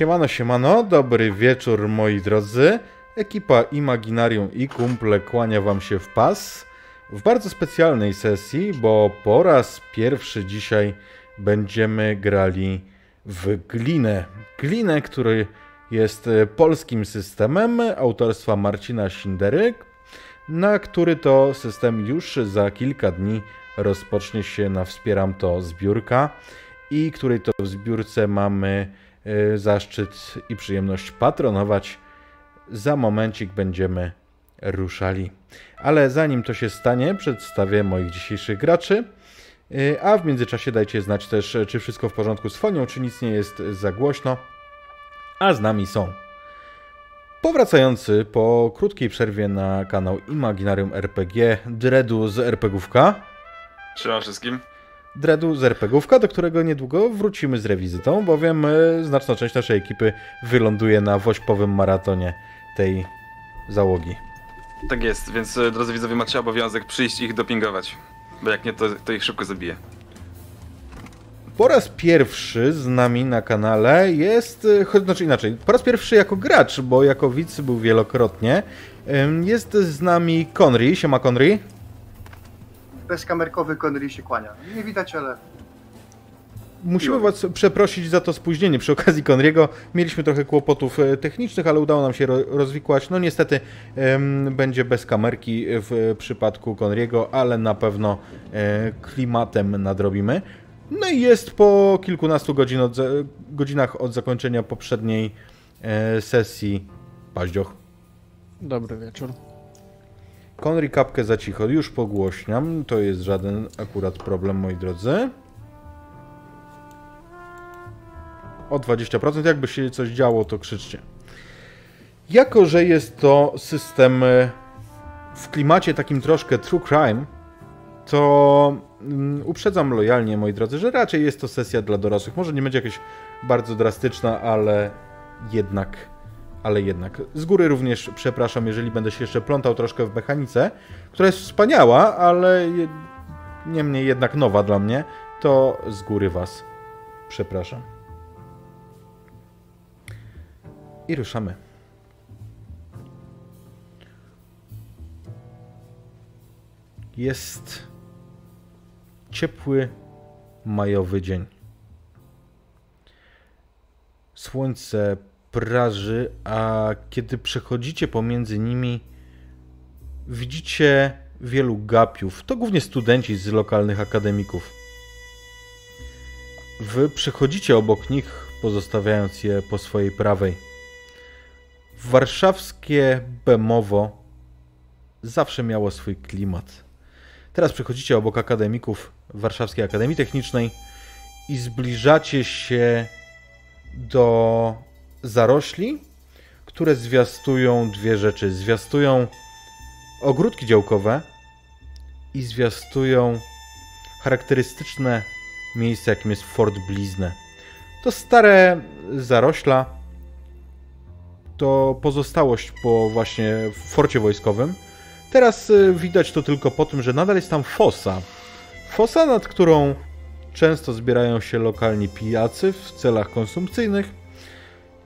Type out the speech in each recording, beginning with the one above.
Siemano, siemano, dobry wieczór moi drodzy. Ekipa Imaginarium i kumple kłania wam się w pas w bardzo specjalnej sesji, bo po raz pierwszy dzisiaj będziemy grali w Glinę. Glinę, który jest e, polskim systemem autorstwa Marcina Sindery, na który to system już za kilka dni rozpocznie się na Wspieram to zbiórka i której to w zbiórce mamy zaszczyt i przyjemność patronować. Za momencik będziemy ruszali. Ale zanim to się stanie, przedstawię moich dzisiejszych graczy. E, a w międzyczasie dajcie znać też, czy wszystko w porządku z fonią, czy nic nie jest za głośno. A z nami są powracający po krótkiej przerwie na kanał Imaginarium RPG Dredu z RPGówka. Trzymam wszystkim. Dredu z RPGówka, do którego niedługo wrócimy z rewizytą, bowiem e, znaczna część naszej ekipy wyląduje na wośpowym maratonie tej załogi. Tak jest, więc e, drodzy widzowie, macie obowiązek przyjść i ich dopingować. Bo jak nie, to, to ich szybko zabije. Po raz pierwszy z nami na kanale jest, e, choć znaczy inaczej, po raz pierwszy jako gracz, bo jako widz był wielokrotnie, jest z nami Conry. Siema Conry. Bezkamerkowy Connery się kłania. Nie widać, ale Musimy Miło. Was przeprosić za to spóźnienie przy okazji Conriego. Mieliśmy trochę kłopotów e, technicznych, ale udało nam się ro rozwikłać. No niestety em, będzie bez kamerki w przypadku Conriego, ale na pewno e, klimatem nadrobimy. No i jest po kilkunastu godzin od, godzinach od zakończenia poprzedniej e, sesji paździoch. Dobry wieczór. Conry kapkę za cicho, już pogłośniam. To jest żaden akurat problem, moi drodzy. O 20%, jakby się coś działo, to krzyczcie. Jako, że jest to system e, w klimacie takim troszkę true crime, to mm, uprzedzam lojalnie, moi drodzy, że raczej jest to sesja dla dorosłych. Może nie będzie jakaś bardzo drastyczna, ale jednak ale jednak. Z góry również przepraszam, jeżeli będę się jeszcze plątał troszkę w mechanice, która jest wspaniała, ale niemniej jednak nowa dla mnie, to z góry Was przepraszam. I ruszamy. Jest ciepły majowy dzień. Słońce praży, a kiedy przechodzicie pomiędzy nimi, widzicie wielu gapiów. To głównie studenci z lokalnych akademików. Wy przechodzicie obok nich, pozostawiając je po swojej prawej. Warszawskie Bemowo zawsze miało swój klimat. Teraz przechodzicie obok akademików Warszawskiej Akademii Technicznej i zbliżacie się do zarośli, które zwiastują dwie rzeczy. Zwiastują ogródki działkowe i zwiastują charakterystyczne miejsce, jakim jest Fort Blizne. To stare zarośla, to pozostałość po właśnie forcie wojskowym. Teraz y, widać to tylko po tym, że nadal jest tam fosa. Fosa, nad którą często zbierają się lokalni pijacy w celach konsumpcyjnych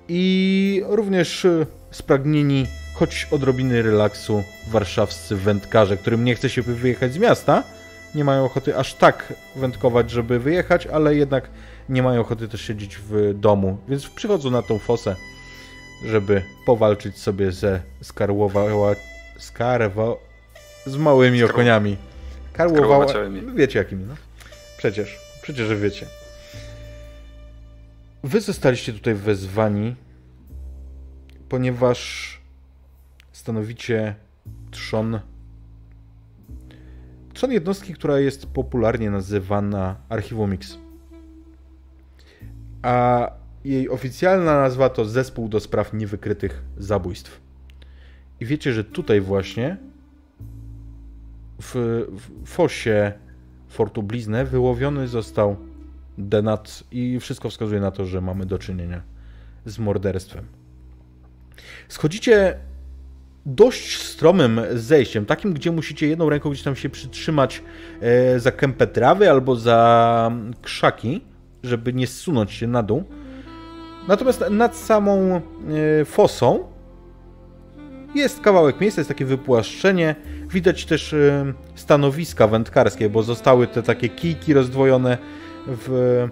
i również y, spragnieni choć odrobiny relaksu warszawscy wędkarze, którym nie chce się wyjechać z miasta. Nie mają ochoty aż tak wędkować, żeby wyjechać, ale jednak nie mają ochoty też siedzieć w domu, więc przychodzą na tą fosę, żeby powalczyć sobie ze skarłowa... skarwo... z małymi Skarło- okoniami. Karłowa... Skarłowaciałymi. Wiecie jakimi, no? Przecież, przecież wiecie. Wy zostaliście tutaj wezwani, ponieważ stanowicie trzon. Trzon jednostki, która jest popularnie nazywana Archiwum. A jej oficjalna nazwa to Zespół do Spraw Niewykrytych Zabójstw. I wiecie, że tutaj właśnie w, w fosie Fortu Bliznę wyłowiony został denat i wszystko wskazuje na to, że mamy do czynienia z morderstwem. Schodzicie dość stromym zejściem, takim, gdzie musicie jedną ręką gdzieś tam się przytrzymać e, za kępę trawy albo za krzaki, żeby nie zsunąć się na dół. Natomiast nad samą e, fosą jest kawałek miejsca, jest takie wypłaszczenie. Widać też e, stanowiska wędkarskie, bo zostały te takie kijki rozdwojone w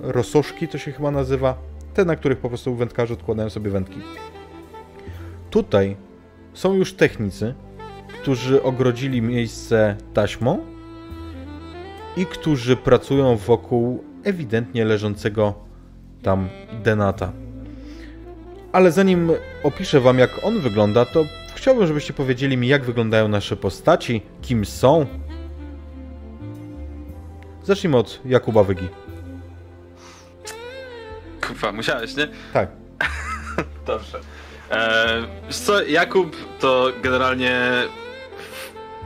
rososzki, to się chyba nazywa. Te, na których po prostu wędkarze odkładają sobie wędki. Tutaj są już technicy, którzy ogrodzili miejsce taśmą i którzy pracują wokół ewidentnie leżącego tam denata. Ale zanim opiszę wam jak on wygląda, to chciałbym, żebyście powiedzieli mi jak wyglądają nasze postaci, kim są. Zacznijmy od Jakuba Wygi. Kurwa, musiałeś, nie? Tak. Dobrze. Eee, co, Jakub to generalnie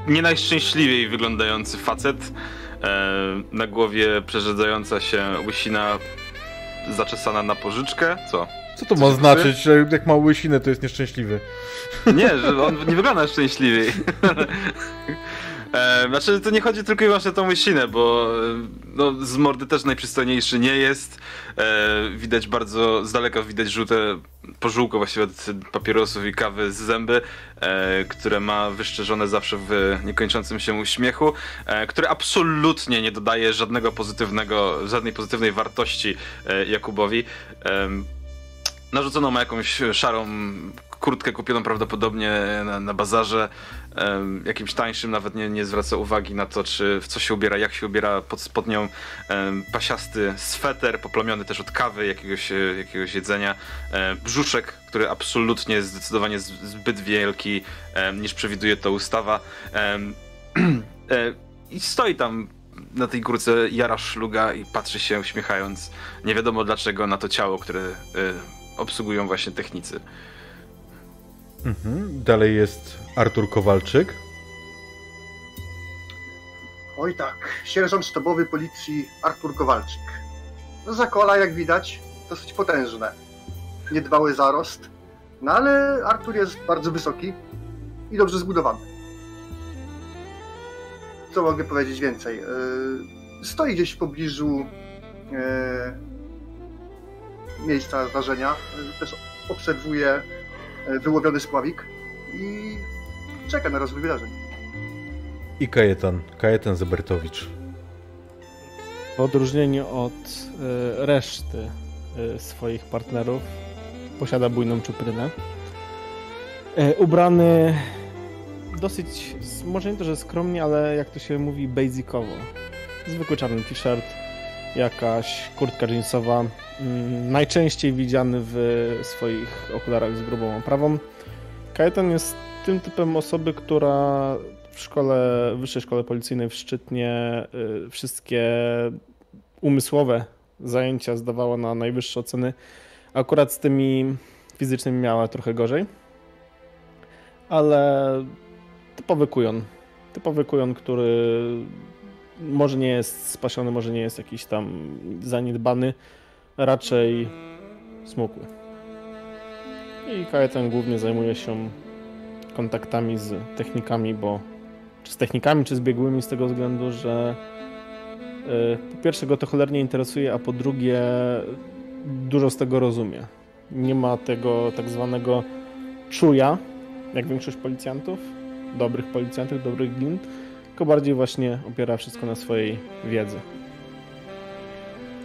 nie najszczęśliwiej wyglądający facet. Eee, na głowie przerzedzająca się łysina zaczesana na pożyczkę. Co? Co to ma znaczyć, że jak ma łysinę, to jest nieszczęśliwy? Nie, że on nie wygląda szczęśliwiej. E, znaczy, to nie chodzi tylko i wyłącznie o tą łysinę, bo e, no, z mordy też najprzystojniejszy nie jest. E, widać bardzo, z daleka widać żółte pożółko właściwie od papierosów i kawy z zęby, e, które ma wyszczerzone zawsze w niekończącym się uśmiechu, e, które absolutnie nie dodaje żadnego pozytywnego, żadnej pozytywnej wartości e, Jakubowi. E, narzucono ma jakąś szarą kurtkę kupioną prawdopodobnie na, na bazarze, um, jakimś tańszym, nawet nie, nie zwraca uwagi na to, czy w co się ubiera, jak się ubiera, pod spodnią um, pasiasty sweter, poplamiony też od kawy, jakiegoś, jakiegoś jedzenia, um, brzuszek, który absolutnie jest zdecydowanie zbyt wielki, niż przewiduje to ustawa. I stoi tam na tej górce jara szluga i patrzy się uśmiechając, nie wiadomo dlaczego, na to ciało, które y, obsługują właśnie technicy. Mhm. Dalej jest Artur Kowalczyk. Oj tak, sierżant sztabowy policji Artur Kowalczyk. No zakola, jak widać, dosyć potężne. Niedbały zarost, no ale Artur jest bardzo wysoki i dobrze zbudowany. Co mogę powiedzieć więcej? Yy, stoi gdzieś w pobliżu yy, miejsca zdarzenia. Yy, też obserwuje E, wyłowiony spławik i czeka na rozwój wydarzeń. I Kajetan, Kajetan Zebertowicz. W odróżnieniu od y, reszty y, swoich partnerów posiada bujną czuprynę. Y, ubrany dosyć, może nie to, że skromnie, ale jak to się mówi, basicowo. Zwykły czarny t-shirt, jakaś kurtka jeansowa, mm, najczęściej widziany w swoich okularach z grubą oprawą. Kajetan jest tym typem osoby, która w szkole, wyższej szkole policyjnej w Szczytnie y, wszystkie umysłowe zajęcia zdawała na najwyższe oceny. Akurat z tymi fizycznymi miała trochę gorzej. Ale typowy kujon. Typowy kujon, który może nie jest spasiony, może nie jest jakiś tam zaniedbany, raczej smukły. I Kajetan głównie zajmuje się kontaktami z technikami, bo czy z technikami, czy z biegłymi z tego względu, że yy, po pierwsze go to cholernie interesuje, a po drugie dużo z tego rozumie. Nie ma tego tak zwanego czuja, jak większość policjantów, dobrych policjantów, dobrych glint, tylko bardziej właśnie opiera wszystko na swojej wiedzy.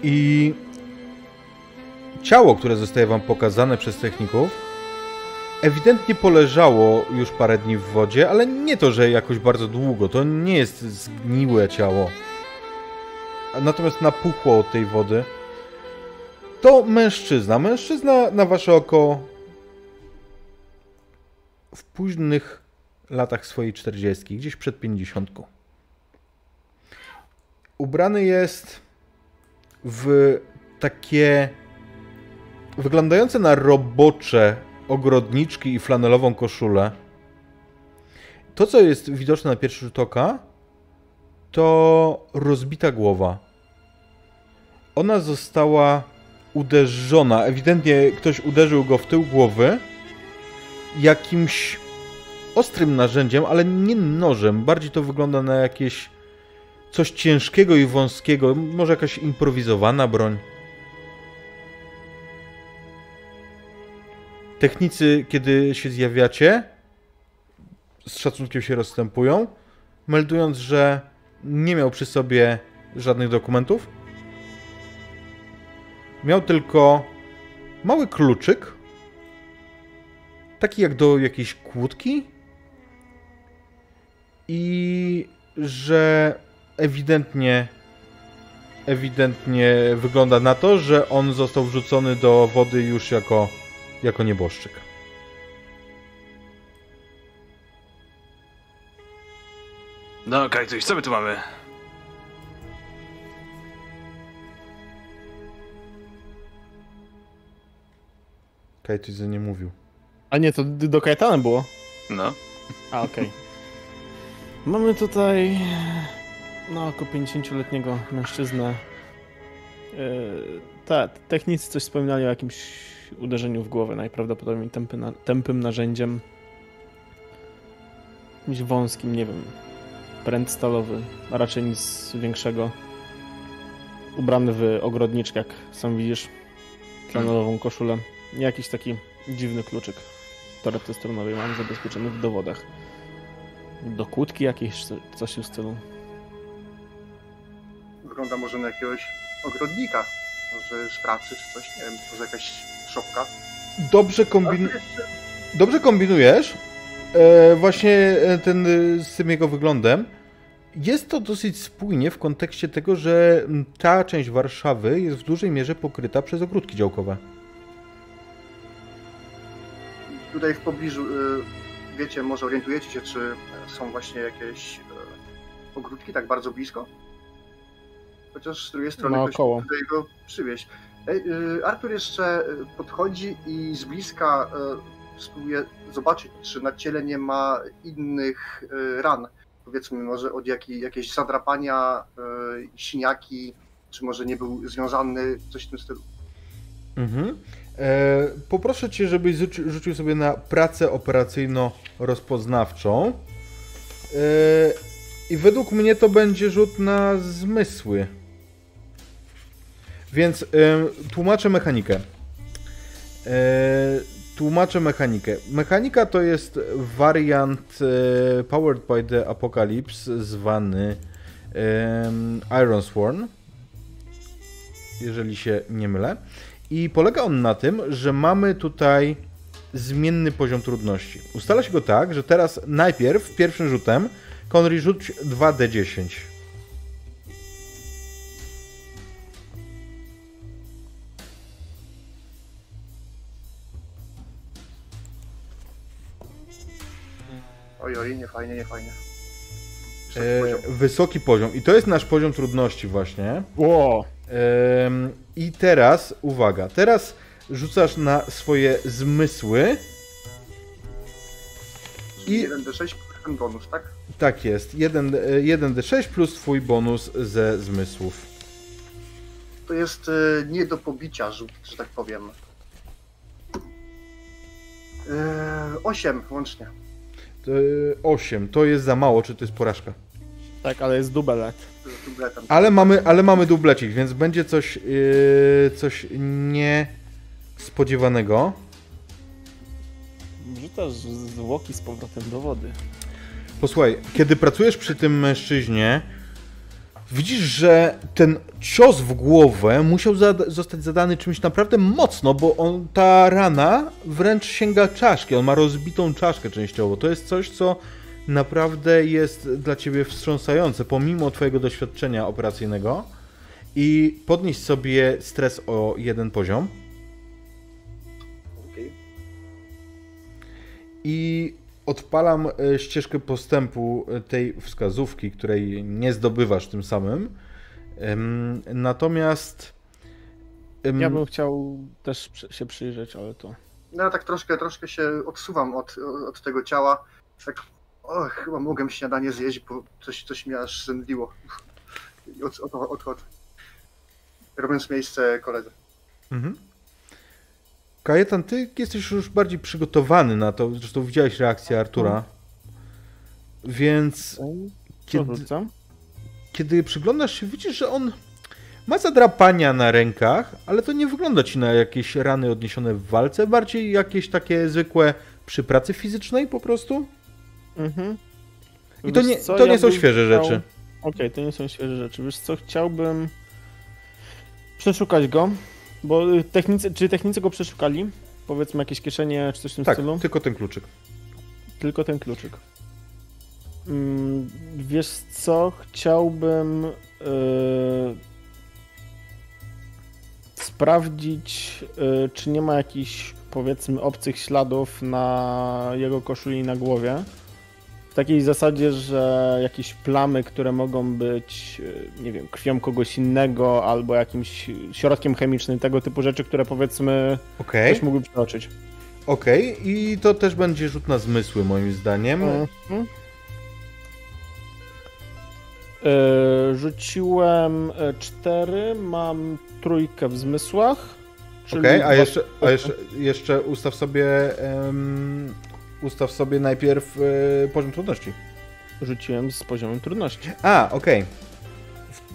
I ciało, które zostaje wam pokazane przez techników, ewidentnie poleżało już parę dni w wodzie, ale nie to, że jakoś bardzo długo. To nie jest zgniłe ciało. Natomiast napuchło od tej wody. To mężczyzna. Mężczyzna na wasze oko w późnych latach swojej czterdziestki, gdzieś przed pięćdziesiątką. Ubrany jest w takie wyglądające na robocze ogrodniczki i flanelową koszulę. To, co jest widoczne na pierwszy rzut oka, to rozbita głowa. Ona została uderzona. Ewidentnie ktoś uderzył go w tył głowy jakimś ostrym narzędziem, ale nie nożem. Bardziej to wygląda na jakieś coś ciężkiego i wąskiego, może jakaś improwizowana broń. Technicy, kiedy się zjawiacie, z szacunkiem się rozstępują, meldując, że nie miał przy sobie żadnych dokumentów. Miał tylko mały kluczyk, taki jak do jakiejś kłódki i że ewidentnie ewidentnie wygląda na to, że on został wrzucony do wody już jako, jako nieboszczyk. No, Kajtuś, co my tu mamy? Kajtuzy nie mówił. A nie, to do Kajetana było. No. A, okej. Mamy tutaj no około 50-letniego mężczyznę. Yy, technicy coś wspominali o jakimś uderzeniu w głowę, najprawdopodobniej tępy na, tępym narzędziem. Jakimś wąskim, nie wiem, pręt stalowy, a raczej nic większego. Ubrany w ogrodniczkę, jak sam widzisz, flanelową koszulę. Jakiś taki dziwny kluczyk torebce stronowej mam zabezpieczony w dowodach. Do kłódki jakiejś, coś w tym stylu. Wygląda może na jakiegoś ogrodnika. Może z pracy czy coś, nie wiem, może jakaś szopka. Dobrze, kombin... Dobrze kombinujesz. E, właśnie e, ten e, z tym jego wyglądem. Jest to dosyć spójnie w kontekście tego, że ta część Warszawy jest w dużej mierze pokryta przez ogródki działkowe. Tutaj w pobliżu, y, wiecie, może orientujecie się, czy są właśnie jakieś y, ogródki tak bardzo blisko? Chociaż z drugiej strony ktoś Naokoło. tutaj go przywieźć. Ej, y, Artur jeszcze podchodzi i z bliska spróbuje zobaczyć, czy na ciele nie ma innych ran. Powiedzmy, może od jakiej, jakieś zadrapania, siniaki, czy może nie był związany, coś w tym stylu. Mhm. E, poproszę cię, żebyś rzuci- rzucił sobie na pracę operacyjno-rozpoznawczą. E, I według mnie to będzie rzut na zmysły. Więc e, tłumaczę mechanikę. E, tłumaczę mechanikę. Mechanika to jest wariant Powered by the Apocalypse zwany Iron Sworn. Jeżeli się nie mylę. I polega on na tym, że mamy tutaj zmienny poziom trudności. Ustala się go tak, że teraz najpierw, pierwszym rzutem, Conry rzuć 2d10. Oj, oj, nie fajnie, nie fajnie. Wysoki E, poziom. wysoki poziom. I to jest nasz poziom trudności właśnie. Ło! Em, I teraz, uwaga, teraz rzucasz na swoje zmysły. I i- 1d6 plus ten bonus, tak? Tak jest, 1, 1d6 plus twój bonus ze zmysłów. To jest e, nie do pobicia rzut, że tak powiem. E, 8 łącznie. 8, to jest za mało, czy to jest porażka? Tak, ale jest dubletem. Ale mamy, ale mamy dublecik, więc będzie coś, yy, coś niespodziewanego. Wrzucasz zwłoki z powrotem do wody. Posłuchaj, kiedy pracujesz przy tym mężczyźnie, widzisz, że ten cios w głowę musiał zada- zostać zadany czymś naprawdę mocno, bo on, ta rana wręcz sięga czaszki. On ma rozbitą czaszkę częściowo. To jest coś, co naprawdę jest dla ciebie wstrząsające, pomimo twojego doświadczenia operacyjnego. I podnieść sobie stres o jeden poziom. I odpalam e, ścieżkę postępu e, tej wskazówki, której nie zdobywasz tym samym. Natomiast. Ja bym chciał też się przyjrzeć, ale to... No ja tak troszkę, troszkę się odsuwam od, od tego ciała. Tak, o, chyba mogłem śniadanie zjeść, bo coś, coś mnie aż zemdliło. I od, od, odchodzę. Robiąc miejsce koledze. Mhm. Kajetan, ty jesteś już bardziej przygotowany na to. Zresztą widziałeś reakcję Artura. Więc Co kiedy, kiedy przyglądasz się, widzisz, że on Ma zadrapania na rękach, ale to nie wygląda ci na jakieś rany odniesione w walce, bardziej jakieś takie zwykłe przy pracy fizycznej po prostu. Mhm. I to Wiesz nie, co, to nie ja są bym świeże chciał- rzeczy. Okej, to nie są świeże rzeczy. Wiesz co, chciałbym przeszukać go, bo y, technicy, czy technicy go przeszukali? Powiedzmy jakieś kieszenie czy coś w tym Tak, stylu? tylko ten kluczyk. Tylko ten kluczyk. Mm, wiesz co, chciałbym yy, sprawdzić, yy, czy nie ma jakichś powiedzmy obcych śladów na jego koszuli i na głowie. Takiej zasadzie, że jakieś plamy, które mogą być, yy, nie wiem, krwią kogoś innego albo jakimś środkiem chemicznym, tego typu rzeczy, które powiedzmy Okej, ktoś mógłby przeoczyć. okej. I to też będzie rzut na zmysły moim zdaniem. Mhm. E, Rzuciłem 4, mam trójkę w zmysłach. Okej, a dwa- jeszcze, a jeszcze, jeszcze ustaw sobie ustaw sobie najpierw e, poziom trudności. Rzuciłem z poziomem trudności. A, okej.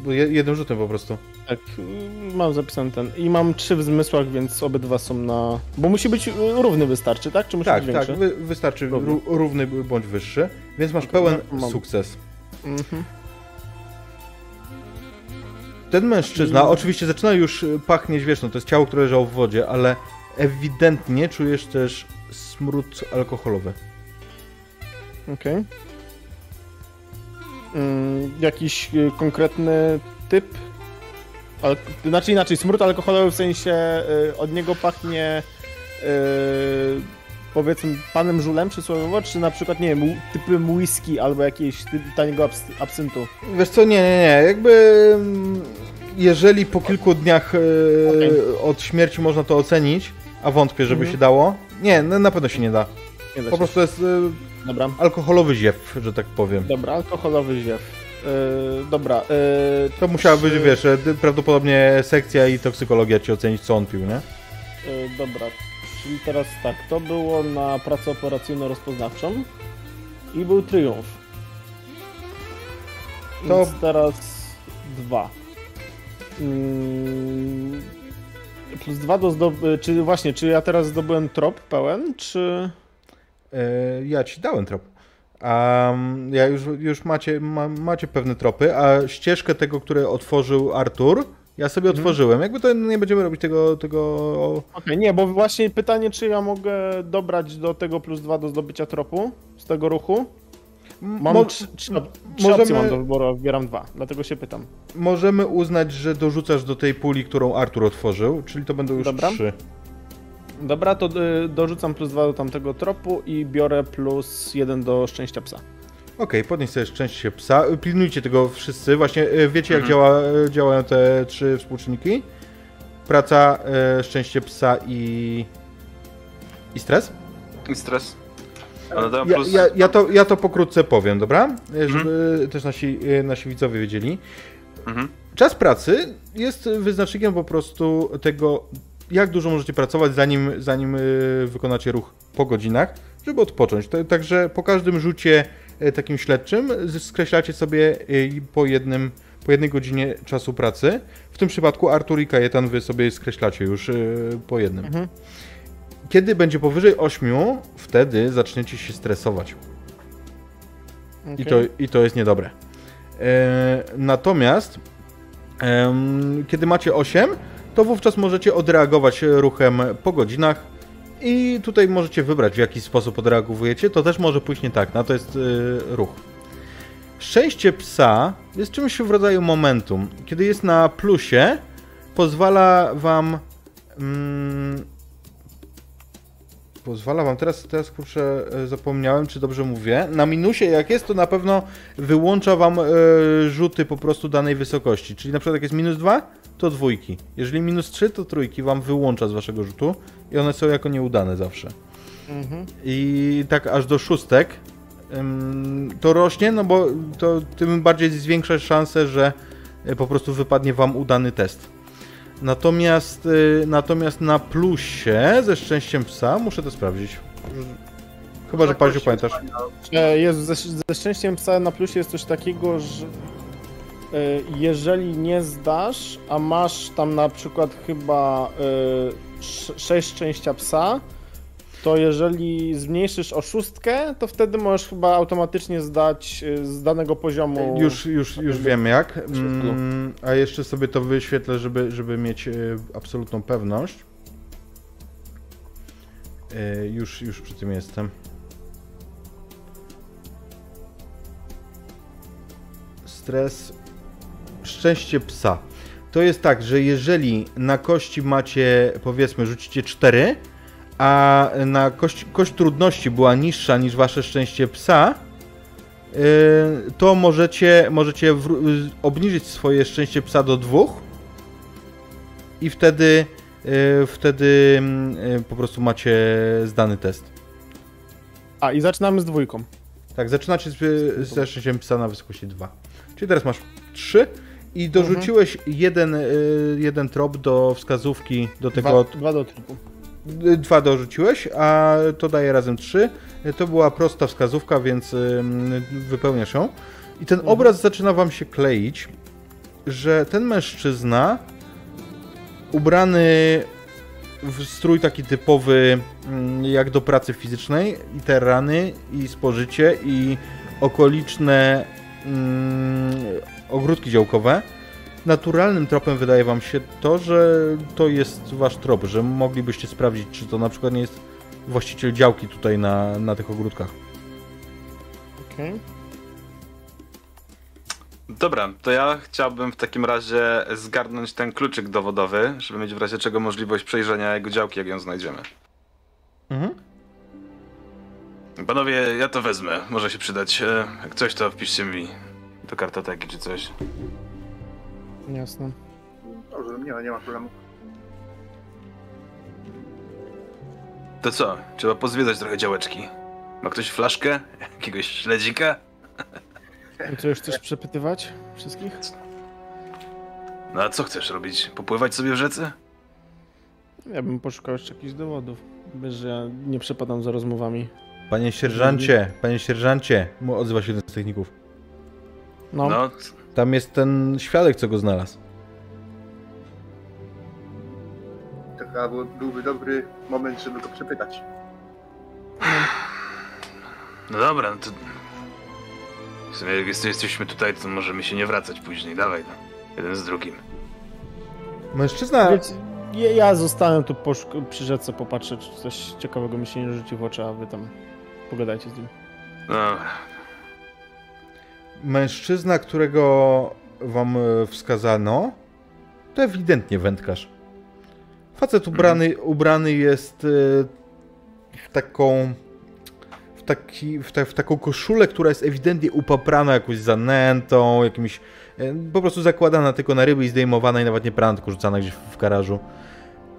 Je- Jednym rzutem po prostu. Tak, y, mam zapisany ten. I mam 3 w zmysłach, więc obydwa są na. Bo musi być y, równy wystarczy, tak? Czy musi Tak, być tak, większy? wy, wystarczy Równy. ró- równy bądź wyższy, więc masz Okej, pełen no, sukces. Mhm. Ten mężczyzna I- oczywiście zaczyna już y, pachnieć, wiesz, no to jest ciało, które leżało w wodzie, ale ewidentnie czujesz też smród alkoholowy. Okej. Mm, jakiś y, konkretny typ? Al- znaczy inaczej, smród alkoholowy w sensie y, od niego pachnie y, powiedzmy panem żulem przysłowiowo, czy na przykład, nie wiem, typem whisky albo jakiegoś taniego abs- absyntu. Wiesz co, nie, nie, nie, jakby mm, jeżeli po kilku dniach e, Okej. od śmierci można to ocenić, a wątpię, żeby Mhm. się dało, nie, no, na pewno się nie da. Nie da Po prostu jest e, Dobra, alkoholowy ziew, że tak powiem. dobra, alkoholowy ziew. Y, dobra, y, To musiała być, wiesz, d- prawdopodobnie sekcja i toksykologia ci ocenić, co on pił, nie? Y, dobra, czyli teraz tak, to było na pracę operacyjno-rozpoznawczą i był triumf. To- Więc teraz dwa. Plus dwa do zdoby... Czy właśnie, czy ja teraz zdobyłem trop pełen, czy... E, ja ci dałem trop. A ja już, już macie, ma, macie pewne tropy, a ścieżkę tego, które otworzył Artur, ja sobie Mhm. otworzyłem. Jakby to nie będziemy robić tego, tego Okej, nie, bo właśnie pytanie, czy ja mogę dobrać do tego plus dwa do zdobycia tropu z tego ruchu? Mam Mo- trzy, trzy, możemy- opcje mam do wyboru, a wybieram dwa, dlatego się pytam. Możemy uznać, że dorzucasz do tej puli, którą Artur otworzył, czyli to będą już Dobra. trzy. Dobra, to y, dorzucam plus dwa do tamtego tropu i biorę plus jeden do szczęścia psa. Okej, podnieś sobie szczęście psa. Pilnujcie tego wszyscy. Właśnie e, wiecie, jak Mhm. działa, działają te trzy współczynniki? Praca, szczęście psa i... i stres? I stres. Ja, plus... ja, ja, to, ja to pokrótce powiem, dobra? E, Żeby też nasi, e, nasi widzowie wiedzieli. Mhm. Czas pracy jest wyznacznikiem po prostu tego, jak dużo możecie pracować, zanim, zanim y, wykonacie ruch po godzinach, żeby odpocząć. Także po każdym rzucie y, takim śledczym skreślacie sobie po, jednym, po jednej godzinie czasu pracy. W tym przypadku Artur i Kajetan wy sobie skreślacie już po jednym. Mhm. Kiedy będzie powyżej 8, wtedy zaczniecie się stresować. I, to, I to jest niedobre. E, natomiast kiedy macie 8, to wówczas możecie odreagować ruchem po godzinach i tutaj możecie wybrać w jaki sposób odreagowujecie. To też może pójść nie tak, no to jest e, ruch. Szczęście psa jest czymś w rodzaju momentum. Kiedy jest na plusie, pozwala wam. Mm, pozwala wam, teraz, teraz kurczę, e, zapomniałem, czy dobrze mówię. Na minusie, jak jest, to na pewno wyłącza wam e, rzuty po prostu danej wysokości. Czyli na przykład, jak jest minus 2, to dwójki. Jeżeli minus 3, to trójki wam wyłącza z waszego rzutu i one są jako nieudane zawsze. Mhm. I tak aż do szóstek ym, to rośnie, no bo to tym bardziej zwiększa szanse, że y, po prostu wypadnie wam udany test. Natomiast, y, natomiast na plusie ze szczęściem psa muszę to sprawdzić. Chyba, że Paziu pamiętasz. E, Jezu, ze, ze szczęściem psa na plusie jest coś takiego, że... jeżeli nie zdasz, a masz tam na przykład chyba 6 szczęścia psa, to jeżeli zmniejszysz o szóstkę, to wtedy możesz chyba automatycznie zdać y, z danego poziomu. Już, już, już wiem jak. Mm, a jeszcze sobie to wyświetlę, żeby, żeby mieć y, absolutną pewność. Y, już, już przy tym jestem. Stres. Szczęście psa. To jest tak, że jeżeli na kości macie, powiedzmy, rzucicie 4, a na kość, kość trudności była niższa niż wasze szczęście psa, yy, to możecie, możecie w, obniżyć swoje szczęście psa do dwóch i wtedy, yy, wtedy po prostu macie zdany test. A, i zaczynamy z dwójką. Tak, zaczynacie z, ze szczęściem psa na wysokości 2. Czyli teraz masz 3 i dorzuciłeś mhm. jeden, jeden trop do wskazówki do tego... Dwa, dwa do tropu dwa dorzuciłeś, a to daje razem trzy. To była prosta wskazówka, więc wypełniasz ją. I ten mhm. obraz zaczyna wam się kleić, że ten mężczyzna ubrany w strój taki typowy jak do pracy fizycznej i te rany i spożycie i okoliczne mm, ogródki działkowe naturalnym tropem wydaje wam się to, że to jest wasz trop, że moglibyście sprawdzić, czy to na przykład nie jest właściciel działki tutaj na, na tych ogródkach. Okej. Okay. Dobra, to ja chciałbym w takim razie zgarnąć ten kluczyk dowodowy, żeby mieć w razie czego możliwość przejrzenia jego działki, jak ją znajdziemy. Mhm. Panowie, ja to wezmę. Może się przydać. E, jak coś, to wpiszcie mi do kartoteki czy coś. Jasne. Dobrze, nie, nie ma problemu. To co? Trzeba pozwiedzać trochę działeczki. Ma ktoś flaszkę? Jakiegoś śledzika? Co, już chcesz przepytywać wszystkich? No a co chcesz robić? Popływać sobie w rzece? Ja bym poszukał jeszcze jakichś dowodów. Bez, że ja nie przepadam za rozmowami. Panie sierżancie, panie sierżancie, odzywa się jeden z techników. No. no. Tam jest ten świadek, co go znalazł. To chyba byłby dobry moment, żeby go przepytać. No dobra, no to... W sumie jak jesteśmy tutaj, to możemy się nie wracać później. Dawaj, no. Jeden z drugim. Mężczyzna... ja, ja zostanę tu przy rzece, popatrzę, czy coś ciekawego mi się nie rzuci w oczy, a wy tam pogadajcie z nim. No, mężczyzna, którego wam e, wskazano, to ewidentnie wędkarz. Facet ubrany, ubrany jest e, w taką w, taki, w, ta, w, taką koszulę, która jest ewidentnie upaprana jakąś zanętą, jakimś e, po prostu zakładana tylko na ryby i zdejmowana i nawet nie prana, rzucana gdzieś w garażu.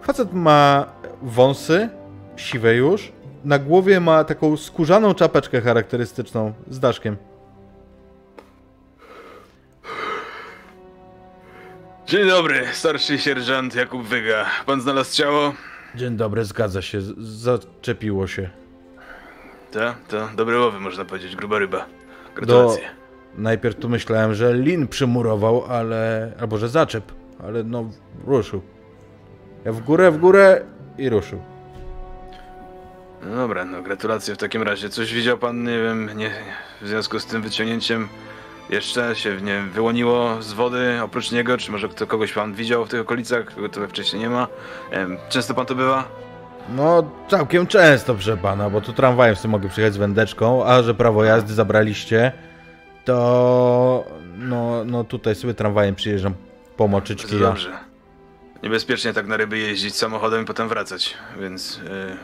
Facet ma wąsy, siwe już, na głowie ma taką skórzaną czapeczkę charakterystyczną z daszkiem. Dzień dobry, starszy sierżant Jakub Wyga. Pan znalazł ciało? Dzień dobry, zgadza się. Zaczepiło się. To, to dobre łowy, można powiedzieć, gruba ryba. Gratulacje. Do... Najpierw tu myślałem, że lin przymurował, ale... albo że zaczep, ale no ruszył. Ja w górę, w górę i ruszył. No dobra, no gratulacje w takim razie. Coś widział pan, nie wiem, nie, w związku z tym wyciągnięciem jeszcze się nie wyłoniło z wody oprócz niego? Czy może kto, kogoś pan widział w tych okolicach, kogo tutaj wcześniej nie ma? Często pan to bywa? No, całkiem często, proszę pana, bo tu tramwajem sobie mogę przyjechać z wędeczką, a że prawo jazdy zabraliście, to no, no tutaj sobie tramwajem przyjeżdżam pomoczyć kija. Dobrze. Niebezpiecznie tak na ryby jeździć samochodem i potem wracać, więc yy,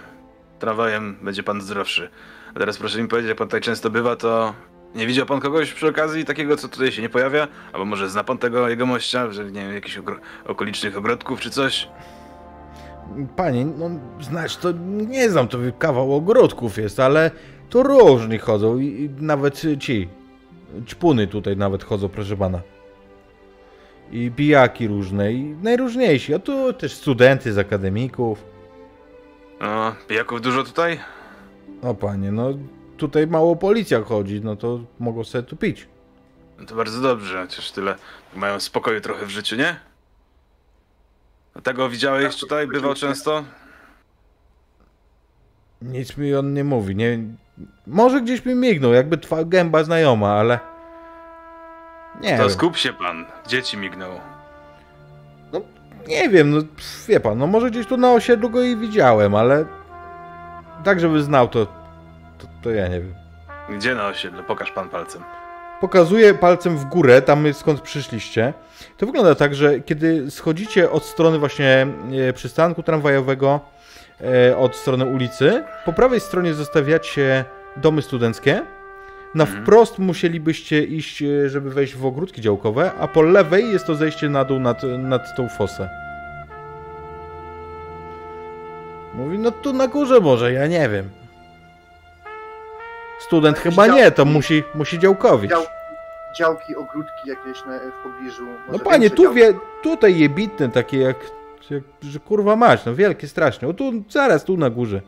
tramwajem będzie pan zdrowszy. A teraz proszę mi powiedzieć, jak pan tutaj często bywa, to nie widział pan kogoś przy okazji takiego, co tutaj się nie pojawia? Albo może zna pan tego jego mościa, że nie wiem, jakichś ogro okolicznych ogrodków czy coś? Panie, no znasz, to nie znam, to kawał ogrodków jest, ale to różni chodzą i, i nawet ci, ćpuny tutaj nawet chodzą, proszę pana. I pijaki różne, i najróżniejsi, a tu też studenty z akademików. No, pijaków dużo tutaj? O panie, no tutaj mało policja chodzi, no to mogą sobie tu pić. No to bardzo dobrze, chociaż tyle mają spokoju trochę w życiu, nie? A Tego widziałeś Tak, tutaj? Bywał często? Nic mi on nie mówi. Nie... Może gdzieś mi mignął, jakby twa gęba znajoma, ale... Nie To wiem. skup się pan. Dzieci mignął. Nie wiem, no wie pan, no może gdzieś tu na osiedlu go i widziałem, ale... Tak, żeby znał, to... To, to ja nie wiem. Gdzie na osiedlu? Pokaż pan palcem. Pokazuję palcem w górę, tam skąd przyszliście. To wygląda tak, że kiedy schodzicie od strony właśnie e, przystanku tramwajowego, e, od strony ulicy, po prawej stronie zostawiacie domy studenckie. Na Mhm. wprost musielibyście iść, e, żeby wejść w ogródki działkowe, a po lewej jest to zejście na dół nad, nad tą fosę. Mówi, no tu na górze może, ja nie wiem. Student Jakieś chyba nie, to działki? musi, musi działkowić. Dział, działki, ogródki jakieś na, w pobliżu. No panie, tu działki. wie, tutaj jebitne takie jak, jak, że kurwa mać, no wielkie strasznie. O tu, zaraz tu na górze.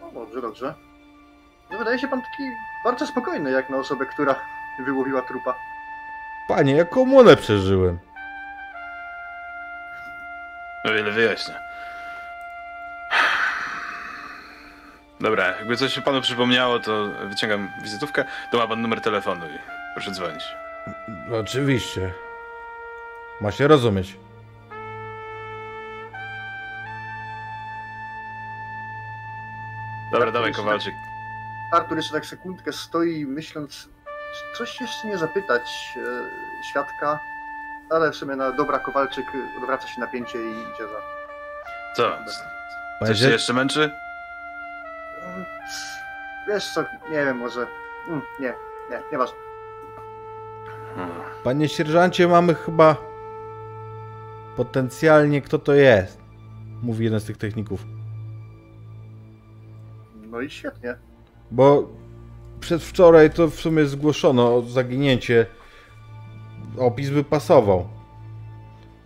No dobrze, dobrze. No wydaje się pan taki bardzo spokojny, jak na osobę, która wyłowiła trupa. Panie, ja komunę przeżyłem. O wiele wyjaśnia. Dobra, jakby coś się panu przypomniało, to wyciągam wizytówkę, to ma pan numer telefonu i proszę dzwonić. Oczywiście. Ma się rozumieć. Dobra, dawaj Kowalczyk. Artur jeszcze tak sekundkę stoi, myśląc, coś jeszcze nie zapytać e, świadka, ale w sumie na dobra Kowalczyk odwraca się napięcie i idzie za. Co? Coś się jeszcze męczy? Mm, Wiesz co, nie wiem, może. Mm, nie, nie, nieważne. Panie sierżancie, mamy chyba potencjalnie kto to jest. Mówi jeden z tych techników. No i świetnie. Bo przedwczoraj to w sumie zgłoszono zaginięcie. Opis by pasował.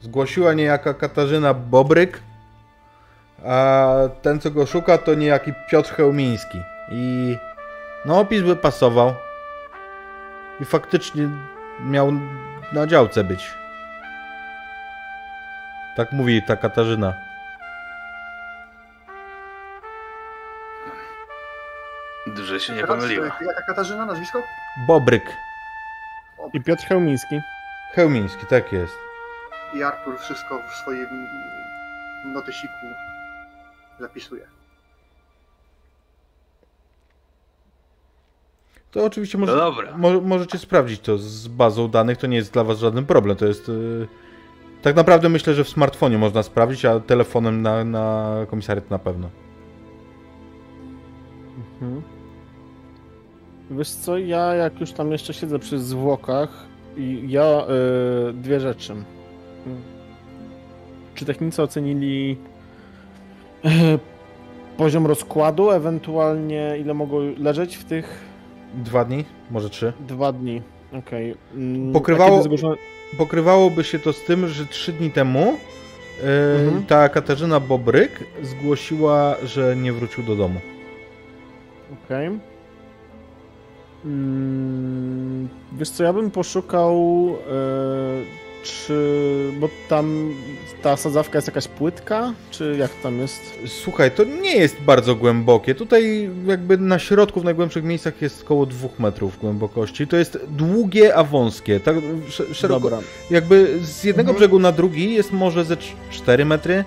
Zgłosiła niejaka Katarzyna Bobryk, a ten, co go szuka, to niejaki Piotr Chełmiński. I no, opis by pasował. I faktycznie miał na działce być. Tak mówi ta Katarzyna. Dużo się nie pomyliła. e, Jaka Katarzyna, nazwisko? Bobryk. I Piotr Chełmiński. Chełmiński, tak jest. I Artur wszystko w swoim notesiku zapisuje. To oczywiście może, No dobra. mo, możecie sprawdzić to z bazą danych, to nie jest dla was żaden problem, to jest... y, tak naprawdę myślę, że w smartfonie można sprawdzić, a telefonem na, na komisariat na pewno. Mhm. Wiesz co, ja jak już tam jeszcze siedzę przy zwłokach i ja y, dwie rzeczy. Czy technicy ocenili poziom rozkładu, ewentualnie ile mogło leżeć w tych Dwa dni? Może trzy? dwa dni? Okej. Mm, Pokrywało- zgłoszono- Pokrywałoby się to z tym, że trzy dni temu y, Mhm. ta Katarzyna Bobryk zgłosiła, że nie wrócił do domu. Okej. Mm, wiesz co, ja bym poszukał e, czy... bo tam ta sadzawka jest jakaś płytka, czy jak tam jest? Słuchaj, to nie jest bardzo głębokie. Tutaj jakby na środku, w najgłębszych miejscach jest około dwóch metrów głębokości. To jest długie, a wąskie. Tak sz- szeroko, Dobra. Jakby z jednego Mhm. brzegu na drugi jest może ze 4 metry,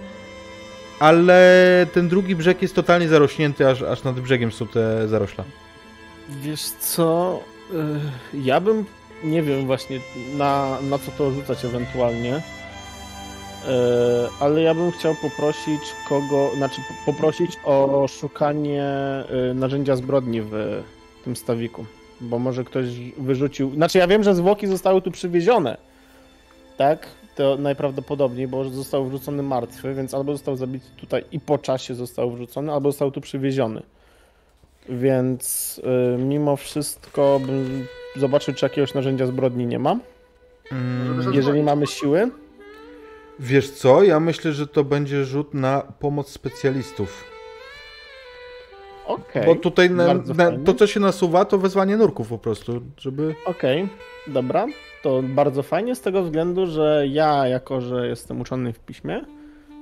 ale ten drugi brzeg jest totalnie zarośnięty, aż, aż nad brzegiem są te zarośla. Wiesz co, y, ja bym, nie wiem właśnie na, na co to rzucać ewentualnie, y, ale ja bym chciał poprosić kogo, znaczy po- poprosić o szukanie y, narzędzia zbrodni w tym stawiku, bo może ktoś wyrzucił, znaczy ja wiem, że zwłoki zostały tu przywiezione, tak? To najprawdopodobniej, bo został wrzucony martwy, więc albo został zabity tutaj i po czasie został wrzucony, albo został tu przywieziony. Więc y, mimo wszystko bym zobaczył, czy jakiegoś narzędzia zbrodni nie ma. Mm, Jeżeli mamy siły, wiesz co, ja myślę, że to będzie rzut na pomoc specjalistów. Okej. Bo tutaj na, na, to, co się nasuwa, to wezwanie nurków po prostu, żeby... Okej, dobra. To bardzo fajnie z tego względu, że ja, jako że jestem uczony w piśmie,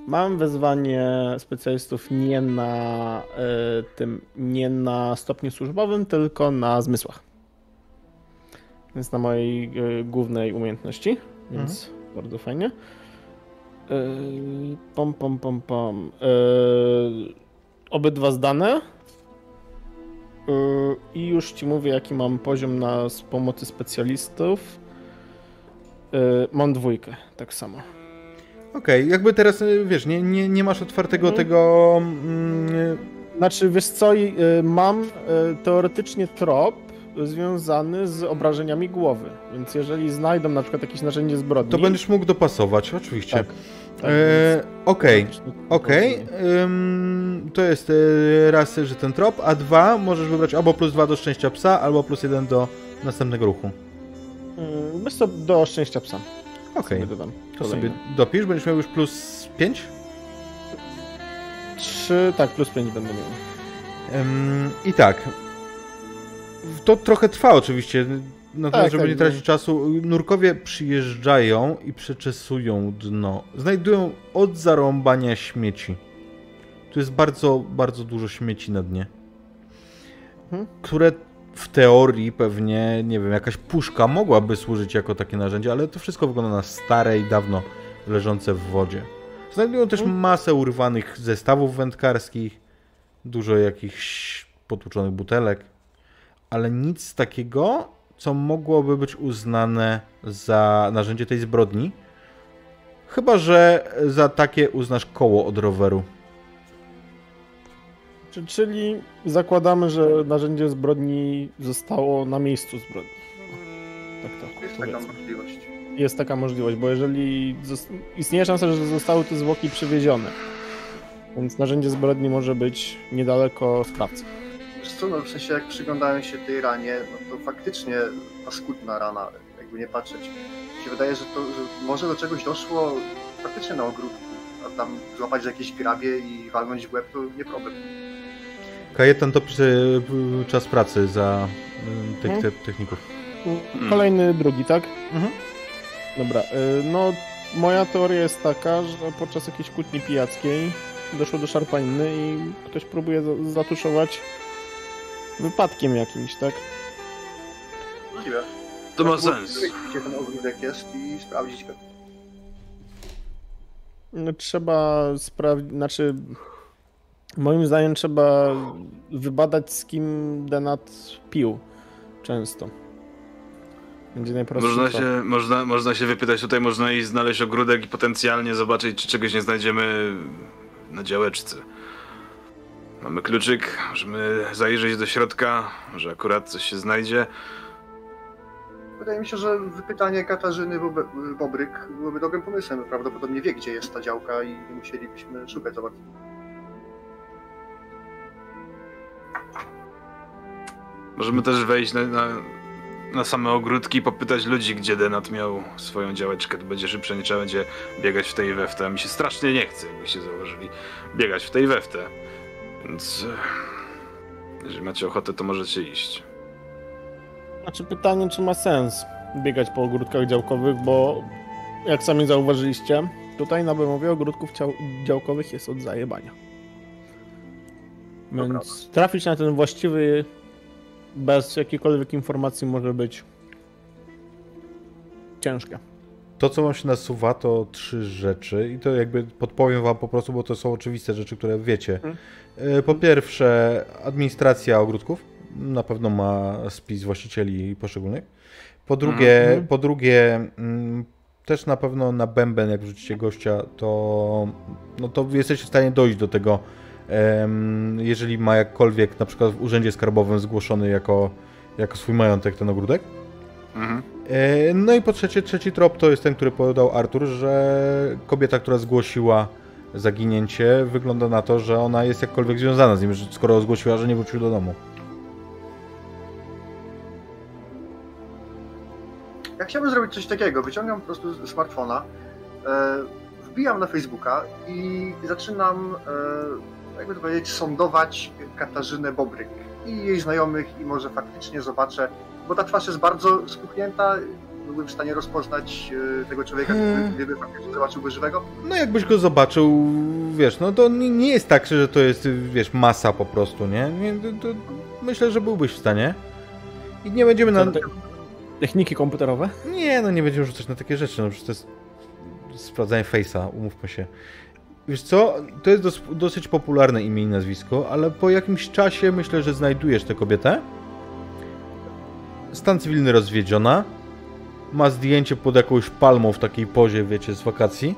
mam wezwanie specjalistów nie na e, tym, nie na stopniu służbowym, tylko na zmysłach. Więc na mojej e, głównej umiejętności, więc bardzo fajnie. E, pom, pom, pom, pom. Obydwa zdane. I już ci mówię, jaki mam poziom na z pomocy specjalistów. Mam dwójkę, tak samo. Okej, jakby teraz, y, wiesz, nie, nie, nie masz otwartego Mhm. tego... Mm, Znaczy, wiesz co, yy, mam teoretycznie trop związany z obrażeniami głowy. Więc jeżeli znajdą na przykład jakieś narzędzie zbrodni... to będziesz mógł dopasować, oczywiście. Tak. tak, E, Okej, okej. to jest y, raz, że ten trop, a dwa możesz wybrać albo plus dwa do szczęścia psa, albo plus jeden do następnego ruchu. Yy, Wiesz co, do szczęścia psa. Okej, dodam. to sobie dopisz, będziesz miał już plus pięć. Trzy, tak, plus pięć będę miał. Ym, I tak. To trochę trwa oczywiście. Natomiast, Tak, żeby tak, nie tracić no. czasu, nurkowie przyjeżdżają i przeczesują dno. Znajdują od zarąbania śmieci. Tu jest bardzo, bardzo dużo śmieci na dnie. Mhm. Które w teorii pewnie, nie wiem, jakaś puszka mogłaby służyć jako takie narzędzie, ale to wszystko wygląda na stare i dawno leżące w wodzie. Znajdują też Mhm. masę urwanych zestawów wędkarskich, dużo jakichś potłuczonych butelek, ale nic takiego, co mogłoby być uznane za narzędzie tej zbrodni. Chyba, że za takie uznasz koło od roweru. Czy- Czyli zakładamy, że narzędzie zbrodni zostało na miejscu zbrodni. Tak to Jest taka powiedzmy. możliwość. Jest taka możliwość, bo jeżeli istnieje szansa, że zostały te zwłoki przywiezione, więc narzędzie zbrodni może być niedaleko sprawcy. Wiesz co, no w sensie jak przyglądałem się tej ranie, no to faktycznie paskudna rana, jakby nie patrzeć. Mi się wydaje, że to, że może do czegoś doszło faktycznie na ogródku, a tam złapać jakieś grabie i walnąć w łeb to nie problem. Kajetan to pisze y, czas pracy za y, tych Mhm. te, techników. Kolejny, drugi, tak? Mhm. Dobra, y, no moja teoria jest taka, że podczas jakiejś kłótni pijackiej doszło do szarpaniny i ktoś próbuje za- zatuszować wypadkiem jakimś, tak? Możliwe. To ma sens. Gdzie ten ogródek jest i sprawdzić go. No, trzeba sprawdzić, znaczy moim zdaniem trzeba wybadać z kim Denat pił często. Będzie najprostszy Można się, można, można się wypytać tutaj, można iść znaleźć ogródek i potencjalnie zobaczyć, czy czegoś nie znajdziemy na działeczce. Mamy kluczyk, możemy zajrzeć do środka, że akurat coś się znajdzie. Wydaje mi się, że wypytanie Katarzyny Bobryk byłoby dobrym pomysłem. Prawdopodobnie wie, gdzie jest ta działka i nie musielibyśmy szukać za bardzo. Możemy też wejść na, na, na same ogródki i popytać ludzi, gdzie Denat miał swoją działeczkę. To będzie szybsze, nie trzeba będzie biegać w tej i we w te. Mi się strasznie nie chce, jakbyście zauważyli, biegać w tej i we w te. Więc e, jeżeli macie ochotę, to możecie iść. Znaczy pytanie, czy ma sens biegać po ogródkach działkowych, bo jak sami zauważyliście, tutaj na Bemowie ogródków działkowych jest od zajebania. Więc trafić na ten właściwy bez jakiejkolwiek informacji może być ciężkie. To, co wam się nasuwa, to trzy rzeczy i to jakby podpowiem wam po prostu, bo to są oczywiste rzeczy, które wiecie. Mhm. E, Po pierwsze, administracja ogródków na pewno ma spis właścicieli poszczególnych. Po drugie, Mhm. po drugie mm, też na pewno na bęben, jak wrzucicie gościa, to, no to jesteście w stanie dojść do tego, jeżeli ma jakkolwiek na przykład w urzędzie skarbowym zgłoszony jako, jako swój majątek ten ogródek. Mhm. E, No i po trzecie, trzeci trop to jest ten, który podał Artur, że kobieta, która zgłosiła zaginięcie, wygląda na to, że ona jest jakkolwiek związana z nim, skoro zgłosiła, że nie wrócił do domu. Ja chciałbym zrobić coś takiego. Wyciągam po prostu smartfona, e, wbijam na Facebooka i zaczynam e, jakby to powiedzieć, sądować Katarzynę Bobryk i jej znajomych i może faktycznie zobaczę, bo ta twarz jest bardzo spuchnięta, byłbym w stanie rozpoznać e, tego człowieka, Hmm. gdyby faktycznie zobaczył go żywego. No jakbyś go zobaczył, wiesz, no to nie jest tak, że to jest, wiesz, masa po prostu, nie? nie to, to myślę, że byłbyś w stanie. I nie będziemy na... Te- Techniki komputerowe? Nie, no nie będziemy rzucać na takie rzeczy, no przecież to jest sprawdzanie face'a, umówmy się. Wiesz co, to jest dos dosyć popularne imię i nazwisko, ale po jakimś czasie myślę, że znajdujesz tę kobietę. Stan cywilny rozwiedziona. Ma zdjęcie pod jakąś palmą w takiej pozie, wiecie, z wakacji.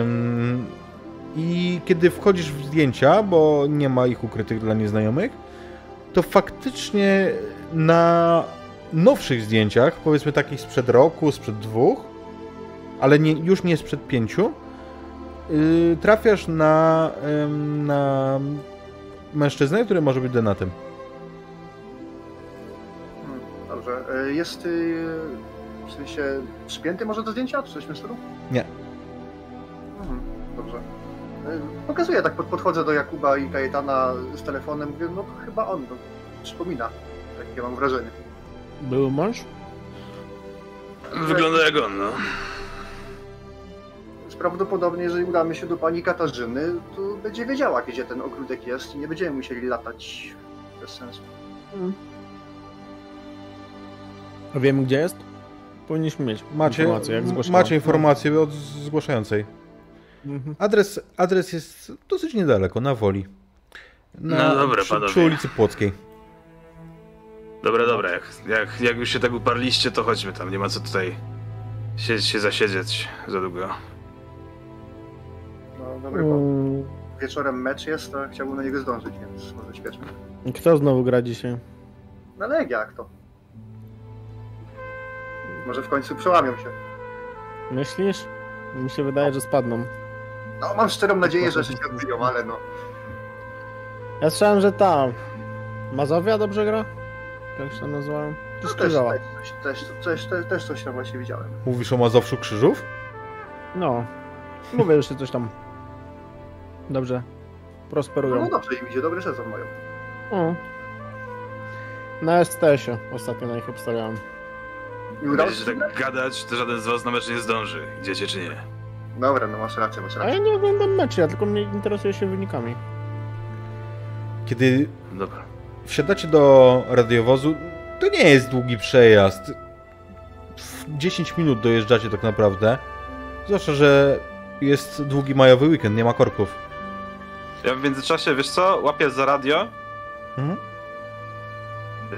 Ym, I kiedy wchodzisz w zdjęcia, bo nie ma ich ukrytych dla nieznajomych, to faktycznie na nowszych zdjęciach, powiedzmy takich sprzed roku, sprzed dwóch, ale nie, już nie sprzed pięciu, yy, trafiasz na, na mężczyznę, który może być denatem. Hmm, dobrze. E, Jest e, w sensie przypięty może do zdjęcia, czy coś w tym stylu? Nie. Mhm, dobrze. E, Pokazuję, tak pod- podchodzę do Jakuba i Kajetana z telefonem, mówię, no to chyba on, no, przypomina. Takie mam wrażenie. Był mąż? Wygląda jak on, no. Więc prawdopodobnie, jeżeli udamy się do pani Katarzyny, to będzie wiedziała, gdzie ten ogródek jest i nie będziemy musieli latać bez sensu. A wiemy gdzie jest? Powinniśmy mieć Macie informację, jak zgłaszała. macie informację od zgłaszającej. Mhm. Adres, adres jest dosyć niedaleko, na Woli. No dobra, przy, panowie. przy ulicy Płockiej. Dobra, dobra, jak, jak, jak już się tak uparliście, to chodźmy tam, nie ma co tutaj się, się zasiedzieć za długo. No dobry, bo Mm, wieczorem mecz jest, to chciałbym na niego zdążyć, więc może śpieszmy. Kto znowu gra dzisiaj? No Legia, jak to? Może w końcu przełamią się. Myślisz? Mi się wydaje, że spadną. No, mam szczerą nadzieję, że się odbiją, ale no. Ja słyszałem, że ta Mazowia dobrze gra? Jak się tam nazywałem? no Czy też, też, też, też, też, też coś tam właśnie widziałem. Mówisz o Mazowszu Krzyżów? No. Mówię, że coś tam dobrze prosperują. no dobrze im idzie, dobry sezon mają. O. Na STS-ie ostatnio na nich obstawiałem. Będziecie się tak gadać, to żaden z was na mecz nie zdąży. Idziecie czy nie? Dobra, no masz rację, masz A ja rację. nie oglądam meczy, ja tylko mnie interesuje się wynikami. Kiedy Dobra. wsiadacie do radiowozu, to nie jest długi przejazd. W 10 minut dojeżdżacie tak naprawdę. Zwłaszcza, że jest długi majowy weekend, nie ma korków. Ja w międzyczasie, wiesz co, łapię za radio. Mhm.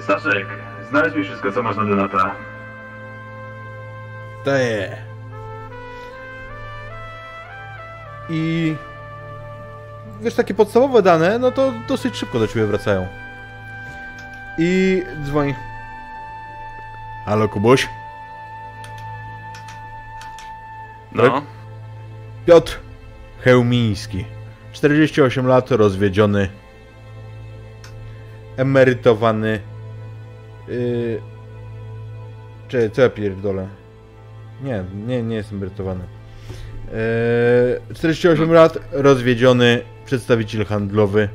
Staszek, znajdź mi wszystko, co masz na Donata. Daję. I wiesz, takie podstawowe dane, no to dosyć szybko do ciebie wracają. I dzwoni. Halo, Kubuś? No. Piotr Chełmiński. 48 lat, rozwiedziony. Emerytowany. Yy... Czy co ja pierdolę? Nie, nie, nie jest emerytowany. Yy... 48 lat, rozwiedziony, przedstawiciel handlowy.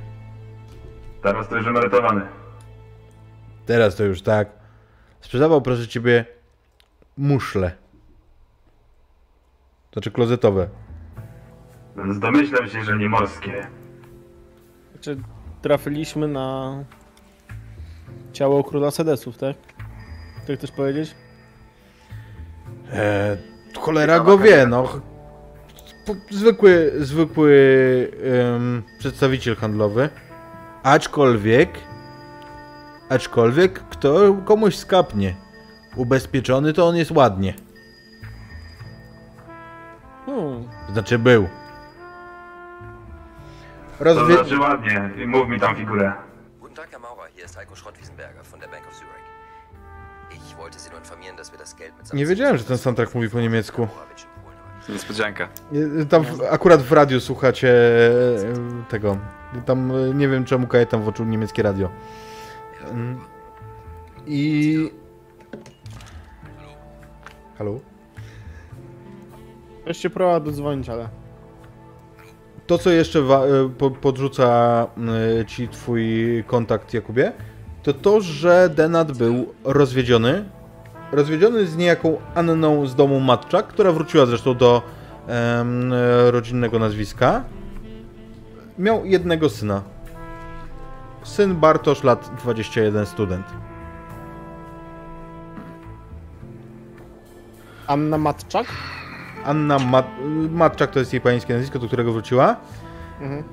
Teraz to już emerytowany. Teraz to już tak. Sprzedawał, proszę ciebie, muszle. Znaczy klozetowe. Więc domyślam się, że nie morskie. Znaczy, trafiliśmy na ciało króla Sedesów, tak? Tak chcesz powiedzieć? E, cholera go wie, no. Zwykły, zwykły em, przedstawiciel handlowy. Aczkolwiek, aczkolwiek, kto komuś skapnie. Ubezpieczony to on jest ładnie. Hmm. Znaczy był. To znaczy ładnie, mów mi tam figurę. Guten Tag, Herr Maurer. Hier ist Heiko Schrott-Wiesenberger von der Bank of Zurich. Ich wollte Sie nur informieren, dass wir das Geld mit Nie wiedziałem, że ten soundtrack mówi po niemiecku. In Polen. Niespodzianka. Tam w, akurat w radiu słuchacie e, tego. Tam e, nie wiem czemu Kajetan włączył niemieckie radio. Mm. I... Halo? Cię próbował dodzwonić, ale... To, co jeszcze e, po- podrzuca e, ci twój kontakt, Jakubie, to to, że Denat był rozwiedziony. Rozwiedziony z niejaką Anną z domu Matczak, która wróciła zresztą do em, rodzinnego nazwiska. Miał jednego syna. Syn Bartosz, lat 21, student. Anna Matczak? Anna Mat- Matczak to jest jej pańskie nazwisko, do którego wróciła. Mhm.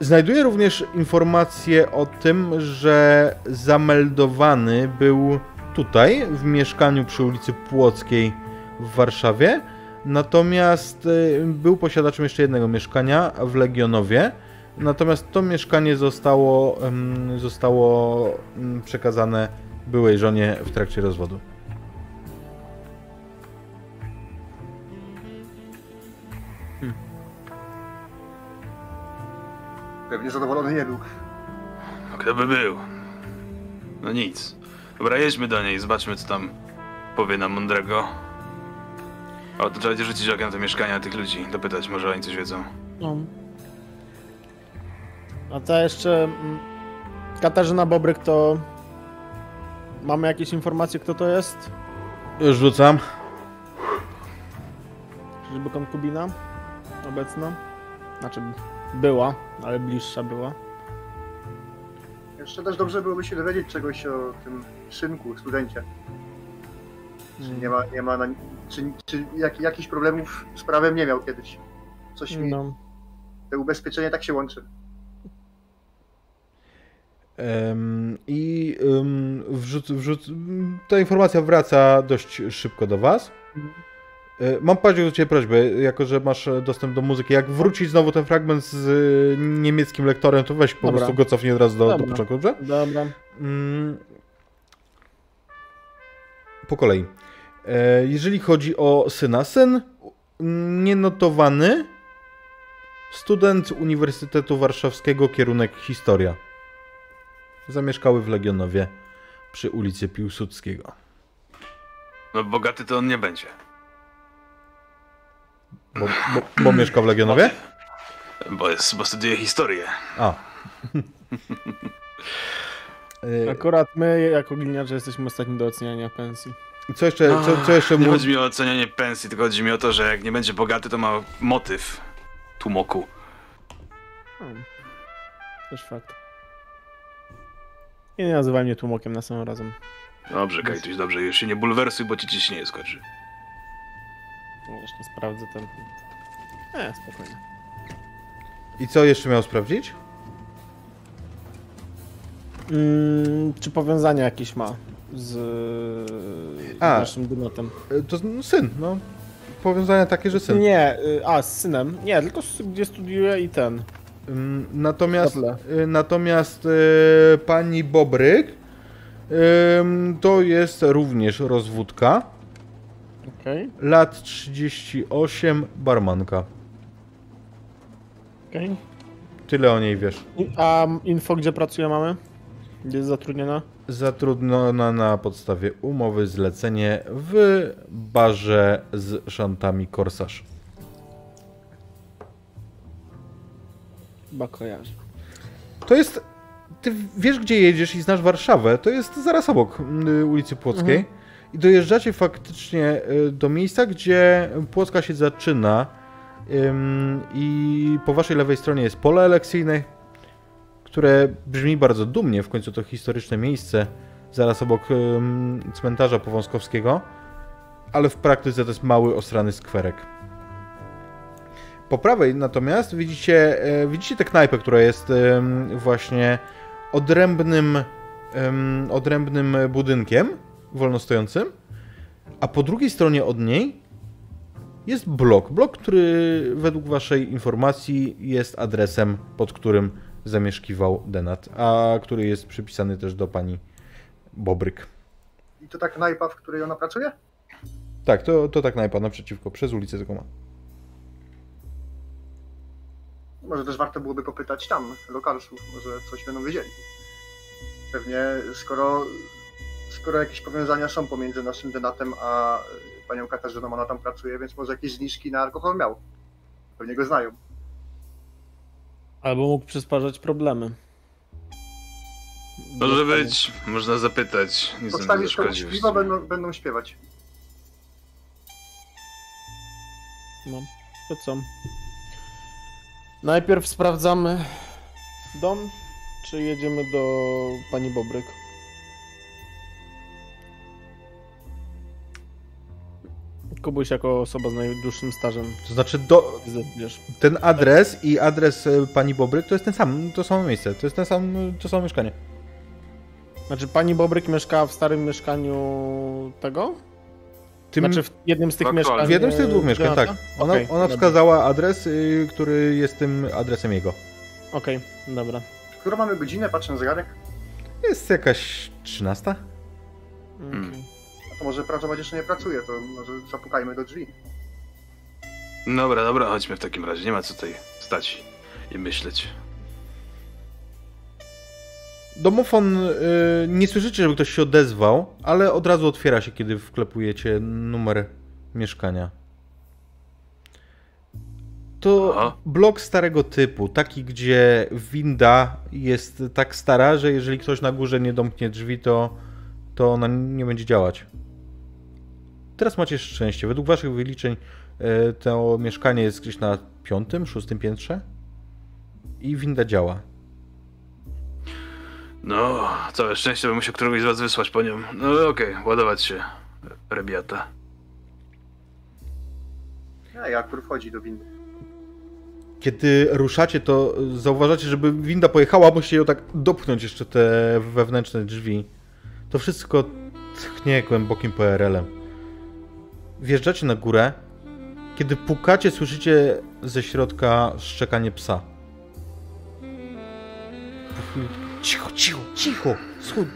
Znajduję również informację o tym, że zameldowany był tutaj, w mieszkaniu przy ulicy Płockiej w Warszawie. Natomiast y, był posiadaczem jeszcze jednego mieszkania w Legionowie. Natomiast to mieszkanie zostało, zostało em, przekazane byłej żonie w trakcie rozwodu. Pewnie zadowolony nie był. Kto by był? No nic. Dobra, jedźmy do niej, zobaczmy co tam powie nam mądrego. O, to trzeba będzie rzucić okiem na te mieszkania tych ludzi, dopytać, może oni coś wiedzą. No. A ta jeszcze mm, Katarzyna Bobryk to... Mamy jakieś informacje, kto to jest? Już rzucam. Czyżby konkubina obecna? Znaczy była, ale bliższa była. Jeszcze też dobrze byłoby się dowiedzieć czegoś o tym synku, studencie. Czy nie ma, nie ma na, czy, czy jak, jakichś problemów z prawem nie miał kiedyś. Coś mi, No. te ubezpieczenie tak się łączy. Em, I um, wrzuc, wrzuc, ta informacja wraca dość szybko do Was. E, Mam Padziu do Ciebie prośbę, jako że masz e, dostęp do muzyki. Jak wróci znowu ten fragment z e, niemieckim lektorem, to weź po Dobra. prostu go cofnij od razu do, do początku, dobrze? Dobra. Mm. Po kolei. E, Jeżeli chodzi o syna, syn nienotowany, student Uniwersytetu Warszawskiego, kierunek historia. Zamieszkały w Legionowie przy ulicy Piłsudskiego. No bogaty to on nie będzie. Bo, bo, bo mieszka w Legionowie? Bo, jest, bo studiuje historię. A. Akurat my, jako gliniarze, jesteśmy ostatni do oceniania pensji. Co jeszcze, co, co jeszcze Nie mu... chodzi mi o ocenianie pensji, tylko chodzi mi o to, że jak nie będzie bogaty, to ma motyw tłumoku. Hmm. Też fakt. I nie nazywaj mnie tłumokiem na samym razem. Dobrze, Kajtuś, dobrze, już się nie bulwersuj, bo ci ciśnienie skoczy. Jeszcze sprawdzę ten. E, spokojnie. I co jeszcze miał sprawdzić? Mm, czy powiązania jakieś ma z, z A. naszym dynotem? E, To no, syn, no. Powiązania takie, że syn. Nie, y, a z synem. Nie, tylko z, gdzie studiuje i ten. Ym, Natomiast, y, natomiast y, pani Bobryk to jest również rozwódka, Okej, lat 38, barmanka. okej. Tyle o niej wiesz. A info, gdzie pracuje mamy? Gdzie jest zatrudniona? Zatrudniona na podstawie umowy zlecenie w barze z szantami Korsarz. Chyba kojarzy. To jest. Ty wiesz, gdzie jedziesz i znasz Warszawę. To jest zaraz obok y, ulicy Płockiej. I dojeżdżacie faktycznie y, do miejsca, gdzie Płocka się zaczyna. I po waszej lewej stronie jest pole elekcyjne, które brzmi bardzo dumnie. W końcu to historyczne miejsce, zaraz obok cmentarza Powązkowskiego. Ale w praktyce to jest mały, osrany skwerek. Po prawej natomiast widzicie, e, widzicie tę knajpę, która jest właśnie odrębnym, odrębnym budynkiem wolnostojącym, a po drugiej stronie od niej jest blok. Blok, który według waszej informacji jest adresem, pod którym zamieszkiwał Denat, a który jest przypisany też do pani Bobryk. I to ta knajpa, w której ona pracuje? Tak, to, to tak knajpa naprzeciwko, przez ulicę tylko ma. Może też warto byłoby popytać tam, lokalsów, może coś będą wiedzieli. Pewnie skoro, skoro jakieś powiązania są pomiędzy naszym denatem a panią Katarzyną, ona tam pracuje, więc może jakieś zniżki na alkohol miał. Pewnie go znają. Albo mógł przysparzać problemy. Może być, można zapytać. Nic komuś zaszkodzi. piwo, będą, będą śpiewać. No, to co? Najpierw sprawdzamy dom, czy jedziemy do pani Bobryk? Kubuś jako osoba z najdłuższym stażem To znaczy, do, wiesz. ten adres i adres e, pani Bobryk to jest ten sam, to samo miejsce, to jest ten sam, to samo mieszkanie. Znaczy pani Bobryk mieszkała w starym mieszkaniu tego? Tym, Znaczy w jednym z tych Aktualnie. mieszkań. w jednym z tych dwóch mieszkań, tak. Ona, Okej, ona wskazała adres, y, który jest tym adresem jego. Okej, dobra. Którą mamy godzinę, patrzę na zegarek? Jest jakaś 13? Hmm. To może pracować jeszcze nie pracuje, to może zapukajmy do drzwi. Dobra, dobra, chodźmy w takim razie. Nie ma co tutaj stać i myśleć. Domofon, y, nie słyszycie, żeby ktoś się odezwał, ale od razu otwiera się, kiedy wklepujecie numer mieszkania. To Aha. blok starego typu, taki, gdzie winda jest tak stara, że jeżeli ktoś na górze nie domknie drzwi, to, to ona nie będzie działać. Teraz macie szczęście. Według waszych wyliczeń y, to mieszkanie jest gdzieś na piątym, szóstym piętrze i winda działa. No, całe szczęście, bym musiał któregoś z was wysłać po nią. No okej, ładować się, rebiata. A Artur wchodzi do windy. Kiedy ruszacie, to zauważacie, żeby winda pojechała, musicie ją tak dopchnąć jeszcze te wewnętrzne drzwi. To wszystko tchnie głębokim PRL-em. Wjeżdżacie na górę. Kiedy pukacie, słyszycie ze środka szczekanie psa. Cicho, cicho, cicho! Słuch-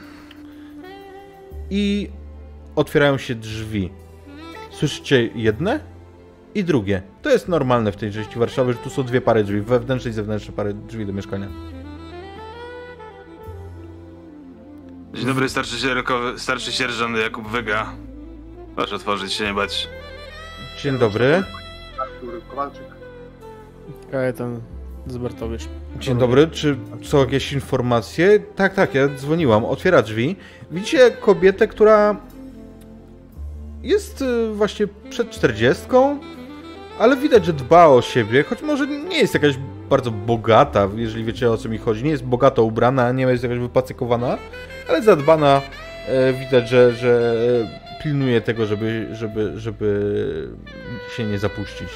I otwierają się drzwi. Słyszycie jedne i drugie. To jest normalne w tej części Warszawy, że tu są dwie pary drzwi, wewnętrzne i zewnętrzne pary drzwi do mieszkania. Dzień dobry, starszy, sierkowy, starszy sierżant Jakub Wyga. Proszę otworzyć się, nie bać. Dzień dobry. Artur Kowalczyk. Kajetan Zbertowicz. Dzień dobry. Czy są jakieś informacje? Tak, tak, ja dzwoniłam. Otwiera drzwi. Widzicie kobietę, która jest y, właśnie przed czterdziestką, ale widać, że dba o siebie, choć może nie jest jakaś bardzo bogata, jeżeli wiecie o co mi chodzi. Nie jest bogato ubrana, nie jest jakaś wypacykowana, ale zadbana. E, widać, że, że pilnuje tego, żeby, żeby, żeby się nie zapuścić.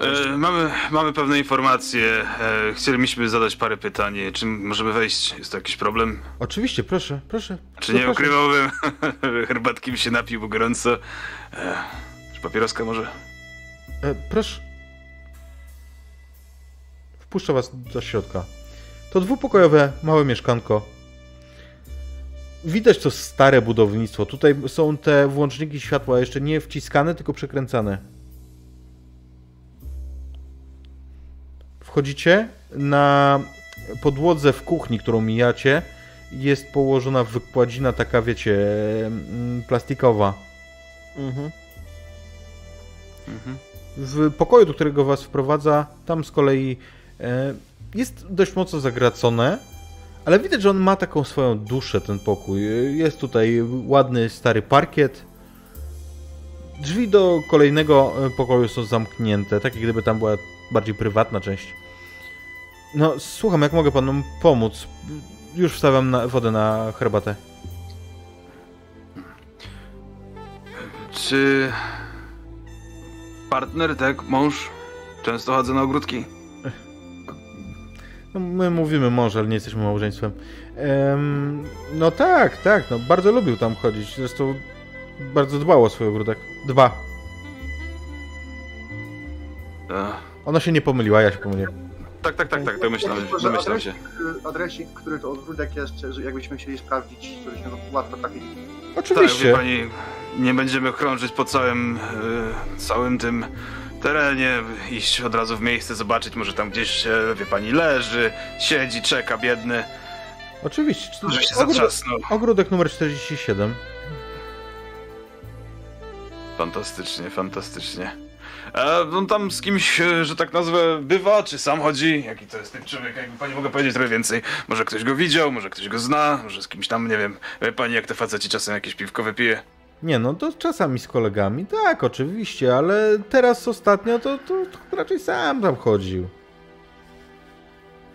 E, mamy, mamy pewne informacje. E, chcielibyśmy zadać parę pytań. Czy możemy wejść? Jest to jakiś problem? Oczywiście, proszę, proszę. Czy nie ukrywałbym? Herbatki mi się napił, bo gorąco. E, czy papieroska może? E, proszę. Wpuszczę was do środka. To dwupokojowe, małe mieszkanko. Widać to stare budownictwo. Tutaj są te włączniki światła jeszcze nie wciskane, tylko przekręcane. Wchodzicie na podłodze w kuchni, którą mijacie. Jest położona wykładzina taka, wiecie, mm, plastikowa. Mhm. Mhm. W pokoju, do którego was wprowadza, tam z kolei e, jest dość mocno zagracone, ale widać, że on ma taką swoją duszę, ten pokój. Jest tutaj ładny, stary parkiet. Drzwi do kolejnego e, pokoju są zamknięte, tak jak gdyby tam była bardziej prywatna część. No, słucham, jak mogę panu pomóc? Już wstawiam na, wodę na herbatę. Czy partner, tak, mąż, często chodzą na ogródki? No, my mówimy może, ale nie jesteśmy małżeństwem. Em, no tak, tak, no bardzo lubił tam chodzić. Zresztą bardzo dbał o swój ogródek. Dba. E, Ona się nie pomyliła, ja się pomyliłem. tak, tak, tak, tak, domyślam, Może domyślam się. adresik, który to ogródek jest, jakbyśmy chcieli sprawdzić, żebyśmy go łatwo trafili. Tak, Oczywiście. wie pani, nie będziemy krążyć po całym, e, całym tym terenie, iść od razu w miejsce, zobaczyć, może tam gdzieś, e, wie pani, leży, siedzi, czeka, biedny, Oczywiście. może się Ogródek, zatrzasnął. ogródek numer 47. Fantastycznie, fantastycznie. E, on tam z kimś, e, że tak nazwę, bywa, czy sam chodzi? Jaki to jest ten człowiek? Jakby pani mogła powiedzieć trochę więcej. Może ktoś go widział, może ktoś go zna, może z kimś tam, nie wiem. Wie pani, jak te faceci czasem jakieś piwko wypije? Nie no, to czasami z kolegami, tak, oczywiście, ale teraz ostatnio to, to, to raczej sam tam chodził.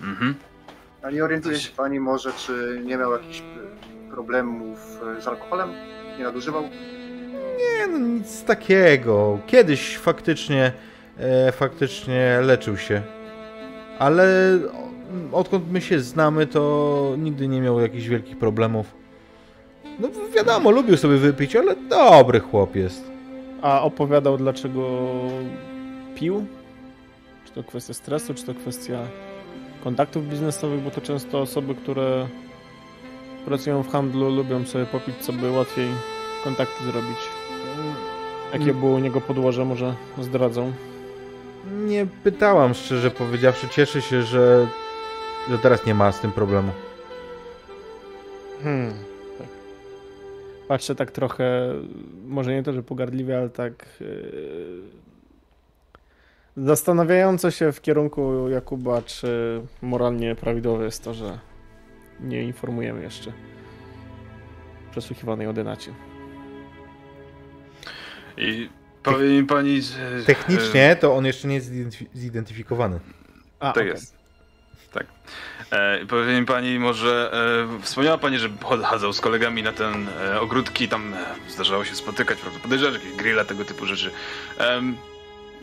Mhm. A nie orientuje się pani może, czy nie miał jakichś e, problemów e, z alkoholem? Nie nadużywał? Nie no, nic takiego. Kiedyś faktycznie, e, faktycznie leczył się. Ale odkąd my się znamy, to nigdy nie miał jakichś wielkich problemów. No wiadomo, lubił sobie wypić, ale dobry chłop jest. A opowiadał dlaczego pił? Czy to kwestia stresu, czy to kwestia kontaktów biznesowych, bo to często osoby, które pracują w handlu, lubią sobie popić, co by łatwiej kontakty zrobić. Jakie było u niego podłoże, może zdradzą. Nie pytałam, szczerze powiedziawszy. Cieszę się, że, że teraz nie ma z tym problemu. Hmm. Patrzę tak trochę, może nie to, że pogardliwie, ale tak yy, zastanawiająco się w kierunku Jakuba, czy moralnie prawidłowe jest to, że nie informujemy jeszcze przesłuchiwanej o denacie. I powie mi pani... że- Technicznie to on jeszcze nie jest zidentyfi- zidentyfikowany. A, Tak okej. jest. Tak. E, i powie mi pani może, e, wspomniała pani, że chadzał z kolegami na ten e, ogródki, tam e, zdarzało się spotykać, prawda? Podejrzewam, że jakieś grille, tego typu rzeczy.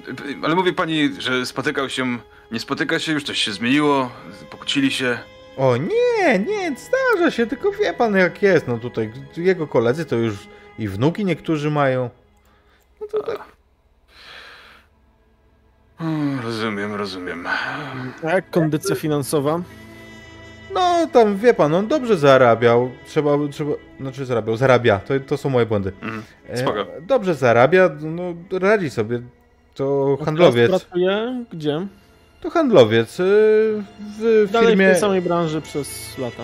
P- ale mówi pani, że spotykał się, nie spotyka się, już coś się zmieniło, pokłócili się. O nie, nie, zdarza się, tylko wie pan jak jest. No tutaj jego koledzy to już i wnuki niektórzy mają. No to tak. Hmm, rozumiem, rozumiem. A jak kondycja finansowa? No tam wie pan, on dobrze zarabiał. Trzeba, trzeba, znaczy zarabiał, zarabia. To, to są moje błędy. Mhm. E, Spoko. dobrze zarabia, no radzi sobie. To handlowiec. Pracuje gdzie? To handlowiec y, w Dalej w firmie. tej samej branży przez lata.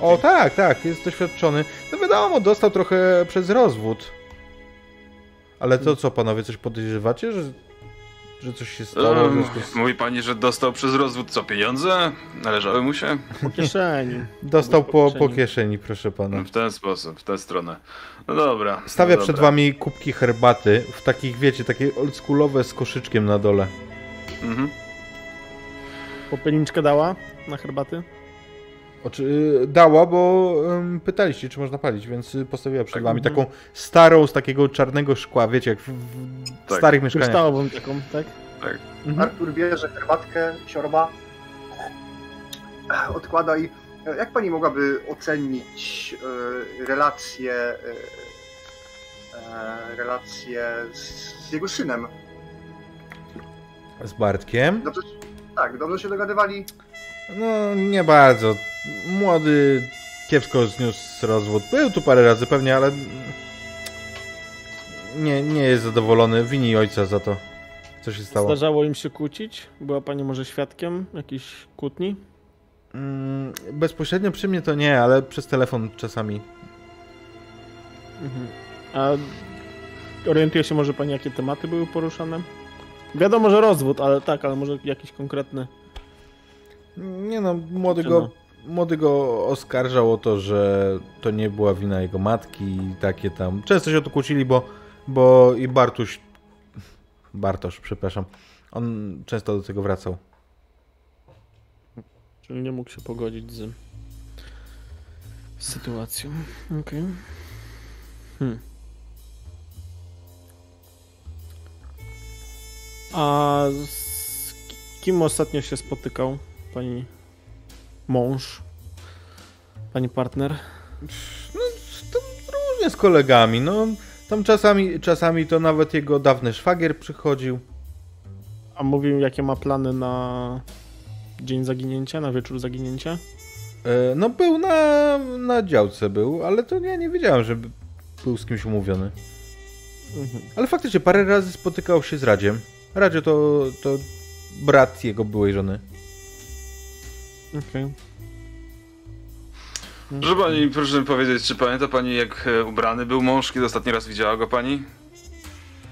O tak, tak, jest doświadczony. No wiadomo, dostał trochę przez rozwód. Ale to co, panowie, coś podejrzewacie, że, że coś się stało? związku z... mówi pani, że dostał przez rozwód co, pieniądze? Należały mu się? Po kieszeni. Dostał po, po kieszeni. kieszeni, proszę pana. W ten sposób, w tę stronę. No dobra. Stawia no przed dobra. wami kubki herbaty w takich, wiecie, takie oldschoolowe z koszyczkiem na dole. Mhm. Popielniczkę dała na herbaty? Oczy, dała, bo ym, pytaliście, czy można palić, więc y, postawiła przed Tak. wami taką starą, z takiego czarnego szkła, wiecie, jak w, w Tak. starych mieszkaniach. Kryształową taką, tak? Tak. Mhm. Artur bierze herbatkę, siorba, odkłada i e, jak pani mogłaby ocenić e, relacje, e, e, relacje z, z jego synem? Z Bartkiem. Dobrze, tak, dobrze się dogadywali? No, nie bardzo. Młody kiepsko zniósł rozwód. Był tu parę razy pewnie, ale nie, nie jest zadowolony. Wini ojca za to, co się stało. Zdarzało im się kłócić? Była pani może świadkiem jakiejś kłótni? Mm, bezpośrednio przy mnie to nie, ale przez telefon czasami. Mhm. A orientuje się może pani, jakie tematy były poruszane? Wiadomo, że rozwód, ale tak, ale może jakiś konkretny. Nie no, młody go, młody go oskarżał o to, że to nie była wina jego matki i takie tam. Często się o to kłócili, bo, bo i Bartuś, Bartosz, przepraszam, on często do tego wracał. Czyli nie mógł się pogodzić z, z sytuacją. Okej. Hmm. A z kim ostatnio się spotykał pani mąż? Pani partner? No, to różnie z kolegami, no. Tam czasami, czasami to nawet jego dawny szwagier przychodził. A mówił, jakie ma plany na dzień zaginięcia, na wieczór zaginięcia? E, No był na, na działce był, ale to ja nie wiedziałem, że był z kimś umówiony. Mhm. Ale faktycznie parę razy spotykał się z Radziem. Radzie to, to brat jego byłej żony. Okej. Proszę pani, proszę mi powiedzieć, czy pamięta pani jak e, ubrany był mąż, kiedy ostatni raz widziała go pani?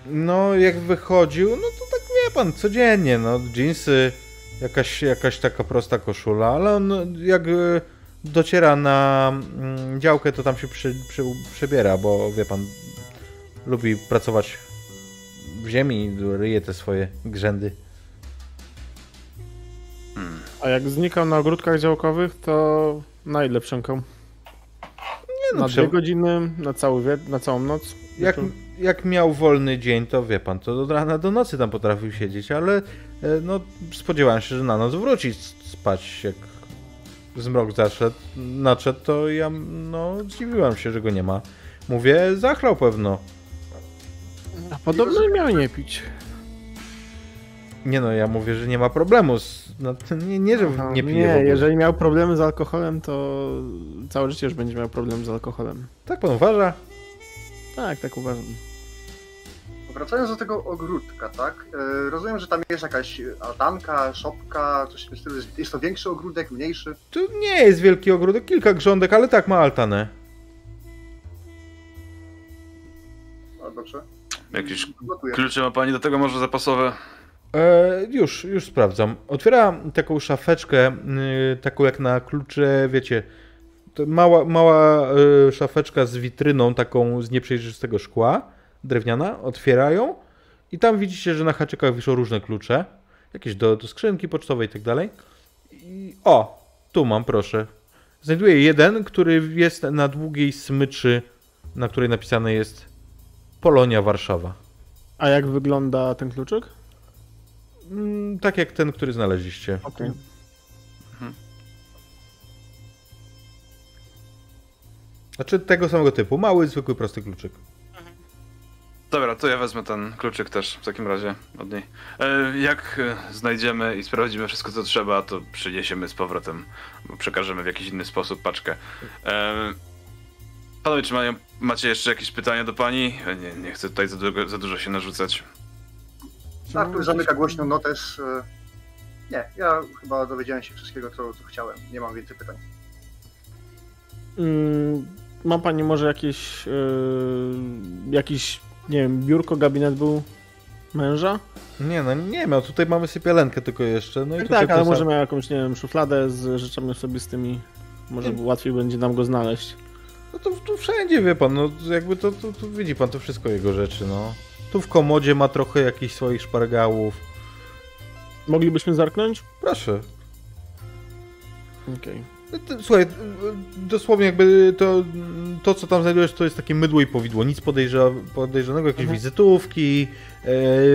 No, jak wychodził, no to tak wie pan, codziennie, no, jeansy, jakaś, jakaś taka prosta koszula, ale on jak y, dociera na mm, działkę, to tam się przy, przy, przebiera, bo wie pan, lubi pracować w ziemi, ryje te swoje grzędy. A jak znikał na ogródkach działkowych, to na ile przemkał? Nie no, Na dwie godziny, na, cały wie- na całą noc? jak, Wieczór? jak miał wolny dzień, to wie pan, to od rana do nocy tam potrafił siedzieć, ale e, no, spodziewałem się, że na noc wróci spać, jak zmrok zaszedł, nadszedł, to ja no, zdziwiłem się, że go nie ma. Mówię, zachlał pewno. A podobno miał nie pić. Nie no, ja mówię, że nie ma problemu. Z, no, nie, nie, że Aha, nie pije nie jeżeli miał problemy z alkoholem, to całe życie już będzie miał problem z alkoholem. Tak pan uważa? Tak, tak uważam. Wracając do tego ogródka, tak? E, rozumiem, że tam jest jakaś altanka, szopka, coś w tym stylu. Jest to większy ogródek, mniejszy? To nie jest wielki ogródek, kilka grządek, ale tak ma altanę. No dobrze. Jakieś Gotuję. klucze ma pani do tego może zapasowe? E, już, już sprawdzam. Otwiera taką szafeczkę, y, taką jak na klucze, wiecie, mała, mała y, szafeczka z witryną, taką z nieprzejrzystego szkła, drewniana, otwiera ją i tam widzicie, że na haczykach wiszą różne klucze, jakieś do, do skrzynki pocztowej i tak dalej. I o, tu mam, proszę. Znajduję jeden, który jest na długiej smyczy, na której napisane jest Polonia Warszawa. A jak wygląda ten kluczyk? Mm, tak jak ten, który znaleźliście. Okej. Znaczy tego samego typu. Mały, zwykły, prosty kluczyk. Dobra, to ja wezmę ten kluczyk też w takim razie od niej. E, jak e, znajdziemy i sprawdzimy wszystko co trzeba, to przyniesiemy z powrotem, bo przekażemy w jakiś inny sposób paczkę. E, panowie, czy mają, macie jeszcze jakieś pytania do pani? Nie, nie chcę tutaj za, długo, za dużo się narzucać. Artur zamyka głośno notes. e, Nie, ja chyba dowiedziałem się wszystkiego, co, co chciałem. Nie mam więcej pytań. Mm, ma pani może jakieś, yy, jakiś, nie wiem, biurko, gabinet był męża? Nie no, nie miał. Tutaj mamy sypialenkę tylko jeszcze. No i Tak, tak ale może miał jakąś, nie wiem, szufladę z rzeczami osobistymi. Może Nie. łatwiej będzie nam go znaleźć. No to tu wszędzie, wie pan, no jakby to, to, to widzi pan, to wszystko jego rzeczy, no. Tu w komodzie ma trochę jakichś swoich szpargałów. Moglibyśmy zerknąć? Proszę. Okej. No to- Słuchaj, dosłownie jakby to, to, co tam znajdujesz, to jest takie mydło i powidło. Nic podejrza, podejrzanego, jakieś Mhm. wizytówki.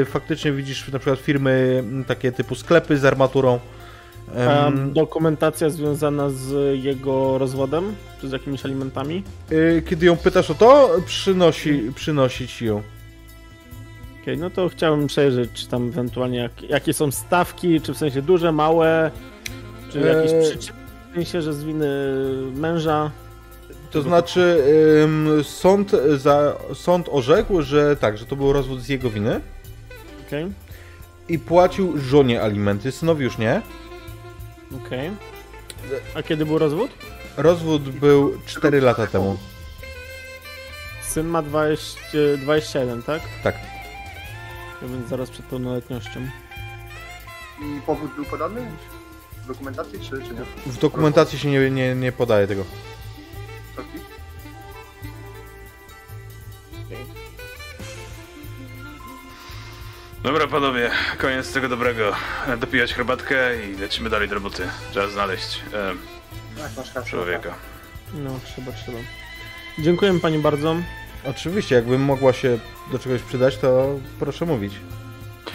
E, faktycznie widzisz na przykład firmy takie typu sklepy z armaturą. A Em, dokumentacja związana z jego rozwodem? Czy z jakimiś alimentami? e, kiedy ją pytasz o to, przynosi, przynosi ci ją. Okej, no to chciałbym przejrzeć, czy tam ewentualnie jak, jakie są stawki, czy w sensie duże, małe, czy jakieś Eee. przyczyny, w sensie, że z winy męża. To znaczy, em, sąd, za, sąd orzekł, że tak, że to był rozwód z jego winy Okej, i płacił żonie alimenty, synowi już nie. okej. A kiedy był rozwód? Rozwód był 4 lata temu. Syn ma 20, 21, tak? Tak. Ja więc zaraz przed pełnoletnością. I powód był podany w dokumentacji, czy, czy nie? W dokumentacji się nie, nie, nie podaje tego. Dobra panowie, koniec tego dobrego. Dopijać herbatkę i lecimy dalej do roboty. Trzeba znaleźć e, Tak, człowieka. No, trzeba, trzeba. Dziękuję pani bardzo. Oczywiście, jakbym mogła się do czegoś przydać, to proszę mówić.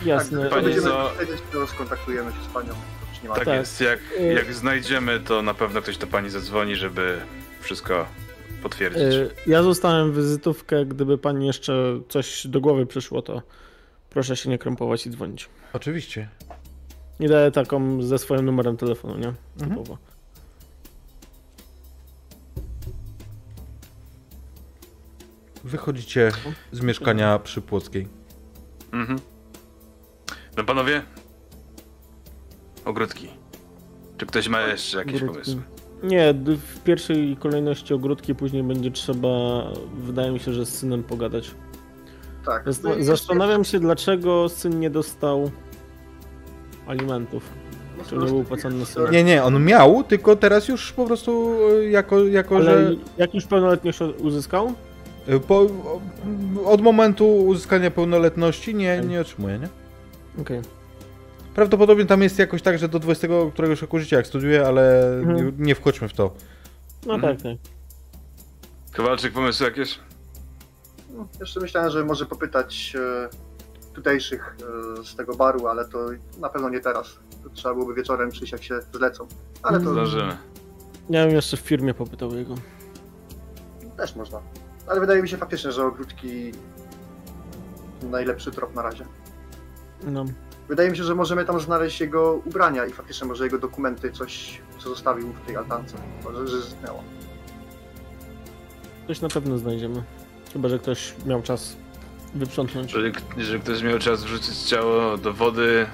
Jasne. Tak, będziemy to skontaktujemy się z panią. Tak, Tak. jest, jak, Y- jak znajdziemy, to na pewno ktoś do pani zadzwoni, żeby wszystko potwierdzić. Y, Ja zostałem wizytówkę, gdyby pani jeszcze coś do głowy przyszło, to proszę się nie krępować i dzwonić. Oczywiście. Nie daję taką ze swoim numerem telefonu, nie? Mhm. Typowo. Wychodzicie z mieszkania przy Płockiej. Mhm. No panowie? Ogródki. Czy ktoś ma jeszcze jakieś Ogródki. pomysły? Nie, w pierwszej kolejności ogródki, później będzie trzeba, wydaje mi się, że z synem pogadać. Tak. Zast- No Zastanawiam się, dlaczego syn nie dostał alimentów. no, czy nie był płacony syn. Nie, nie, on miał, tylko teraz już po prostu e, jako, jako Ale że jak już pełnoletność uzyskał? E, po, od momentu uzyskania pełnoletności nie, nie otrzymuje, nie? Okej. Prawdopodobnie tam jest jakoś tak, że do 20 któregoś roku życia jak studiuje, ale Mhm. nie, nie wchodźmy w to. No Mhm. tak, tak. Kowalczyk, pomysły jakieś? No, jeszcze myślałem, że może popytać e, tutejszych e, z tego baru, ale to na pewno nie teraz. To trzeba byłoby wieczorem przyjść, jak się zlecą. Ale to Zdążymy. Ja bym jeszcze w firmie popytał jego. też można. Ale wydaje mi się faktycznie, że ogródki najlepszy trop na razie. No. Wydaje mi się, że możemy tam znaleźć jego ubrania i faktycznie może jego dokumenty, coś, co zostawił w tej altance. Może, że zniknęło. Coś na pewno znajdziemy. Chyba, że ktoś miał czas wyprzątnąć. Jeżeli, jeżeli ktoś miał czas wrzucić ciało do wody,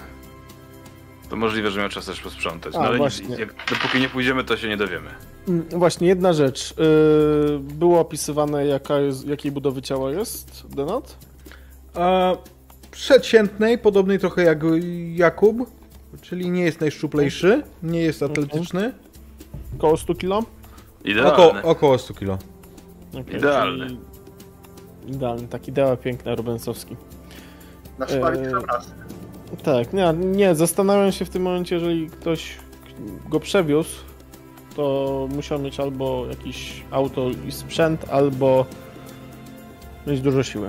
to możliwe, że miał czas też posprzątać. No A, ale właśnie. jak, dopóki nie pójdziemy, to się nie dowiemy. Mm, Właśnie, jedna rzecz. Yy, było opisywane, jaka jest, jakiej budowy ciała jest Denat? A przeciętnej, podobnej trochę jak Jakub, czyli nie jest najszczuplejszy, nie jest atletyczny, Koło 100 kilo? Idealne. około, około 100 kg. Okay, Idealny. czyli- Idealny, taki ideał piękny, Rubensowski. Na Eee. eee... raz. Tak, nie, nie, zastanawiam się w tym momencie, jeżeli ktoś go przewiózł, to musiał mieć albo jakiś auto i sprzęt, albo mieć dużo siły,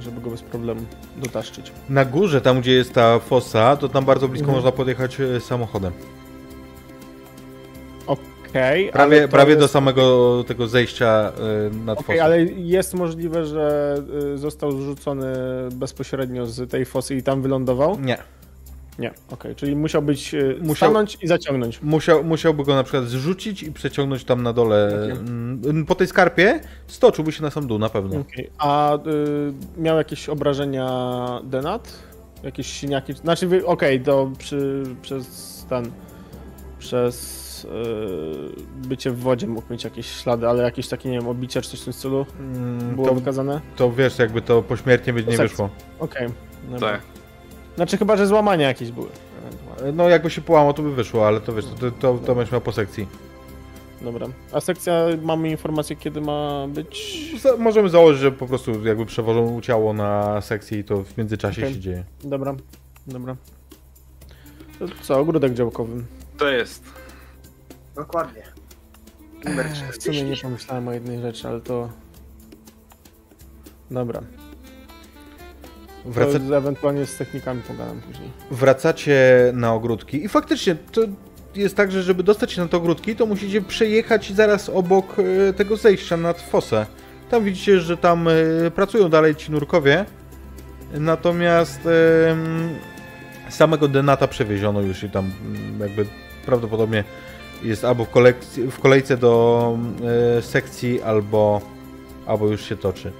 żeby go bez problemu dotaszczyć. Na górze, tam gdzie jest ta fosa, to tam bardzo blisko Mhm. można podjechać e, samochodem. Okej, Prawie, prawie do jest- samego tego zejścia e, nad Okej, fosą. ale jest możliwe, że y, został zrzucony bezpośrednio z tej fosy i tam wylądował? Nie. Nie, okej, czyli musiał być, y, Musiał- stanąć i zaciągnąć. Musiał, musiałby go na przykład zrzucić i przeciągnąć tam na dole. Okej. mm, Po tej skarpie stoczyłby się na sam dół, na pewno. Okej, A y, miał jakieś obrażenia Denat? Jakieś siniaki? Znaczy, okej, to przy, przez ten, przez y, bycie w wodzie mógł mieć jakieś ślady, ale jakieś takie, nie wiem, obicia czy coś w tym stylu Mm, było To, wykazane? to wiesz, jakby to pośmiertnie by nie sekcji. wyszło. Okej, dobra. Tak. Znaczy chyba, że złamania jakieś były. No jakby się połamał, to by wyszło, ale to wiesz, to, to, to będziesz miał po sekcji. Dobra. A sekcja, mamy informację, kiedy ma być? Za, możemy założyć, że po prostu jakby przewożą ciało na sekcję i to w międzyczasie Okej. się dzieje. Dobra, dobra. To co, ogródek działkowy. To jest. Dokładnie. Numer Ech, W sumie nie 40. pomyślałem o jednej rzeczy, ale to... Dobra. Wraca, To ewentualnie z technikami pogadam później. wracacie na ogródki i faktycznie to jest tak, że żeby dostać się na te ogródki, to musicie przejechać zaraz obok e, tego zejścia nad fosę. Tam widzicie, że tam e, pracują dalej ci nurkowie, natomiast samego Denata przewieziono już i tam mm, jakby prawdopodobnie jest albo w, kolekcji, w kolejce do e, sekcji, albo, albo już się toczy.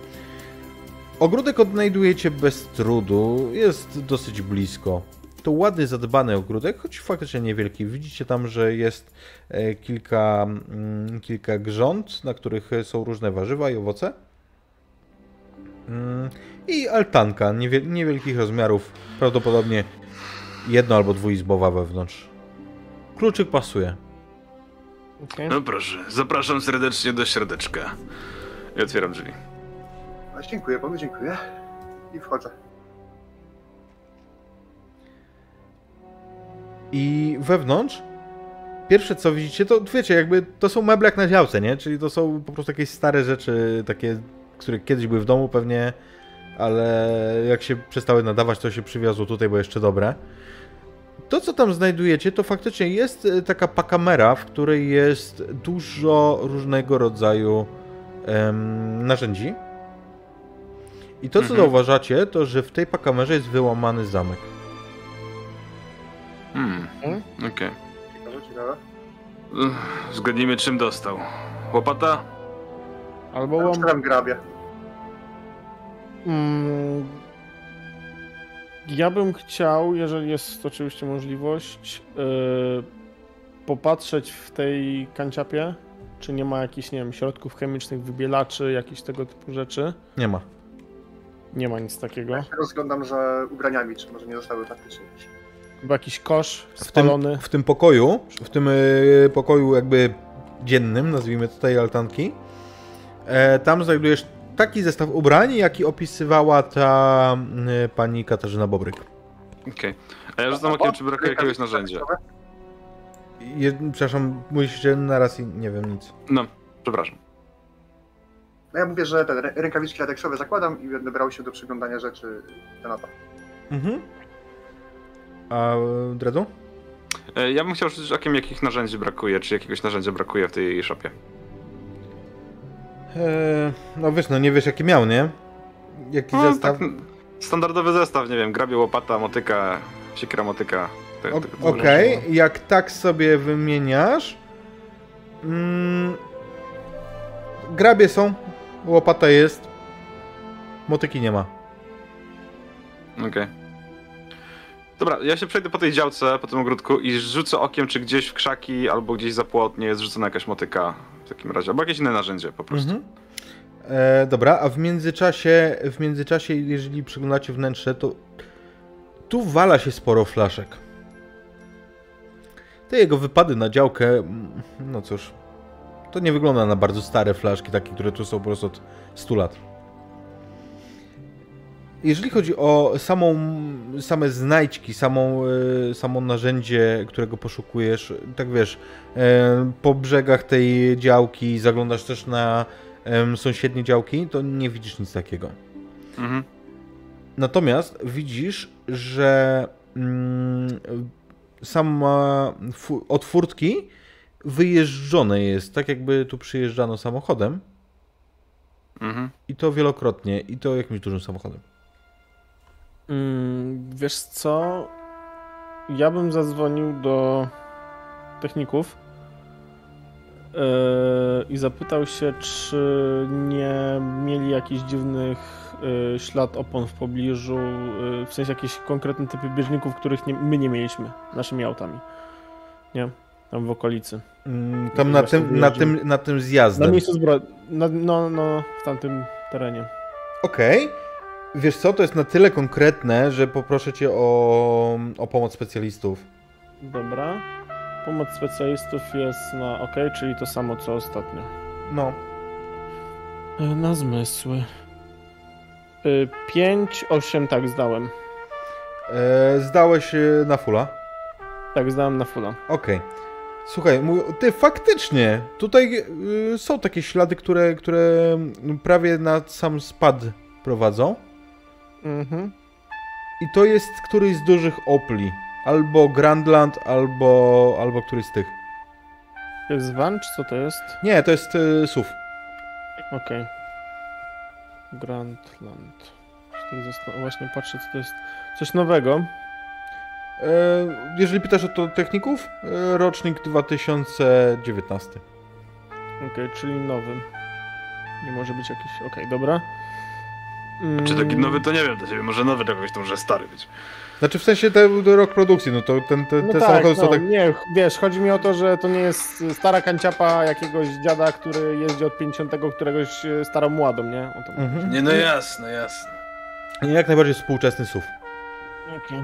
Ogródek odnajdujecie bez trudu, jest dosyć blisko. To ładny, zadbany ogródek, choć faktycznie niewielki. Widzicie tam, że jest e, kilka, mm, kilka grząd, na których są różne warzywa i owoce. Mm, I altanka niewiel niewielkich rozmiarów, prawdopodobnie jedno albo dwuizbowa wewnątrz. Kluczyk pasuje. Okej. No proszę, zapraszam serdecznie do środeczka. I otwieram drzwi. A, Dziękuję panu, dziękuję. I wchodzę. I wewnątrz pierwsze co widzicie, to wiecie, jakby to są meble jak na działce, nie? Czyli to są po prostu jakieś stare rzeczy, takie, które kiedyś były w domu pewnie, ale jak się przestały nadawać, to się przywiozło tutaj, bo jeszcze dobre. To, co tam znajdujecie, to faktycznie jest e, taka pakamera, w której jest dużo różnego rodzaju em, narzędzi. I to, co Mhm. zauważacie, to że w tej pakamerze jest wyłamany zamek. Hmm, Hmm? okej. Ciekawe, ciekawe. Uff, Zgadnijmy, czym dostał. Łopata? Albo Ja łom... Otwieram grabie. Mm, ja bym chciał, jeżeli jest oczywiście możliwość, yy, popatrzeć w tej kanciapie, czy nie ma jakichś, nie wiem, środków chemicznych, wybielaczy, jakichś tego typu rzeczy. Nie ma. Nie ma nic takiego. Ja się rozglądam za ubraniami, czy może nie zostały faktycznie. Chyba jakiś kosz W tym, spalony. w tym pokoju, w tym y, pokoju jakby dziennym, nazwijmy tutaj altanki, e, tam znajdujesz taki zestaw ubrań, jaki opisywała ta y, pani Katarzyna Bobryk. Okej. A ja rzucam okiem, czy brakuje jakiegoś narzędzia. Je, przepraszam, musicie naraz i nie wiem nic. No, przepraszam. No ja mówię, że te rękawiczki lateksowe zakładam i będę brał się do przyglądania rzeczy Denata. Mhm. A Dredu? E, Ja bym chciał rzucić okiem, jakich narzędzi brakuje, czy jakiegoś narzędzia brakuje w tej shopie. E, no wiesz, no nie wiesz jaki miał, nie? Jaki No, zestaw? tak, standardowy zestaw, nie wiem, grabie, łopata, motyka, siekra, motyka. Okej, jak tak sobie wymieniasz. Mm, grabie są, łopata jest, motyki nie ma. Okej. Dobra, ja się przejdę po tej działce, po tym ogródku i rzucę okiem, czy gdzieś w krzaki albo gdzieś za płot nie jest rzucona jakaś motyka w takim razie, albo jakieś inne narzędzie po prostu. Mhm. E, dobra, a w międzyczasie, w międzyczasie, jeżeli przyglądacie wnętrze, to tu wala się sporo flaszek. Te jego wypady na działkę, mm, no cóż, to nie wygląda na bardzo stare flaszki, takie, które tu są po prostu od 100 lat. Jeżeli chodzi o samą, same znajdźki, samą, e, samo narzędzie, którego poszukujesz, tak wiesz, e, po brzegach tej działki zaglądasz też na sąsiednie działki, to nie widzisz nic takiego. Mhm. Natomiast widzisz, że mm, sama furtki wyjeżdżone jest, tak jakby tu przyjeżdżano samochodem Mhm. i to wielokrotnie, i to jakimś dużym samochodem. Mm, wiesz co? Ja bym zadzwonił do techników yy, i zapytał się, czy nie mieli jakichś dziwnych yy, ślad opon w pobliżu, yy, w sensie jakieś konkretne typy bieżników, których nie, my nie mieliśmy naszymi autami. Nie? Tam w okolicy. Mm, Tam na tym, na, tym, na tym Na zjazdem. miejscu zbrodni. No, no, no, w tamtym terenie. Okej. Wiesz co, to jest na tyle konkretne, że poproszę cię o, o pomoc specjalistów. Dobra. Pomoc specjalistów jest na OK, czyli to samo co ostatnio. No. E, Na zmysły. 5, 8 tak zdałem. E, zdałeś e, na fulla. Tak, zdałem na fulla. Okej. Słuchaj, ty faktycznie, tutaj y, są takie ślady, które, które prawie na sam spad prowadzą. Mhm. I to jest któryś z dużych Opli. Albo Grandland, albo, albo któryś z tych. To jest van, czy co to jest? Nie, to jest y, SUV. Okej. Grandland. Czy tak zastan- Właśnie patrzę, co to jest. Coś nowego. E, jeżeli pytasz o to techników, e, rocznik 2019. Okej, czyli nowy. Nie może być jakiś. Okej, dobra. Mm, Czy taki nowy, to nie wiem, dla ciebie może nowy, dla kogoś to może stary być. Znaczy w sensie te, te rok produkcji, no to ten, te, No te tak, samochody no, są tak... Nie, wiesz, chodzi mi o to, że to nie jest stara kanciapa jakiegoś dziada, który jeździ od 50 któregoś e, starą mładą, nie? O to Mhm. Nie, no jasne, jasne. Jak najbardziej współczesny SUV. Okej.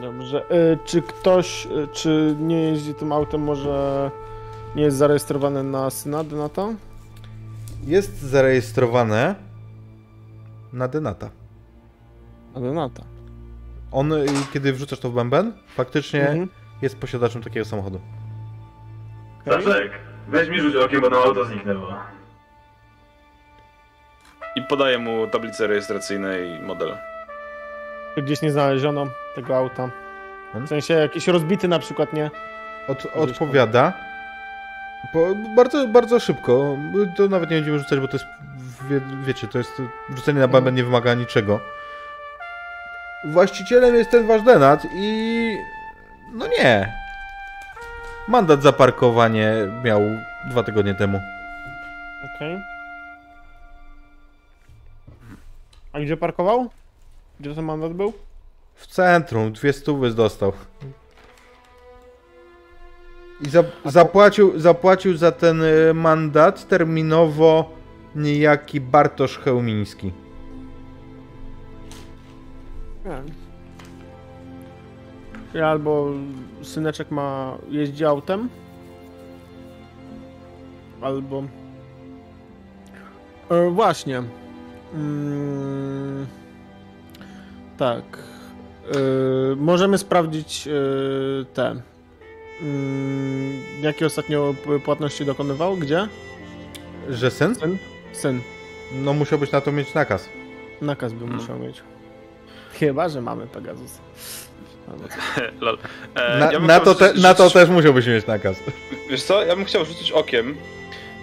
Dobrze. E, czy ktoś, e, czy nie jeździ tym autem, może nie jest zarejestrowany na Synady na to? Jest zarejestrowane na Denata. Na Denata. On, y, kiedy wrzucasz to w bęben, faktycznie Mhm. jest posiadaczem takiego samochodu. Okej. Staszek, weź mi rzuć okiem, bo nam auto zniknęło. I podaję mu tablicę rejestracyjną i model. Gdzieś nie znaleziono tego auta. W sensie jakiś rozbity na przykład, nie? Od, odpowiada. Po, bardzo, bardzo szybko. To nawet nie będziemy rzucać, bo to jest, wie, wiecie, to jest, rzucenie na bęben nie wymaga niczego. Właścicielem jest ten wasz denat i... no nie. Mandat za parkowanie miał dwa tygodnie temu. Okej. A gdzie parkował? Gdzie ten mandat był? W centrum, dwie stówy dostał. I za, zapłacił, zapłacił za ten y, mandat terminowo niejaki Bartosz Chełmiński. Ja albo syneczek ma jeździ autem, albo... E, właśnie. Mm, tak. E, możemy sprawdzić e, te. Mm, jakie ostatnio płatności dokonywał? Gdzie? Że syn? Syn? Syn. No musiałbyś na to mieć nakaz. Nakaz by musiał mieć. Chyba, że mamy Pegasus. Lol. E, Na, ja bym na, to, te, rzucić- na to też musiałbyś mieć nakaz. Wiesz co, ja bym chciał rzucić okiem,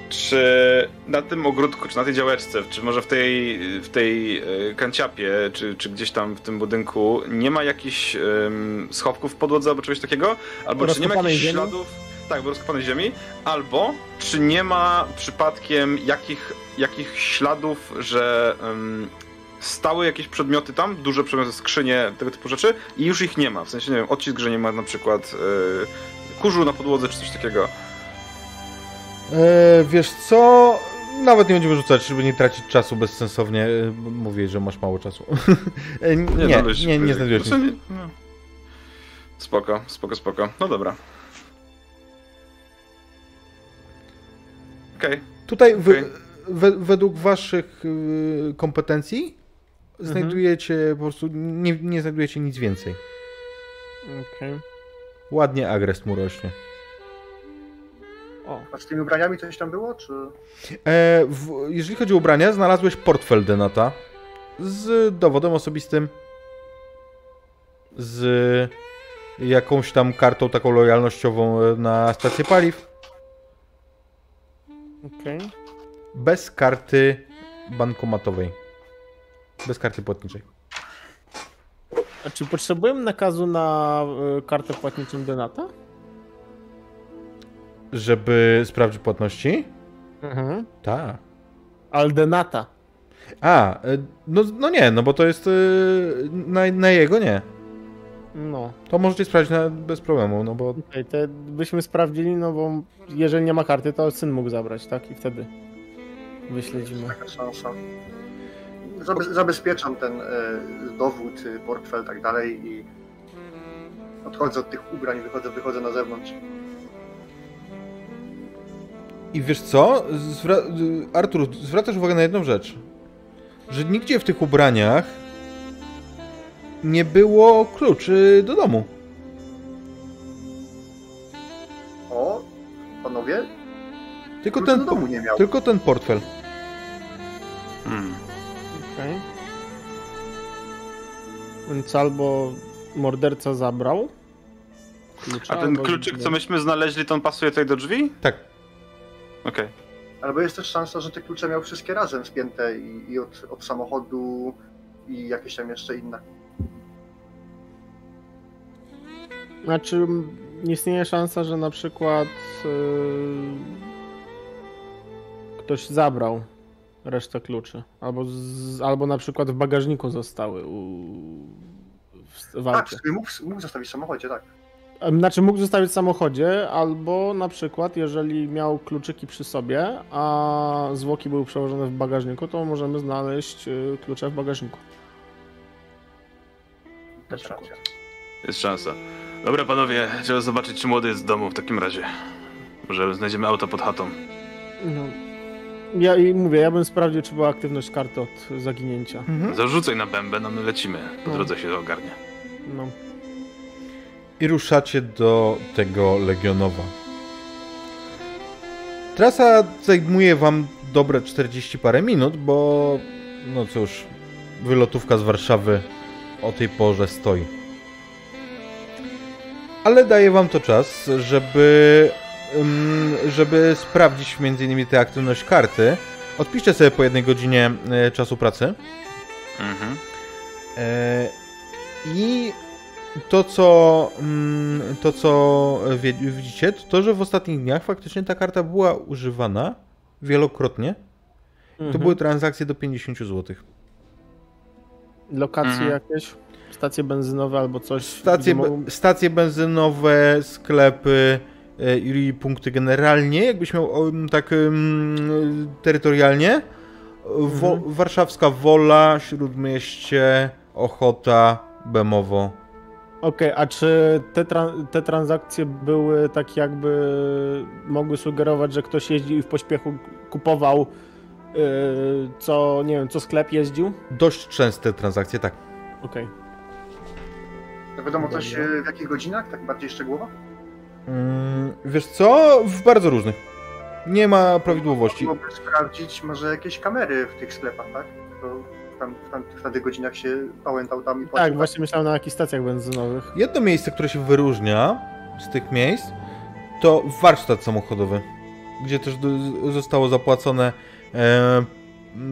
czy na tym ogródku, czy na tej działeczce, czy może w tej, w tej e, kanciapie, czy, czy gdzieś tam w tym budynku nie ma jakichś em, schowków w podłodze albo czegoś takiego? Albo czy nie ma jakichś ziemi? śladów... Tak, bo rozkopanej ziemi. Albo czy nie ma przypadkiem jakich, jakich śladów, że em, stały jakieś przedmioty tam, duże przedmioty, skrzynie, tego typu rzeczy i już ich nie ma. W sensie, nie wiem, odcisk, że nie ma na przykład e, kurzu na podłodze, czy coś takiego. E, wiesz co? Nawet nie będziemy rzucać, żeby nie tracić czasu bezsensownie. E, Mówię, że masz mało czasu. E, nie, nie, no, dość- nie, nie znajdujesz znaczy, nic. nie- no. Spoko, spoko, spoko. No dobra. Okej. Tutaj wy, Okej. we, według waszych y, kompetencji znajdujecie po prostu, nie, nie znajdujecie nic więcej. Okej. Ładnie agrest mu rośnie. O, A z tymi ubraniami coś tam było, czy... E, w, jeżeli chodzi o ubrania, znalazłeś portfel Denata z dowodem osobistym, z jakąś tam kartą taką lojalnościową e, na stację paliw, okej. bez karty bankomatowej. Bez karty płatniczej. A czy potrzebujemy nakazu na y, kartę płatniczą Denata? Żeby sprawdzić płatności? Mhm. Tak. Ale Denata. A, e, no, no nie, no bo to jest e, na, na jego nie. No, To możecie sprawdzić na, bez problemu, no bo okej, to byśmy sprawdzili, no bo jeżeli nie ma karty, to syn mógł zabrać, tak? I wtedy wyśledzimy. Taka szansa. Zabe zabezpieczam ten e, dowód, portfel i tak dalej i odchodzę od tych ubrań, wychodzę, wychodzę na zewnątrz. I wiesz co? Zwra- Artur, zwracasz uwagę na jedną rzecz. Że nigdzie w tych ubraniach nie było kluczy do domu. O, panowie, Tylko ten, do domu nie miał. tylko ten portfel. Hmm. Okej. Więc albo morderca zabrał klucza, A ten kluczyk, co myśmy znaleźli, to on pasuje tutaj do drzwi? Tak. Okej. Albo jest też szansa, że te klucze miał wszystkie razem spięte i, i od, od samochodu i jakieś tam jeszcze inne. Znaczy, istnieje szansa, że na przykład yy, ktoś zabrał resztę kluczy. Albo, z, albo na przykład w bagażniku zostały u, w, w Tak, mógł, mógł zostawić w samochodzie, tak. Znaczy mógł zostawić w samochodzie, albo na przykład jeżeli miał kluczyki przy sobie, a zwłoki były przełożone w bagażniku, to możemy znaleźć y, klucze w bagażniku. Racja. Jest szansa. Dobra, panowie, trzeba zobaczyć, czy młody jest w domu w takim razie. Może znajdziemy auto pod chatą. No. Ja i mówię, ja bym sprawdził, czy była aktywność karty od zaginięcia. Mhm. Zarzucaj na bębę, no my lecimy. Po No. drodze się ogarnie. No. I ruszacie do tego Legionowa. Trasa zajmuje wam dobre 40 parę minut, bo no cóż, wylotówka z Warszawy o tej porze stoi. Ale daje wam to czas, żeby ym, żeby sprawdzić m.in. tę aktywność karty. Odpiszcie sobie po jednej godzinie e, czasu pracy. Mhm. E, I to, co, mm, to, co widzicie, to to, że w ostatnich dniach faktycznie ta karta była używana wielokrotnie. To Mhm. były transakcje do 50 zł. Lokacje Mhm. jakieś? Stacje benzynowe albo coś? Stacje, mogą- stacje benzynowe, sklepy e, i punkty generalnie, jakbyś miał um, tak um, terytorialnie. Wo- Mhm. Warszawska Wola, Śródmieście, Ochota, bemowo. Okej, a czy te, tra- te transakcje były tak jakby mogły sugerować, że ktoś jeździł i w pośpiechu kupował yy, co, nie wiem, co sklep jeździł? Dość częste transakcje, tak. Okej. To wiadomo coś Dobra. e, w jakich godzinach, tak bardziej szczegółowo? Mm, wiesz co? W bardzo różnych. Nie ma prawidłowości. Mogłoby sprawdzić może jakieś kamery w tych sklepach, tak? To tam, w, tam, w tamtych godzinach się pałętał tam i Tak, płacił. właśnie myślałem na jakichś stacjach benzynowych. Jedno miejsce, które się wyróżnia z tych miejsc, to warsztat samochodowy, gdzie też do, zostało zapłacone e,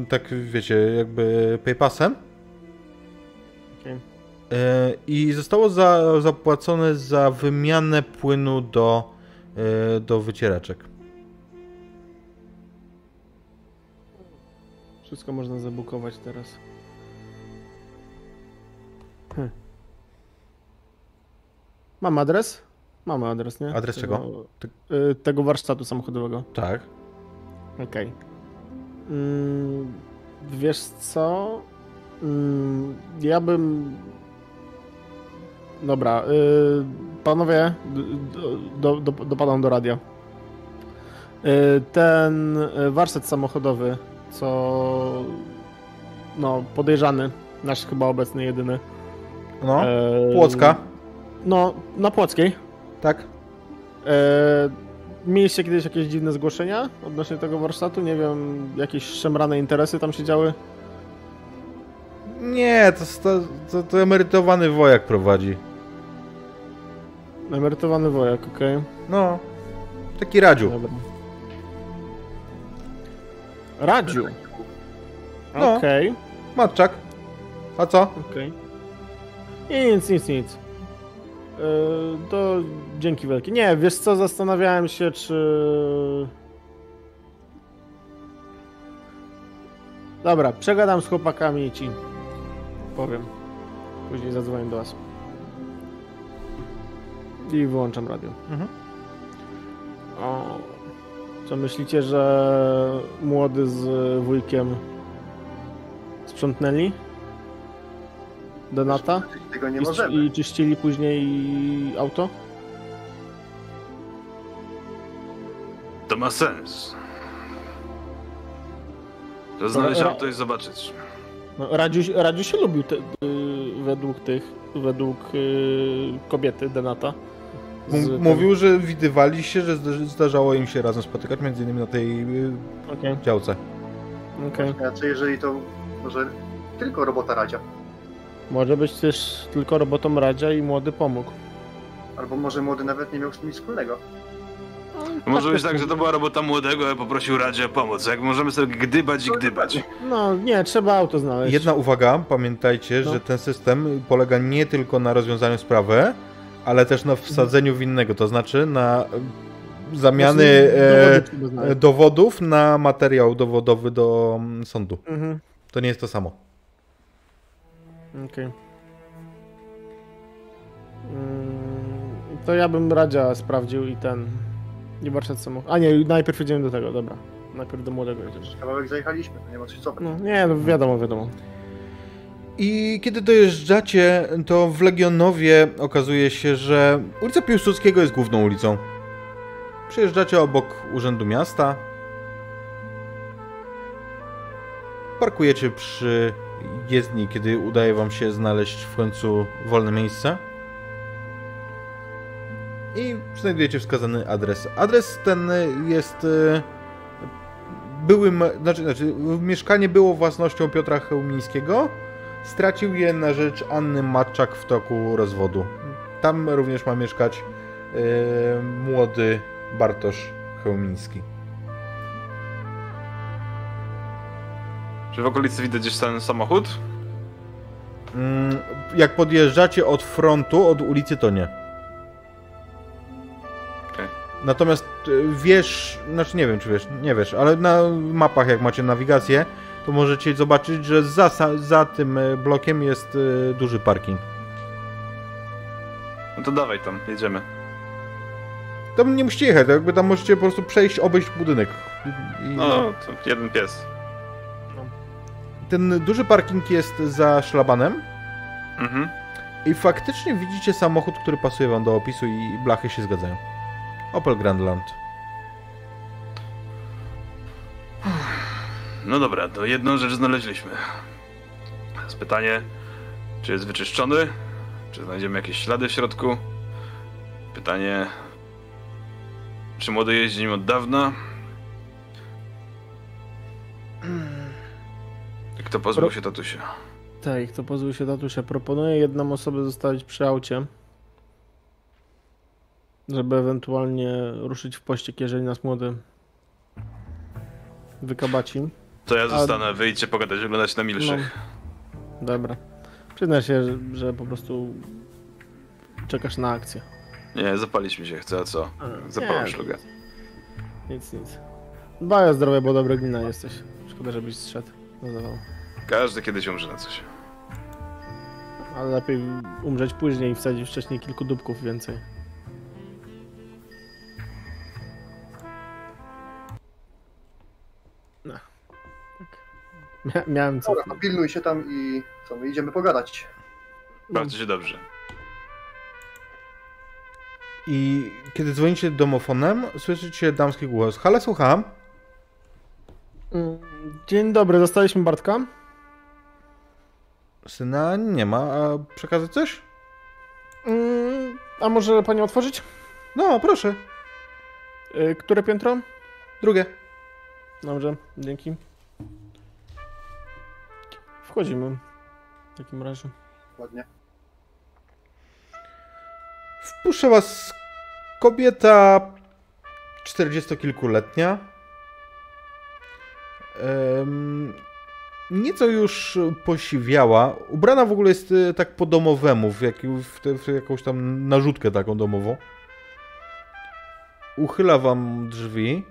tak wiecie, jakby paypassem. Okej. E, I zostało za, zapłacone za wymianę płynu do, e, do wycieraczek. Wszystko można zabukować teraz. Hm. Mam adres? Mamy adres, nie? Adres tego, czego? y, tego warsztatu samochodowego. Tak. Okej. Mm, wiesz co? Mm, ja bym. Dobra, y, panowie, do, do, do, dopadam do radia. Y, ten warsztat samochodowy, co. No, podejrzany, nasz chyba obecny jedyny. No, E, Płocka, No, na Płockiej. tak. E, mieliście kiedyś jakieś dziwne zgłoszenia odnośnie tego warsztatu? Nie wiem, jakieś szemrane interesy tam się działy? Nie, to, to, to, to emerytowany wojak prowadzi. Emerytowany wojak, okej. No, taki radziu. Dobra. Radziu. No. Okej, Matczak. A co? okej. I nic, nic, nic. E, to dzięki wielkie. Nie, wiesz co, zastanawiałem się, czy... Dobra, przegadam z chłopakami i ci powiem. Później zadzwonię do was. I wyłączam radio. Mhm. O, co myślicie, że młody z wujkiem sprzątnęli? Donata? Tego nie I, możemy. I czyścili później auto? To ma sens. To znaleźć ra- auto i zobaczyć. No, Radziu, Radziu się lubił te, y, według tych, według y, kobiety Denata. Z M- tym- mówił, że widywali się, że zda- zdarzało im się razem spotykać, między innymi na tej y, Okej, działce. okej. Znaczy, jeżeli to może tylko robota Radzia. Może być też tylko robotą Radzia i młody pomógł. Albo może młody nawet nie miał z tym nic wspólnego. Może być też tak, że to była robota młodego, ale poprosił Radzie o pomoc. Jak możemy sobie gdybać i gdybać. No nie, trzeba auto znaleźć. Jedna uwaga, pamiętajcie, No. że ten system polega nie tylko na rozwiązaniu sprawy, ale też na wsadzeniu winnego, to znaczy na y, zamiany e, e, dowodów na materiał dowodowy do mm, sądu. Mhm, To nie jest to samo. okej. Mm, To ja bym Radzia sprawdził i ten... I warsztat samochodu. A nie, najpierw idziemy do tego, dobra. Najpierw do młodego jedziesz. Kawałek zajechaliśmy, to nie ma się cofać. No nie, no wiadomo, wiadomo. I kiedy dojeżdżacie, to w Legionowie okazuje się, że ulica Piłsudskiego jest główną ulicą. Przyjeżdżacie obok Urzędu Miasta. Parkujecie przy jezdni, kiedy udaje wam się znaleźć w końcu wolne miejsce. I znajdujecie wskazany adres. Adres ten jest e, byłym, znaczy, znaczy mieszkanie było własnością Piotra Chełmińskiego. Stracił je na rzecz Anny Matczak w toku rozwodu. Tam również ma mieszkać e, młody Bartosz Chełmiński. Czy w okolicy widać gdzieś ten samochód? Mm, Jak podjeżdżacie od frontu, od ulicy, to nie. Okej. Natomiast e, wiesz, znaczy nie wiem czy wiesz, nie wiesz, ale na mapach jak macie nawigację, to możecie zobaczyć, że za, za tym e, blokiem jest e, duży parking. No to dawaj tam, jedziemy. Tam nie musicie jechać, jakby tam możecie po prostu przejść, obejść budynek. I No, to jeden pies. Ten duży parking jest za szlabanem Mhm. I faktycznie widzicie samochód, który pasuje wam do opisu i blachy się zgadzają. Opel Grandland. No dobra, to jedną rzecz znaleźliśmy. Teraz pytanie, czy jest wyczyszczony? Czy znajdziemy jakieś ślady w środku? Pytanie, czy młody jeździ nim od dawna? Kto pozbył Pro- się tatusia? Tak, to pozwól się tatusia. Proponuję jedną osobę zostawić przy aucie. Żeby ewentualnie ruszyć w pościg, jeżeli nas młody wykabaci. To ja zostanę, wyjdźcie pogadać, wyglądać na milszych. Dobra. Przyznaj się, że, że po prostu czekasz na akcję. Nie, zapalić mi się chce, a co? Zapalam szlugę. Nic, nic. Dbaj o zdrowie, bo dobra glina jesteś. Szkoda, żebyś zszedł na zawał. Każdy kiedyś umrze na coś. Ale lepiej umrzeć później i wsadzić wcześniej kilku dupków więcej. Mia miałem co. Dobra, to pilnuj się tam i co, my idziemy pogadać. Bawcie się dobrze. I kiedy dzwonicie domofonem, słyszycie damski głos. Halo, słucham. Mm, Dzień dobry, dostaliśmy Bartka. Syna nie ma, a przekazać coś? Mm, A może pani otworzyć? No, proszę. Y, Które piętro? Drugie. Dobrze, dzięki. Wchodzimy. W takim razie. Ładnie. Wpuszcza was kobieta czterdziestokilkuletnia. Em, nieco już posiwiała. Ubrana w ogóle jest e, tak po domowemu, w, jak, w, te, w jakąś tam narzutkę taką domową. Uchyla wam drzwi.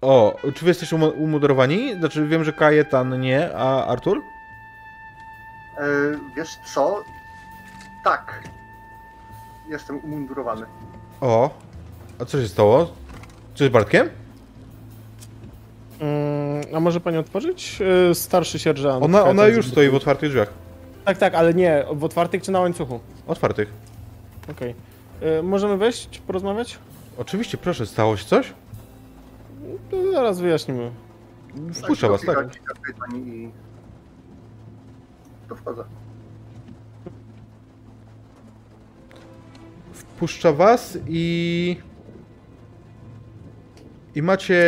O, czy wy jesteście umo- umodorowani? Znaczy wiem, że Kajetan nie, a Artur? E, wiesz co? Tak. Jestem umundurowany. O, a co się stało? Co z Bartkiem? Mm, A może pani otworzyć? Y, Starszy sierżant. Ona, ona już z- stoi w otwartych drzwiach. Tak, tak, ale nie, w otwartych czy na łańcuchu? Otwartych. Okej. Y, Możemy wejść, porozmawiać? Oczywiście, proszę, stało się coś? To zaraz wyjaśnimy. Wpuszcza was, tak? kilka pytań i... To wchodzę. Wpuszcza was i... I macie...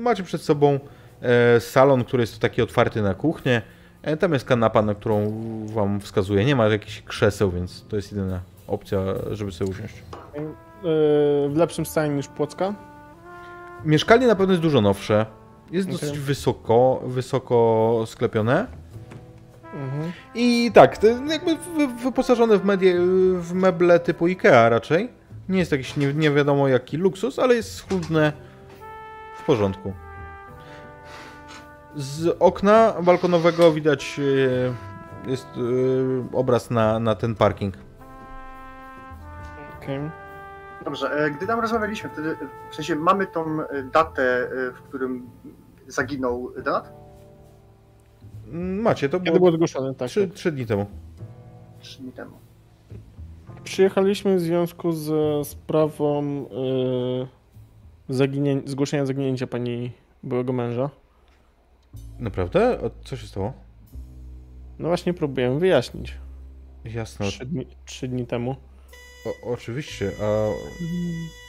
Macie przed sobą e, salon, który jest taki otwarty na kuchnię. E, Tam jest kanapa, na którą wam wskazuje. Nie ma jakichś krzeseł, więc to jest jedyna opcja, żeby sobie usiąść. Y, W lepszym stanie niż Płocka? Mieszkanie na pewno jest dużo nowsze. Jest Okej. dosyć wysoko, wysoko sklepione. Mhm. I tak, to jakby wy- wyposażone w, medie, w meble typu IKEA raczej. Nie jest jakiś nie, nie wiadomo jaki luksus, ale jest schludne w porządku. Z okna balkonowego widać e, jest e, obraz na, na ten parking. Okej. Dobrze, e, gdy tam rozmawialiśmy, wtedy, w sensie mamy tą e, datę, e, w którym zaginął Donat? Macie, to Kiedy było było zgłoszone, tak. trzy, tak. trzy dni temu. Trzy dni temu. Przyjechaliśmy w związku z sprawą y, zaginię... zgłoszenia zaginięcia pani byłego męża. Naprawdę? A co się stało? No właśnie próbuję wyjaśnić. Jasno, Trzy dni, trzy dni temu. O, oczywiście. A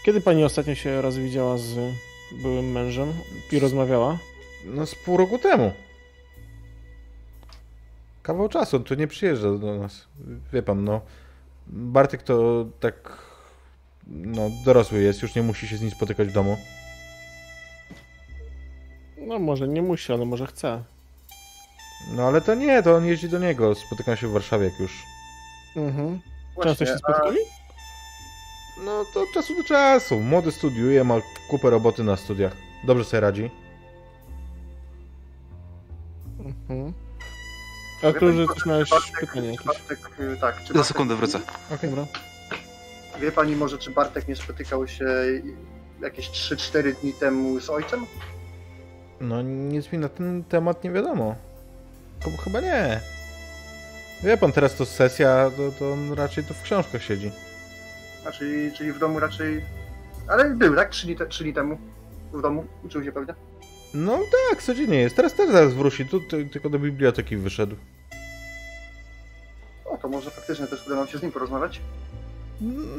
Kiedy pani ostatnio się raz widziała z byłym mężem i rozmawiała? No z pół roku temu. Kawał czasu, to nie przyjeżdża do nas. Wie pan, no. Bartek to tak. No, dorosły jest, już nie musi się z nim spotykać w domu. No może nie musi, ale może chce. No ale to nie, to on jeździ do niego. Spotykam się w Warszawie jak już. Mhm. Często się a- spotkali? No to od czasu do czasu. Młody studiuje, ma kupę roboty na studiach. Dobrze sobie radzi. Mhm. A tu, że coś miałeś pytanie czy jakieś. Bartek, y, tak, czy Za Bartek, sekundę wrócę. Dobra. wie pani może, czy Bartek nie spotykał się jakieś 3-4 dni temu z ojcem? No nic mi na ten temat nie wiadomo. Chyba- Chyba nie. Wie pan, teraz to sesja, to, to on raczej to w książkach siedzi. A czyli, czyli w domu raczej... Ale był, tak? Trzy dni, te, trzy dni temu. W domu. Uczył się pewnie. No tak, codziennie jest. Teraz też zaraz wróci, tu ty, tylko do biblioteki wyszedł. O, to może faktycznie też uda nam się z nim porozmawiać.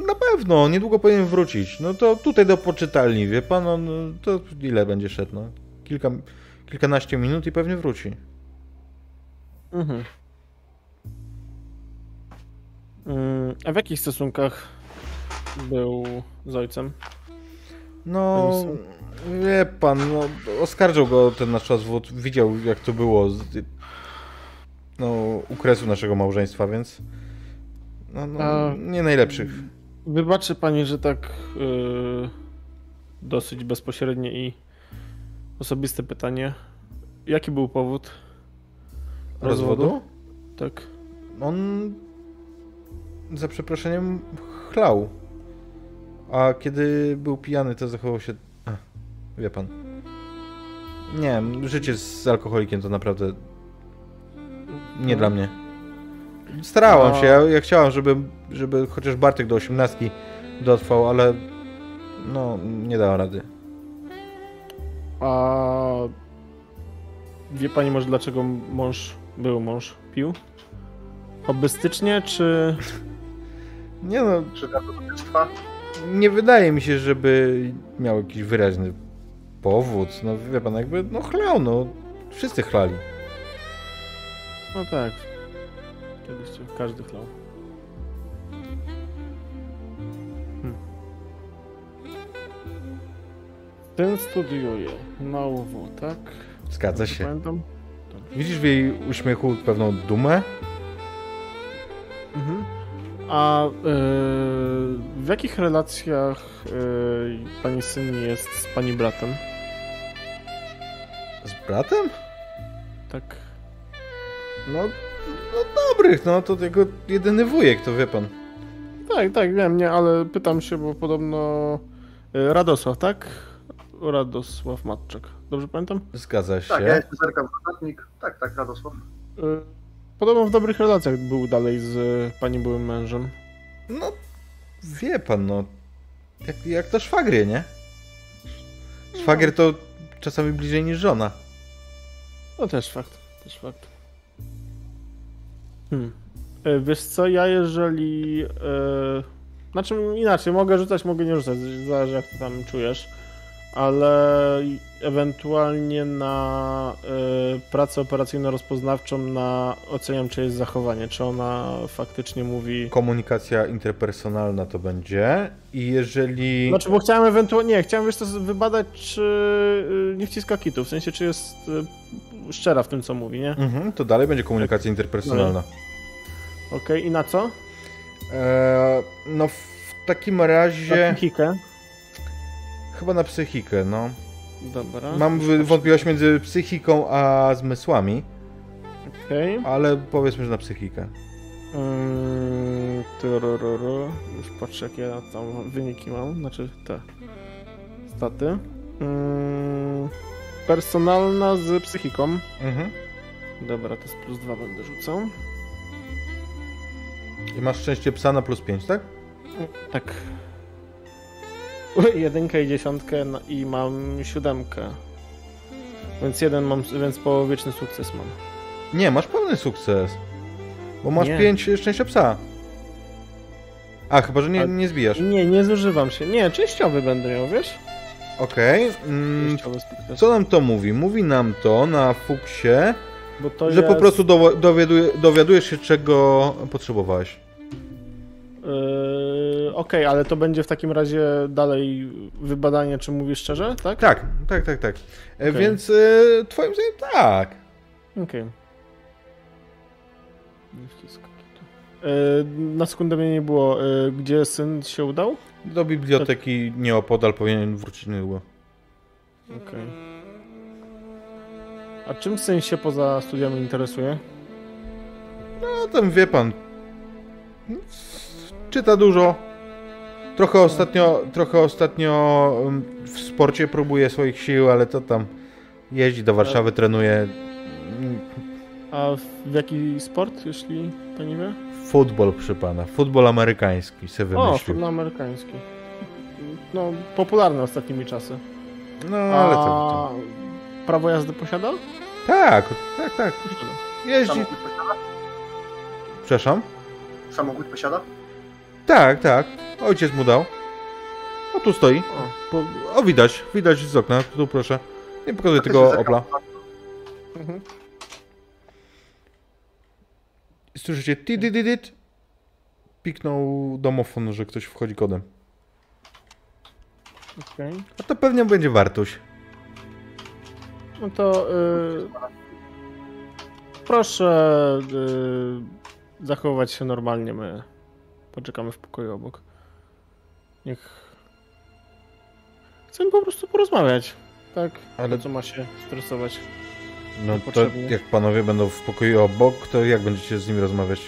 Na pewno, niedługo powinien wrócić. No to tutaj do poczytalni, wie pan, on to ile będzie szedł, no? Kilka, kilkanaście minut i pewnie wróci. Mhm. Mm, A w jakich stosunkach był z ojcem? No, wie pan, no, oskarżył go ten nasz rozwód, widział jak to było z, no, u kresu naszego małżeństwa, więc no, no, A- nie najlepszych. Wybaczy pani, że tak yy, dosyć bezpośrednie i osobiste pytanie. Jaki był powód Rozwodu? Tak. On za przeproszeniem chlał. A kiedy był pijany, to zachował się. Ach, wie pan. Nie wiem, życie z alkoholikiem to naprawdę nie No. dla mnie. Starałam A- się, ja, ja chciałam, żeby, żeby chociaż Bartek do 18 dotrwał, ale no, nie dała rady. A wie pani może dlaczego mąż, był mąż, pił? Hobbystycznie, czy... Nie no, Czy dla trwa? Nie wydaje mi się, żeby miał jakiś wyraźny powód. No wie pan, jakby, no chlał, no. Wszyscy chlali. No tak. Kiedyś każdy chlał. Hmm. Ten studiuje na UW, tak? Zgadza się. Pamiętam? Widzisz w jej uśmiechu pewną dumę? A e, w jakich relacjach e, pani syn jest z pani bratem? Z bratem? Tak. No, no dobrych, no to jego jedyny wujek, to wie pan. Tak, tak, wiem, nie, ale pytam się, bo podobno e, Radosław, tak? Radosław Matczak. Dobrze pamiętam? Zgadza się. Tak, ja jestem zerkam. Tak, tak, Radosław. E, Podobno w dobrych relacjach był dalej z e, pani byłym mężem. No, wie pan, no. Jak, jak to szwagry, nie? Szwagier to czasami bliżej niż żona. No też fakt, też fakt. Hmm. E, Wiesz co, ja jeżeli... E, znaczy inaczej, mogę rzucać, mogę nie rzucać, zależy jak to tam czujesz, ale ewentualnie na e, pracę operacyjno-rozpoznawczą na oceniam, czy jest zachowanie, czy ona faktycznie mówi... Komunikacja interpersonalna to będzie. I jeżeli. Znaczy, bo chciałem ewentualnie, nie, chciałem wiesz co, wybadać, czy y, nie wciska kitu, w sensie, czy jest y, szczera w tym, co mówi, nie? Mhm, to dalej będzie komunikacja interpersonalna. Okej, i na co? Eee, no, w takim razie. Na psychikę. Chyba na psychikę, no. Dobra. Mam wątpliwość między psychiką a zmysłami, Okej. ale powiedzmy, że na psychikę. Turururu. Już patrzę, jakie ja tam wyniki mam, znaczy te staty. Ym, personalna z psychiką. Mhm. Dobra, to jest plus dwa będę rzucał. I masz szczęście psa na plus 5, tak? Tak. Jedynkę i dziesiątkę no, i mam siódemkę. Więc jeden mam, więc połowieczny sukces mam. Nie, masz pełny sukces. Bo masz Nie. 5 szczęścia psa. A, chyba, że nie, Ale- nie zbijasz. Nie, nie zużywam się. Nie, częściowy będę miał, wiesz? Okej. Mm, Częściowy sukces. co nam to mówi? Mówi nam to na fuksie, to że jest, po prostu dowiaduje, dowiadujesz się, czego potrzebowałeś. Yy, Okej, ale to będzie w takim razie dalej wybadanie, czy mówisz szczerze, tak? Tak, tak, tak, tak. E, Okej. Więc e, twoim zdaniem tak. Okej. Kitu. Yy, Na sekundę mnie nie było. Yy, Gdzie syn się udał? Do biblioteki nieopodal powinien wrócić niedługo. Okej. A czym syn się poza studiami interesuje? No tam wie pan. Czyta dużo. Trochę ostatnio, trochę ostatnio w sporcie próbuje swoich sił, ale to tam jeździ do Warszawy, trenuje. A w jaki sport, jeśli pani wie? Futbol przy pana. Futbol amerykański se O, wymyślił. futbol amerykański. No, popularny ostatnimi czasy. No ale A to. prawo jazdy posiada? Tak, tak, tak. Jeździ. Samochód posiada? Przepraszam? Samochód posiada? Tak, tak. Ojciec mu dał. O, tu stoi. O. O, widać, widać z okna. Tu proszę. Nie pokazuję tego Opla. Mhm. Słyszycie ti di di dit. Piknął domofon, że ktoś wchodzi kodem. Okej. A to pewnie będzie Wartuś. No to y, proszę y, zachowywać się normalnie. My poczekamy w pokoju obok. Niech. Chcemy po prostu porozmawiać. Tak? Ale- co ma się stresować? No to jak panowie będą w pokoju obok, to jak będziecie z nimi rozmawiać?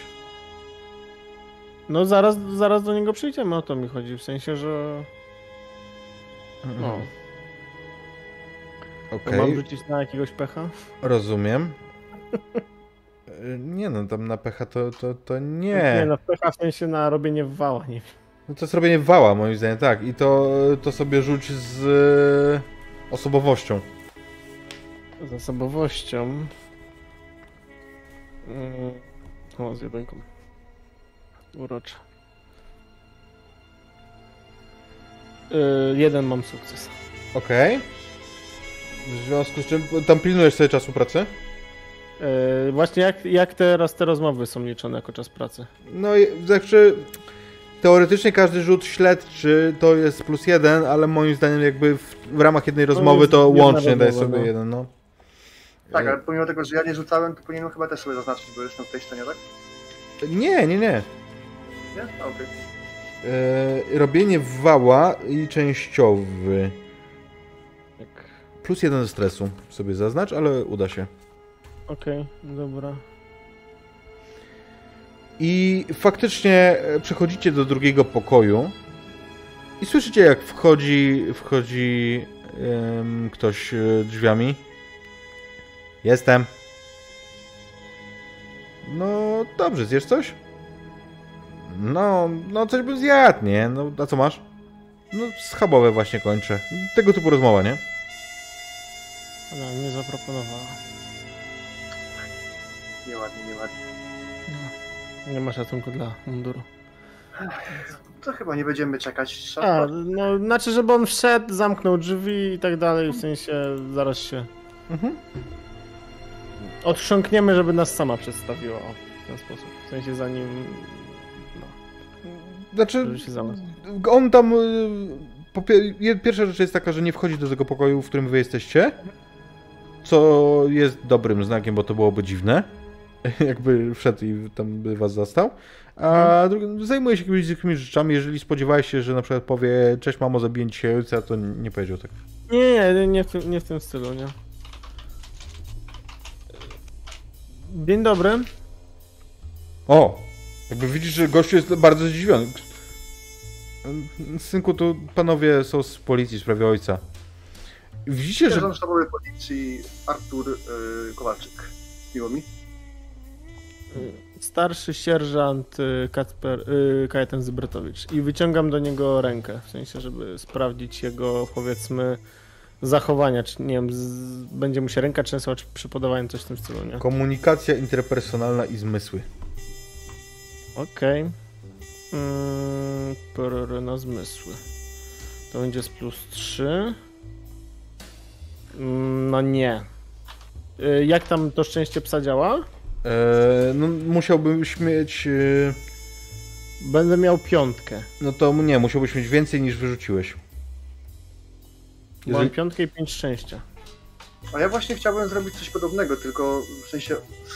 No zaraz, zaraz do niego przyjdziemy, o to mi chodzi. W sensie, że. No. To Okej, mam rzucić na jakiegoś pecha? rozumiem. Y, Nie no, tam na pecha to, to, to nie. Nie, no pecha w sensie na robienie wała, nie wiem. No to jest robienie wała, moim zdaniem, tak. I to, to sobie rzuć z e, osobowością. Z osobowością. Mm, O, z jedynką. Urocze. Yy, jeden mam sukces. Okej. W związku z czym, tam pilnujesz sobie czasu pracy? Yy, właśnie jak, jak teraz te rozmowy są liczone jako czas pracy? No i znaczy, teoretycznie każdy rzut śledczy to jest plus jeden, ale moim zdaniem jakby w, w ramach jednej rozmowy to łącznie daje sobie no. jeden, no. Tak, ale pomimo tego, że ja nie rzucałem, to powinienem chyba też sobie zaznaczyć, bo jestem w tej scenie, tak? Nie, nie, nie. Nie? A, Okej. E, robienie wała i częściowy. Tak. Plus jeden ze stresu sobie zaznacz, ale uda się. Okej, dobra. I faktycznie e, przechodzicie do drugiego pokoju i słyszycie jak wchodzi, wchodzi em, ktoś e, drzwiami. Jestem. No dobrze, zjesz coś? No, no coś bym zjadł, nie? No, a co masz? No schabowe właśnie kończę. Tego typu rozmowa, nie? Ona mnie zaproponowała. Nieładnie, nieładnie. Nie ma szacunku dla munduru. To chyba nie będziemy czekać. A, no znaczy, żeby on wszedł, zamknął drzwi i tak dalej, w sensie zaraz się Mhm. odchrząkniemy, żeby nas sama przedstawiła o, w ten sposób. W sensie zanim, no, Znaczy. On tam. y, pierwsza rzecz jest taka, że nie wchodzi do tego pokoju, w którym wy jesteście. Co jest dobrym znakiem, bo to byłoby dziwne. Jakby wszedł i tam by was zastał. A drugi, zajmuje się jakimiś zwykłymi rzeczami. Jeżeli spodziewałeś się, że na przykład powie Cześć mamo, zabiję dzisiaj ojca, to nie powiedział tak. Nie, nie, nie w, tym, nie w tym stylu, nie. Dzień dobry. O! Jakby widzisz, że gościu jest bardzo zdziwiony. Synku, tu panowie są z policji w sprawie ojca. Widzicie, że Sierżant sztabowy policji Artur y, Kowalczyk. Miło mi. Starszy sierżant y, Kacper, y, Kajetan Zybratowicz i wyciągam do niego rękę, w sensie, żeby sprawdzić jego, powiedzmy, zachowania, czy nie wiem, z, będzie mu się ręka trzęsła, czy przy podawaniu coś w tym stylu, nie? komunikacja interpersonalna i zmysły. Okej. Mm, prr, na zmysły. To będzie z plus 3. Mm, no nie. Y, jak tam to szczęście psa działa? Eee, no, musiałbyś mieć. e, Będę miał piątkę. No to nie, musiałbyś mieć więcej niż wyrzuciłeś. Mam Jeżeli... piątkę i pięć szczęścia. A ja właśnie chciałbym zrobić coś podobnego, tylko w sensie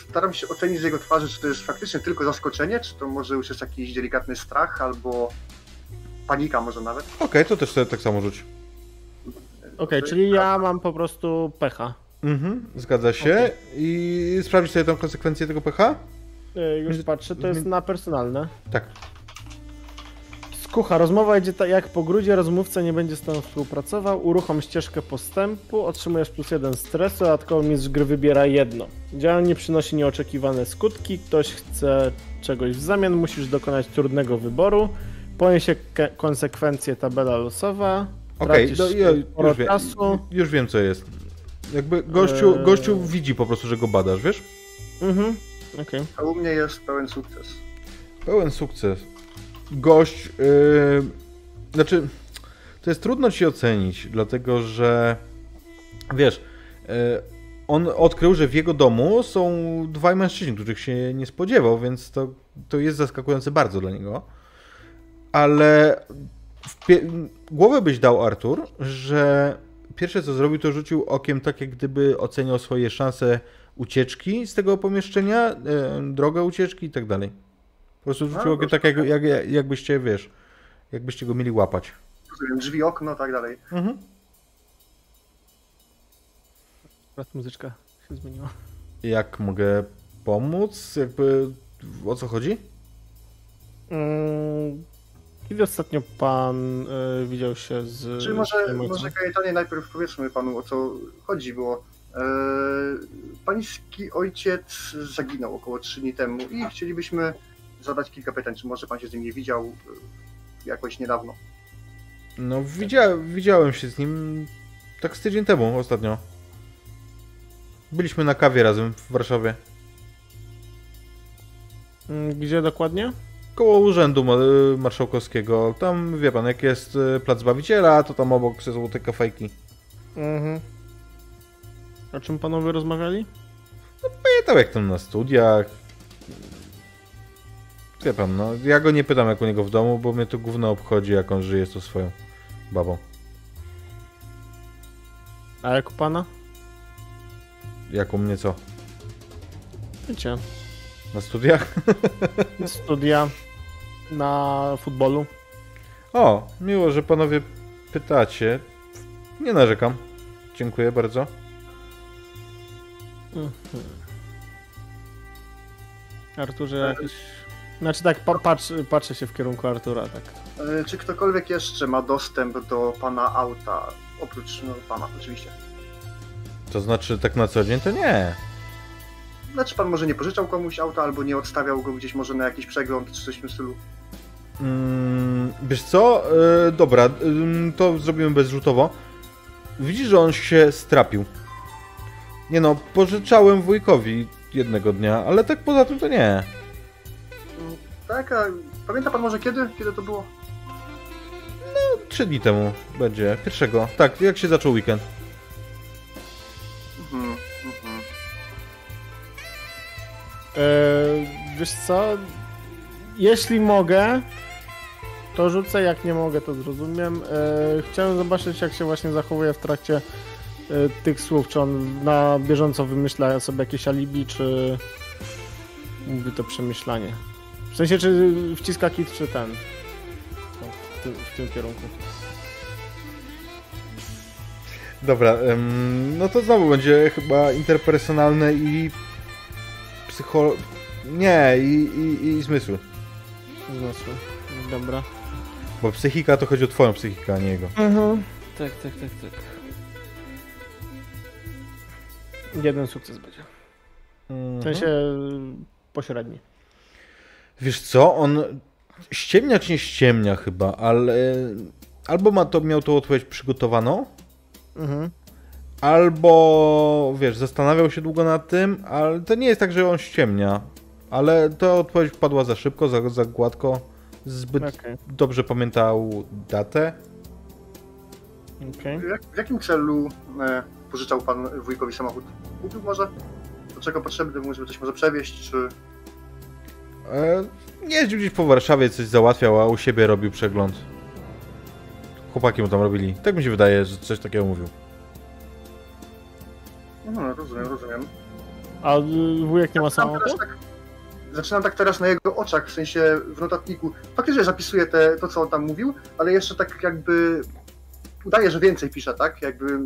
staram się ocenić z jego twarzy, czy to jest faktycznie tylko zaskoczenie, czy to może już jest jakiś delikatny strach, albo panika może nawet. Okej, to też sobie tak samo rzuć. Okej, Dobrze. czyli ja mam po prostu pecha. Mhm, zgadza się. I sprawdzisz sobie tą konsekwencję tego pecha? Y, już patrzę, to jest na personalne. Tak. Kucha, rozmowa idzie tak jak po grudzie, rozmówca nie będzie z tobą współpracował, uruchom ścieżkę postępu, otrzymujesz plus jeden stresu, dodatkowo mistrz gry wybiera jedno. Działanie przynosi nieoczekiwane skutki, ktoś chce czegoś w zamian, musisz dokonać trudnego wyboru, poniesie konsekwencje tabela losowa, Okej, tracisz no, ja już, czasu. już wiem co jest. Jakby gościu, Eee. gościu widzi po prostu, że go badasz, wiesz? Mhm, okej. A u mnie jest pełen sukces. Pełen sukces. Gość, yy, znaczy, to jest trudno ci ocenić, dlatego że wiesz, yy, on odkrył, że w jego domu są dwaj mężczyźni, których się nie spodziewał, więc to, to jest zaskakujące bardzo dla niego. Ale głowę byś dał, Artur, że pierwsze co zrobił, to rzucił okiem tak, jak gdyby oceniał swoje szanse ucieczki z tego pomieszczenia, yy, drogę ucieczki i tak dalej. Po prostu rzucił No, okiem tak, jak, jak, jakbyście, wiesz, jakbyście go mieli łapać. Rozumiem, drzwi, okno, tak dalej. Mhm. Akurat muzyczka się zmieniła. Jak mogę pomóc? Jakby o co chodzi? Mm, Kiedy ostatnio pan y, widział się z... Czy może, może Kajetanie najpierw powiedzmy panu o co chodzi, bo e, pański ojciec zaginął około 3 dni temu i chcielibyśmy zadać kilka pytań, czy może pan się z nim nie widział e, jakoś niedawno. No widzia, widziałem się z nim tak z tydzień temu ostatnio. Byliśmy na kawie razem w Warszawie. Mm, Gdzie dokładnie? Koło urzędu ma- marszałkowskiego. Tam wie pan, jak jest y, plac Zbawiciela, to tam obok są te kafejki. Mhm. O czym panowie rozmawiali? Pamiętam jak tam na studiach. Wie pan, no ja go nie pytam jak u niego w domu, bo mnie to gówno obchodzi jak on żyje z tą swoją babą. A jak u pana? Jak u mnie co? Wiecie, Na studiach? studia na futbolu. O, miło, że panowie pytacie. Nie narzekam. Dziękuję bardzo. Arturze jakiś... Znaczy tak, pa, patrz, patrzę się w kierunku Artura, tak. E, czy ktokolwiek jeszcze ma dostęp do pana auta, oprócz no, pana oczywiście? To znaczy tak na co dzień to nie. Znaczy pan może nie pożyczał komuś auta, albo nie odstawiał go gdzieś może na jakiś przegląd, czy coś w tym stylu? Mm, wiesz co? E, dobra, to zrobimy bezrzutowo. Widzisz, że on się strapił. Nie no, pożyczałem wujkowi jednego dnia, ale tak poza tym to nie. Mm, Tak, a pamięta pan może kiedy? Kiedy to było? Trzy dni temu będzie. Pierwszego. Tak, jak się zaczął weekend. Eee, wiesz co? Jeśli mogę, to rzucę, jak nie mogę, to zrozumiem. Eee, chciałem zobaczyć, jak się właśnie zachowuje w trakcie e, tych słów. Czy on na bieżąco wymyśla sobie jakieś alibi, czy mówi to przemyślanie. W sensie, czy wciska kit, czy ten. No, w, tym, w tym kierunku. Dobra, em, no to znowu będzie chyba interpersonalne i psycho... Nie, i, i, i zmysły. Zmysły. Dobra. Bo psychika to chodzi o twoją psychikę, a nie jego. Mhm. Tak, tak, tak, tak. Jeden sukces będzie. W sensie pośredni. Wiesz co, on ściemnia czy nie ściemnia chyba, ale albo ma to, miał tą odpowiedź przygotowaną, Mhm. Albo wiesz, zastanawiał się długo nad tym, ale to nie jest tak, że on ściemnia. Ale ta odpowiedź padła za szybko, za, za gładko. Zbyt Okej. dobrze pamiętał datę. Okej. W, jak, w jakim celu e, pożyczał pan wujkowi samochód? Mówił może? Do czego potrzebny mu, żeby coś może przewieźć, czy... E, jeździł gdzieś po Warszawie, coś załatwiał, a u siebie robił przegląd. Chłopaki mu tam robili. Tak mi się wydaje, że coś takiego mówił. No, rozumiem, rozumiem. A y, wujek nie ma teraz tak, zaczynam tak teraz na jego oczach, w sensie w notatniku. Faktycznie zapisuję te, to, co on tam mówił, ale jeszcze tak jakby udaje, że więcej pisze, tak? Jakby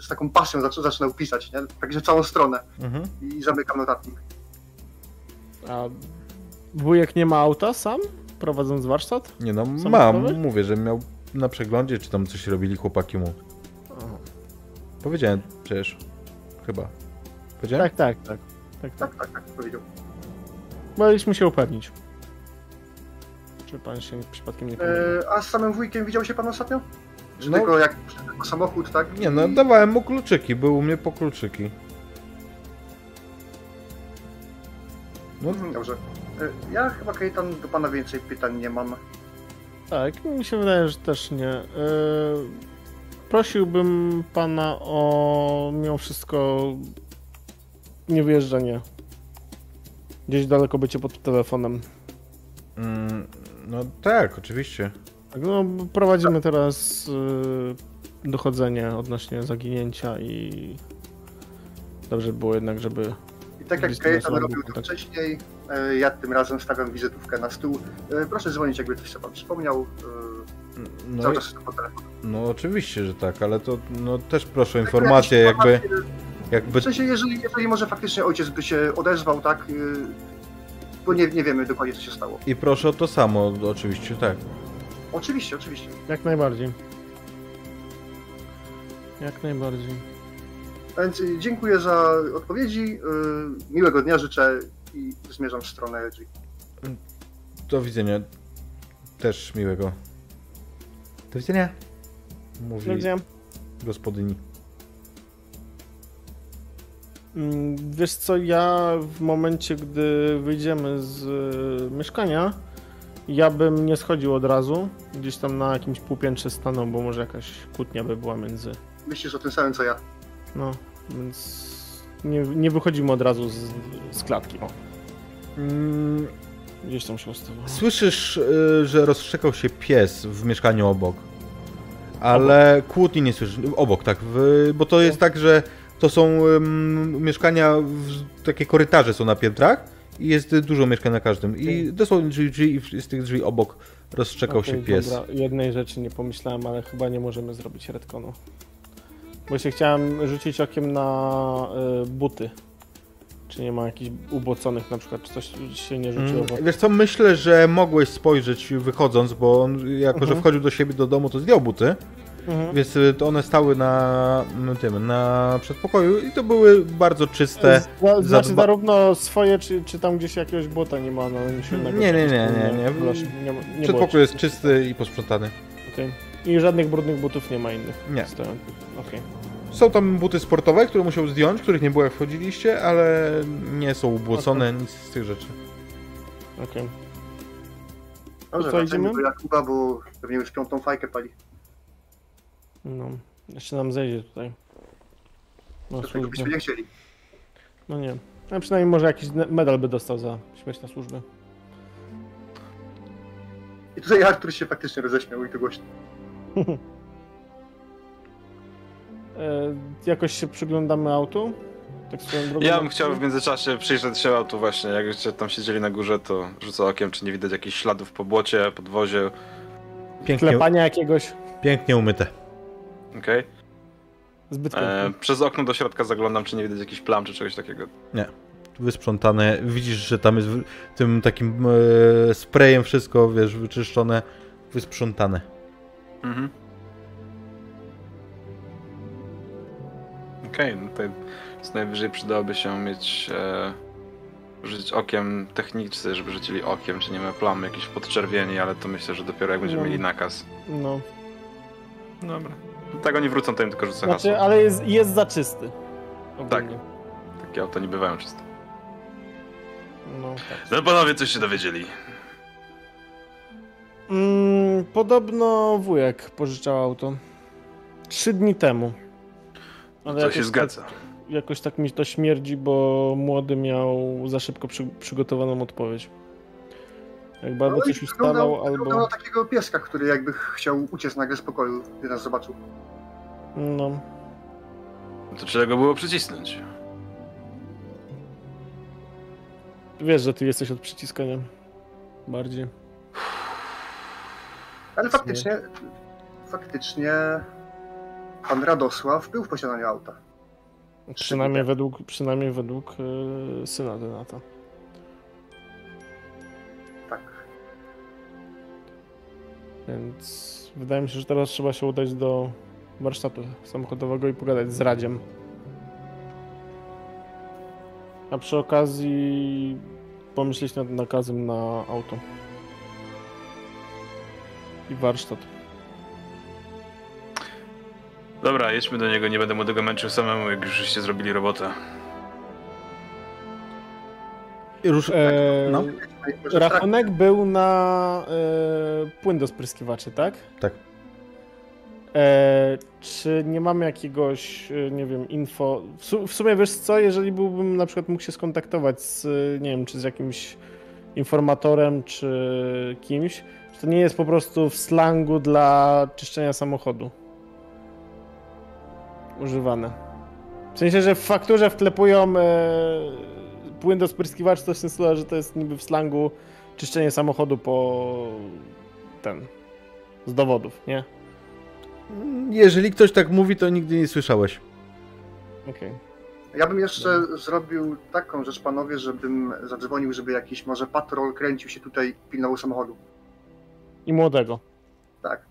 z taką pasją zac- zaczynał pisać, nie? Także całą stronę Mhm. i zamykam notatnik. A wujek nie ma auta sam? prowadząc warsztat? Nie no, Samochodowy? mam, mówię, że miał na przeglądzie, czy tam coś robili chłopaki mu. Powiedziałem przecież. Chyba. Powiedziałem? Tak, tak, tak. Tak, tak. Tak, tak, tak, powiedział. Mogliśmy się upewnić. Czy pan się przypadkiem nie pomylił? E, a z samym wujkiem widział się pan ostatnio? Czy No. tylko jak tylko samochód, tak? Nie no, I- dawałem mu kluczyki, był u mnie po kluczyki. No, Mhm, Dobrze. E, Ja chyba, Kajetan, do pana więcej pytań nie mam. Tak, mi się wydaje, że też nie. Yy, prosiłbym pana o mimo wszystko nie wyjeżdżanie. Gdzieś daleko bycie pod telefonem. mm, no tak, oczywiście. Tak, no, prowadzimy teraz yy, dochodzenie odnośnie zaginięcia i dobrze by było jednak, żeby I tak jak Kajetan robił to wcześniej, e, ja tym razem stawiam wizytówkę na stół. E, Proszę dzwonić, jakby coś sobie pan przypomniał. No, Cały i- czas jestem po telefonie. no oczywiście, że tak, ale to no, też proszę o informację, jakby, Jakieś jakby W sensie, jeżeli, jeżeli może faktycznie ojciec by się odezwał, tak? e, Bo nie, nie wiemy dokładnie, co się stało. i proszę o to samo, oczywiście, tak. Oczywiście, oczywiście. jak najbardziej. Jak najbardziej. Więc y, dziękuję za odpowiedzi. y, Miłego dnia życzę i zmierzam w stronę drzwi. Do widzenia. Też miłego. Do widzenia. Mówi Ludzie, gospodyni. mm, wiesz co, ja w momencie, gdy wyjdziemy z y, mieszkania, ja bym nie schodził od razu. Gdzieś tam na jakimś półpiętrze stanął, bo może jakaś kłótnia by była między. Myślisz o tym samym, co ja. No, więc nie, nie wychodzimy od razu z, z klatki. O, Mm, gdzieś tam się ustawiło. Słyszysz, y, że rozstrzekał się pies w mieszkaniu obok. Ale kłótni nie słyszysz. Obok, tak. W, bo to jest tak, że to są ym, mieszkania, w, takie korytarze są na piętrach i jest dużo mieszkań na każdym. I dosłownie drzwi, drzwi i z tych drzwi obok rozstrzekał się Okej, pies. Dobra, jednej rzeczy nie pomyślałem, ale chyba nie możemy zrobić retconu. Bo się chciałem rzucić okiem na y, buty. Czy nie ma jakichś uboconych na przykład, czy coś się nie rzuciło. Mm, Wiesz co, myślę, że mogłeś spojrzeć wychodząc, bo on jako, że Mhm. wchodził do siebie do domu, to zdjął buty, Mhm. więc y, to one stały na mm, tym, na przedpokoju i to były bardzo czyste. Zna- Znaczy zarówno swoje, czy, czy tam gdzieś jakiegoś buta nie ma na innego. Nie, nie, nie, nie, nie. Nie, Przedpokój jest czysty i posprzątany. Okej. I żadnych brudnych butów nie ma innych. Nie. stojących. Okej. Są tam buty sportowe, które musiał zdjąć, których nie było jak wchodziliście, ale nie są ubłocone, nic z tych rzeczy. okej. Dobrze, co, idziemy? do Jakuba, bo pewnie już piątą fajkę pali. No. Jeszcze nam zejdzie tutaj. No, służbę. byśmy nie chcieli. No nie. A przynajmniej może jakiś medal by dostał za śmierć na służbę. I tutaj Artur się faktycznie roześmiał i to głośno. E, jakoś się przyglądamy autu? Tak. Ja bym chciał w międzyczasie przyjrzeć się autu właśnie, jak jeszcze tam siedzieli na górze, to rzucę okiem, czy nie widać jakichś śladów po błocie, podwozie, Pięknie, Klepania jakiegoś. pięknie umyte. okej? Zbyt E. Przez okno do środka zaglądam, czy nie widać jakichś plam, czy czegoś takiego. Wysprzątane. Widzisz, że tam jest w- tym takim e, sprayem wszystko, wiesz, wyczyszczone, wysprzątane. Mhm. Okej, no to co najwyżej przydałoby się mieć e, rzucić okiem technicy, żeby rzucili okiem, czy nie ma plam jakichś podczerwieni, ale to myślę, że dopiero jak będziemy No. mieli nakaz. No. Dobra. Tak oni wrócą, to im tylko rzucę Znaczy, hasło. ale jest, jest za czysty. Ogólnie. Takie auto nie bywają czyste. No, tak. No panowie, coś się dowiedzieli. Mm, podobno wujek pożyczał auto. Trzy dni temu. Ale To jakoś się tak- zgadza. Jakoś tak mi to śmierdzi, bo młody miał za szybko przy, przygotowaną odpowiedź. Jakby albo No coś wyglądał- wyglądał albo... na takiego pieska, który jakby chciał uciec nagle z pokoju, gdy nas zobaczył. No, To trzeba go było przycisnąć. wiesz, że ty jesteś od przyciskania. Bardziej. Ale faktycznie, faktycznie pan Radosław był w posiadaniu auta. Przynajmniej według, przynajmniej według yy, syna Denata. Tak. Więc wydaje mi się, że teraz trzeba się udać do warsztatu samochodowego i pogadać z Radziem. A przy okazji pomyśleć nad nakazem na auto. I warsztat. Dobra, jedźmy do niego, nie będę mu tego męczył samemu, jak już żeście zrobili robotę. Rusz... Eee, No. Może w Rachunek był na e, płyn do spryskiwaczy, tak? Tak. E, czy nie mamy jakiegoś, e, nie wiem, info? W, su w sumie wiesz co, jeżeli byłbym na przykład mógł się skontaktować z, e, nie wiem, czy z jakimś informatorem, czy kimś, czy to nie jest po prostu w slangu dla czyszczenia samochodu używane. W sensie, że w fakturze wklepują e, płyn do spryskiwaczy, to w sensu, że to jest niby w slangu czyszczenie samochodu po ten, z dowodów, nie? Jeżeli ktoś tak mówi, to nigdy nie słyszałeś. Okej. Ja bym jeszcze zrobił taką rzecz, panowie, żebym zadzwonił, żeby jakiś może patrol kręcił się tutaj, pilnował samochodu. I młodego. Tak.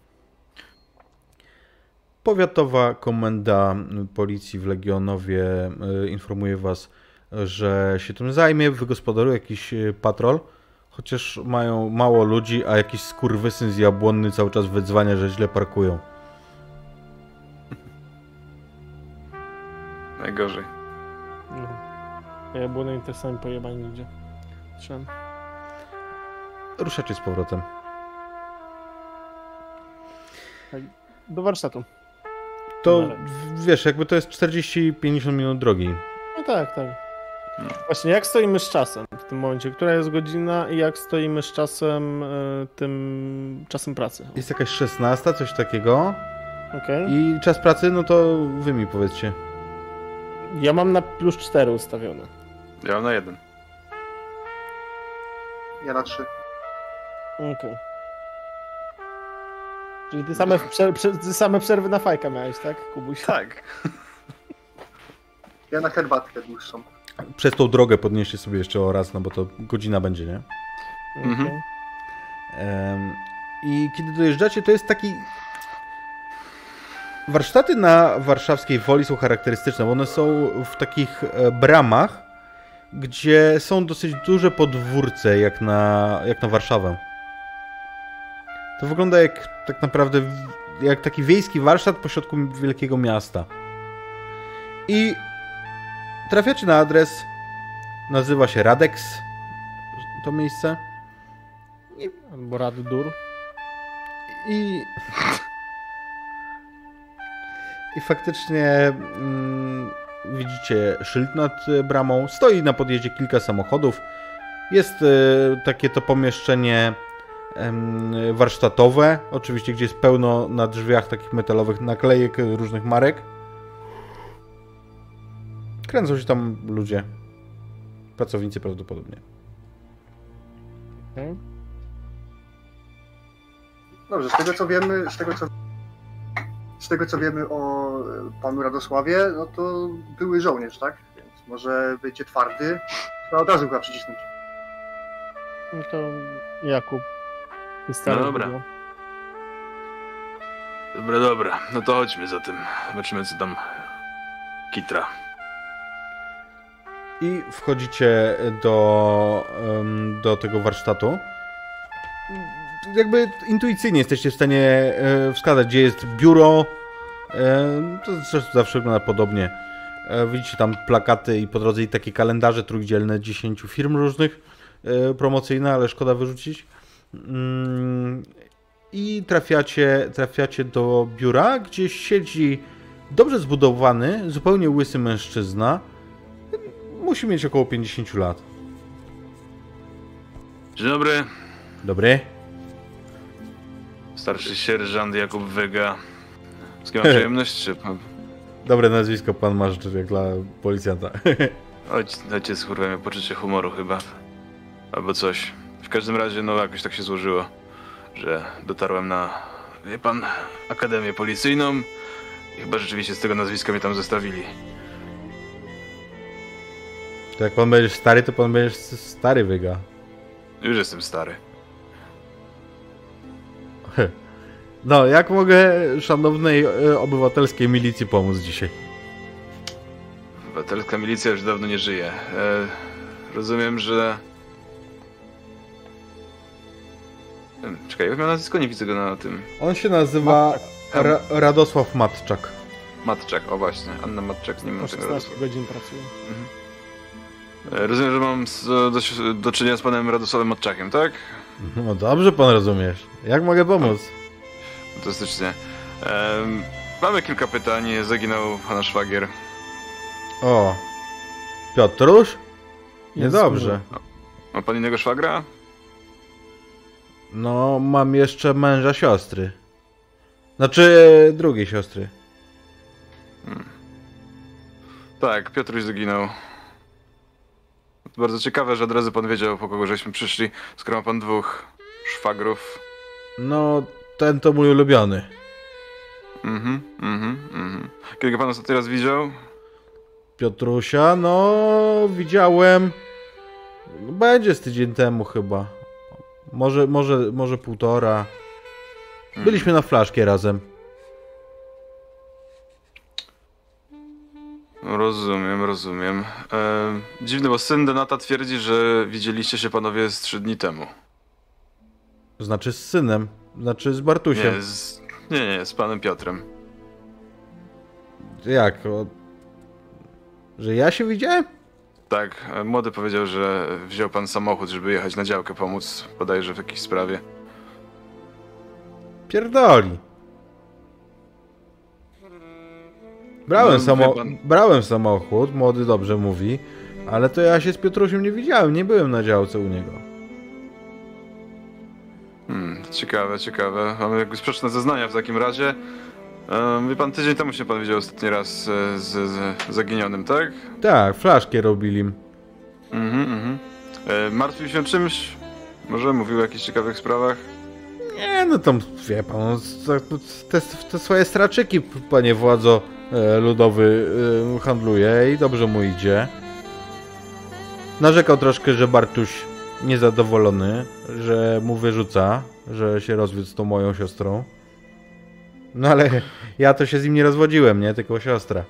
Powiatowa komenda policji w Legionowie y, informuje was, że się tym zajmie, wygospodaruje jakiś y, patrol, chociaż mają mało ludzi, a jakiś skurwysyn z Jabłonny cały czas wydzwania, że źle parkują. Najgorzej. No. A ja było na interesami pojebani ludzie. Trzymam. Ruszacie z powrotem. Do warsztatu. To wiesz, jakby to jest 40-50 minut drogi. No tak, tak. Właśnie, jak stoimy z czasem w tym momencie? Która jest godzina i jak stoimy z czasem, e, tym czasem pracy? Jest jakaś 16, coś takiego. Okej. I czas pracy, no to wy mi powiedzcie. Ja mam na plus 4 ustawione. Ja mam na jeden. Ja na trzy. Okej. Czyli ty same, prze, prze, ty same przerwy na fajka miałeś, tak, Kubuś? Tak. Ja na herbatkę dłuższą. Przez tą drogę podnieście sobie jeszcze o raz, no bo to godzina będzie, nie? Mhm. I kiedy dojeżdżacie, to jest taki. Warsztaty na warszawskiej woli są charakterystyczne, bo one są w takich e, bramach, gdzie są dosyć duże podwórce, jak na, jak na Warszawę. To wygląda jak tak naprawdę jak taki wiejski warsztat pośrodku wielkiego miasta. I trafiacie na adres. Nazywa się Radex. To miejsce. Albo Raddur. I. I faktycznie mm, widzicie szyld nad bramą. Stoi na podjeździe kilka samochodów. Jest e, takie to pomieszczenie warsztatowe, oczywiście, gdzie jest pełno na drzwiach takich metalowych naklejek e, różnych marek. Kręcą się tam ludzie. Pracownicy prawdopodobnie. Okej. Dobrze, z tego co wiemy, z tego co, z tego co wiemy o e, panu Radosławie, no to były żołnierz, tak? Więc może będzie twardy, trzeba od razu go przycisnąć. No to Jakub. No dobra. video. Dobra, dobra. No to chodźmy za tym. Zobaczymy, co tam kitra. I wchodzicie do, do tego warsztatu. Jakby intuicyjnie jesteście w stanie e, wskazać, gdzie jest biuro. To zresztą zawsze wygląda podobnie. E, Widzicie tam plakaty i po drodze i takie kalendarze trójdzielne 10 firm różnych e, promocyjne, ale szkoda wyrzucić. Mm, I trafiacie, trafiacie do biura, gdzie siedzi dobrze zbudowany, zupełnie łysy mężczyzna. Musi mieć około 50 lat. Dzień dobry. Dobry. Starszy sierżant Jakub Wega. Z kim mam przyjemność? Czy... Dobre nazwisko pan masz jak dla policjanta. Chodź, dajcie skurwę poczucie humoru chyba. Albo coś. W każdym razie, no jakoś tak się złożyło, że dotarłem na, wie pan, Akademię Policyjną i chyba rzeczywiście z tego nazwiska mnie tam zostawili. To jak pan będziesz stary, to pan będziesz stary wyga. Już jestem stary. No, jak mogę szanownej e, obywatelskiej milicji pomóc dzisiaj? Obywatelska milicja już dawno nie żyje. E, rozumiem, że... Czekaj, jak miał nazwisko? Nie widzę go na tym. On się nazywa Ra Radosław Matczak. Matczak, o właśnie. Anna Matczak, nie mam tego 16 Radosława. godzin pracuję. E, Rozumiem, że mam do, do czynienia z panem Radosławem Matczakiem, tak? No dobrze pan rozumiesz. Jak mogę pomóc? Fantastycznie. Em, mamy kilka pytań. Zaginął pana szwagier. O. Piotruś? Jest Niedobrze. Ma pan innego szwagra? No, mam jeszcze męża siostry. Znaczy, drugiej siostry. Tak, Piotruś zaginął. Bardzo ciekawe, że od razu pan wiedział, po kogo żeśmy przyszli, skoro ma pan dwóch szwagrów. No, ten to mój ulubiony. Mhm, mhm, mhm. Kiedy go pan ostatni raz widział? Piotrusia, no, widziałem. Będzie z tydzień temu chyba. Może, może, może półtora. Byliśmy na flaszkie razem. Rozumiem, rozumiem. Em, dziwne, bo syn Denata twierdzi, że widzieliście się panowie z trzy dni temu. Znaczy z synem. Znaczy z Bartusiem. Nie, z... nie, nie, z panem Piotrem. Jak? O... Że ja się widziałem? Tak, młody powiedział, że wziął pan samochód, żeby jechać na działkę pomóc, bodajże w jakiejś sprawie. Pierdoli. Brałem, No, samo... Brałem samochód, młody dobrze mówi, ale to ja się z Piotrusiem nie widziałem, nie byłem na działce u niego. Hmm, ciekawe, ciekawe. Mamy jakby sprzeczne zeznania w takim razie. Wie pan, tydzień temu się pan widział ostatni raz e, z, z zaginionym, tak? Tak, flaszkę robili. Mhm, mhm. E, martwił się czymś? Może mówił o jakichś ciekawych sprawach? Nie, no tam, wie pan, no, te, te swoje straczyki, panie władzo e, ludowy, handluje i dobrze mu idzie. Narzekał troszkę, że Bartuś niezadowolony, że mu wyrzuca, że się rozwiódł z tą moją siostrą. No ale ja to się z nim nie rozwodziłem, nie? Tylko siostra.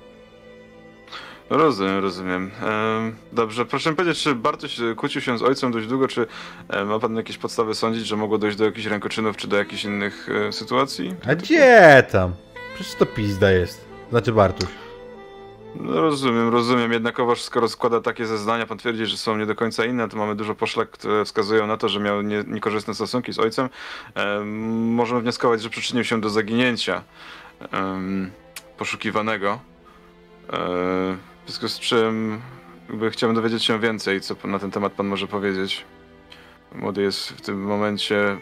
Rozumiem, rozumiem. Em, dobrze, proszę powiedzieć, czy Bartoś kłócił się z ojcem dość długo, czy e, ma pan jakieś podstawy sądzić, że mogło dojść do jakichś rękoczynów, czy do jakichś innych e, sytuacji? A gdzie tam? Przecież to pizda jest. Znaczy Bartuś. No, rozumiem, rozumiem. Jednakowoż skoro składa takie zeznania, pan twierdzi, że są nie do końca inne, to mamy dużo poszlak, które wskazują na to, że miał nie, niekorzystne stosunki z ojcem. Em, możemy wnioskować, że przyczynił się do zaginięcia poszukiwanego. E, w związku z czym chciałbym dowiedzieć się więcej, co na ten temat pan może powiedzieć. Młody jest w tym momencie e,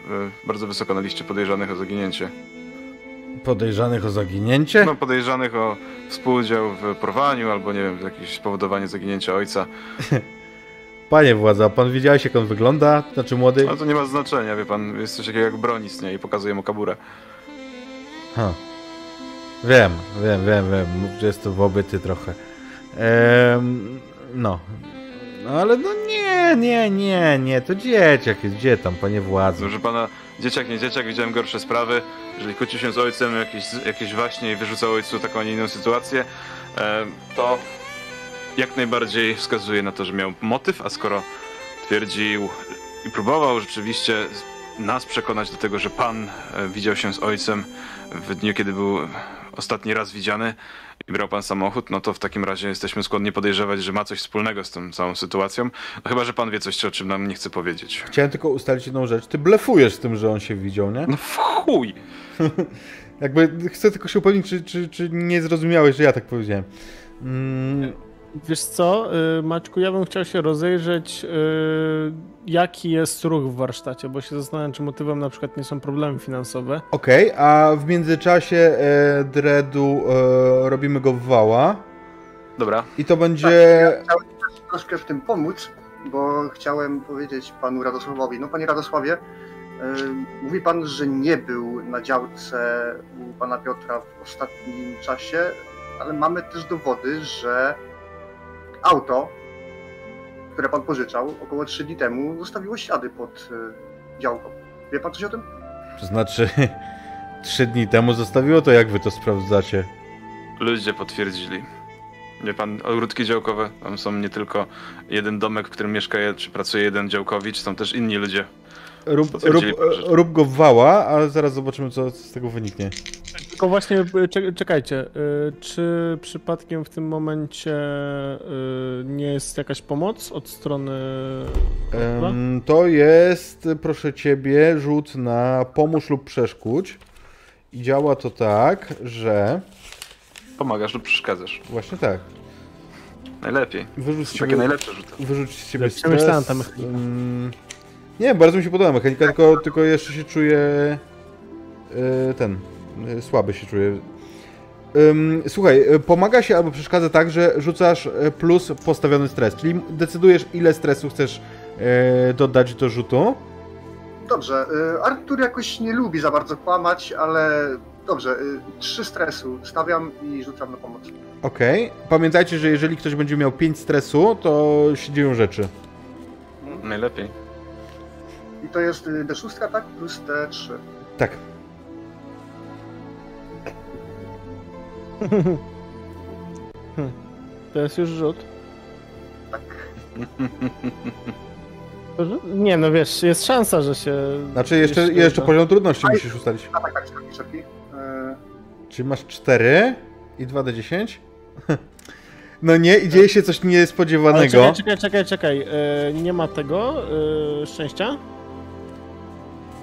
bardzo wysoko na liście podejrzanych o zaginięcie. Podejrzanych o zaginięcie? No, podejrzanych o współudział w porwaniu albo nie wiem, jakieś spowodowanie zaginięcia ojca. Panie władza, a pan widziałeś jak on wygląda? Znaczy młody? Ale to nie ma znaczenia, wie pan, jest coś takiego jak broń istnieje i pokazuje mu kaburę. Ha. Wiem, wiem, wiem, wiem. Jest to wobyty trochę. Ehm, no. No ale no nie, nie, nie, nie. To dzieciak jest. Gdzie tam, panie władzy? Proszę pana, dzieciak nie dzieciak, widziałem gorsze sprawy. Jeżeli kłócił się z ojcem, jakieś, jakieś właśnie i wyrzucał ojcu taką, a nie inną sytuację, e, to jak najbardziej wskazuje na to, że miał motyw, a skoro twierdził i próbował rzeczywiście nas przekonać do tego, że pan e, widział się z ojcem w dniu, kiedy był ostatni raz widziany i brał pan samochód, no to w takim razie jesteśmy skłonni podejrzewać, że ma coś wspólnego z tą całą sytuacją. No chyba, że pan wie coś, o czym nam nie chce powiedzieć. Chciałem tylko ustalić jedną rzecz. Ty blefujesz z tym, że on się widział, nie? No w chuj! Jakby chcę tylko się upewnić, czy, czy, czy nie zrozumiałeś, że ja tak powiedziałem. Mm, Wiesz co, y, Maćku, ja bym chciał się rozejrzeć, y, jaki jest ruch w warsztacie, bo się zastanawiam, czy motywem na przykład nie są problemy finansowe. Okej, a w międzyczasie e, Dreadu e, robimy go w wała Dobra. i to będzie... Chciałem też troszkę w tym pomóc, bo chciałem powiedzieć panu Radosławowi. No panie Radosławie, y, mówi pan, że nie był na działce u pana Piotra w ostatnim czasie, ale mamy też dowody, że auto, które pan pożyczał około 3 dni temu, zostawiło ślady pod y, działką. Wie pan coś o tym? To znaczy, trzy dni temu zostawiło, to jak wy to sprawdzacie? Ludzie potwierdzili. Wie pan, ogródki działkowe, tam są nie tylko jeden domek, w którym mieszka je- czy pracuje jeden działkowicz, są też inni ludzie. Rób, rób, rób go w wała, ale zaraz zobaczymy, co z tego wyniknie. Tylko właśnie cze- czekajcie, y, czy przypadkiem w tym momencie y, nie jest jakaś pomoc od strony. Em, to jest, proszę ciebie, rzut na pomóż lub przeszkódź. I działa to tak, że. Pomagasz lub przeszkadzasz. Właśnie tak. Najlepiej. Wyrzuć takie siebie, najlepsze rzuty. wyrzuć z Przemyślana stres. ta mechanika. Ym, nie, bardzo mi się podoba mechanika, tylko, tylko jeszcze się czuję. y, ten. y, słaby się czuję. Ym, słuchaj, y, pomaga się albo przeszkadza tak, że rzucasz plus postawiony stres, czyli decydujesz ile stresu chcesz y, dodać do rzutu. Dobrze, Artur jakoś nie lubi za bardzo kłamać, ale dobrze, trzy stresu stawiam i rzucam na pomoc. Okej. Pamiętajcie, że jeżeli ktoś będzie miał 5 stresu, to się dzieją rzeczy. Najlepiej. I to jest y, D6, tak? Plus D3. Tak. To jest już rzut. Tak. Nie, no wiesz, jest szansa, że się. Znaczy jeszcze, jeszcze poziom trudności Aj. musisz ustalić. A tak, tak, szybki, szybki. Y, Czyli masz 4 i 2d10? No nie, i dzieje się coś Ale niespodziewanego. czekaj, czekaj, czekaj, czekaj. E, nie ma tego e, szczęścia?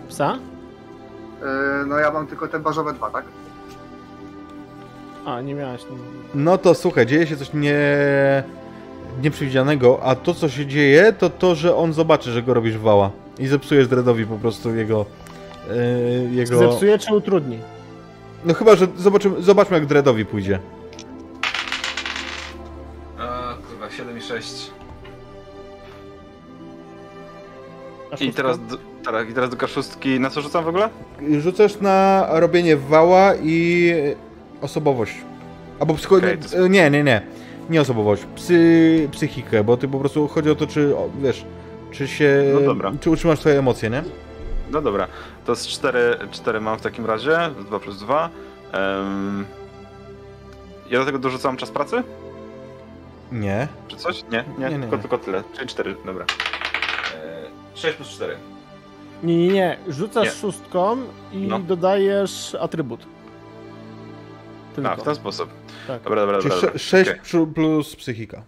Psa? y, no ja mam tylko te bazowe dwa, tak? A, nie miałeś. No to słuchaj, dzieje się coś nie... nieprzewidzianego, a to co się dzieje, to to, że on zobaczy, że go robisz wała. I zepsujesz Dreadowi po prostu jego... Yy, jego... Zepsuje czy utrudni? No chyba, że zobaczymy, zobaczmy jak Dreadowi pójdzie. A, kurwa, 7 i 6. I teraz, tak, I teraz do kaszustki. Na co rzucam w ogóle? Rzucasz na robienie wała i osobowość. Albo psycho... Okej, to- Nie, nie, nie. Nie osobowość. Psy... Psychikę, bo ty po prostu chodzi o to, czy o, wiesz, czy się... No dobra. Czy utrzymasz swoje emocje, nie? No dobra, to z 4, 4 mam w takim razie, 2 plus 2. Um, ja do tego dorzucam czas pracy? Nie. Czy coś? Nie, nie, Nie, nie, tylko, nie. tylko tyle. Czyli 4, dobra. E, 6 plus 4. Nie, nie, nie. Rzucasz Nie. szóstką i No. dodajesz atrybut. Tylko. A, w ten sposób. Tak. Dobra, dobra, Czyli dobra. dobra. 6 Okej. plus psychika.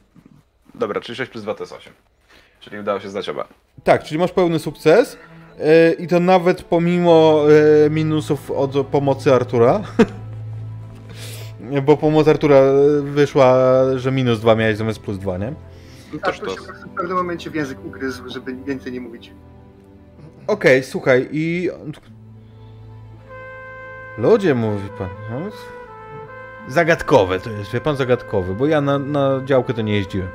Dobra, czyli 6 plus 2 to jest 8. Czyli udało się zdać oba. Tak, czyli masz pełny sukces. e, I to nawet pomimo e, minusów od pomocy Artura. Bo pomoc Artura wyszła, że minus 2 miałeś zamiast plus 2, nie? No toż Artur to. się po prostu w pewnym momencie w język ugryzł, żeby więcej nie mówić. Okej, słuchaj, i. Ludzie, mówi pan. No, zagadkowe to jest, wie pan, zagadkowe, bo ja na, na działkę to nie jeździłem.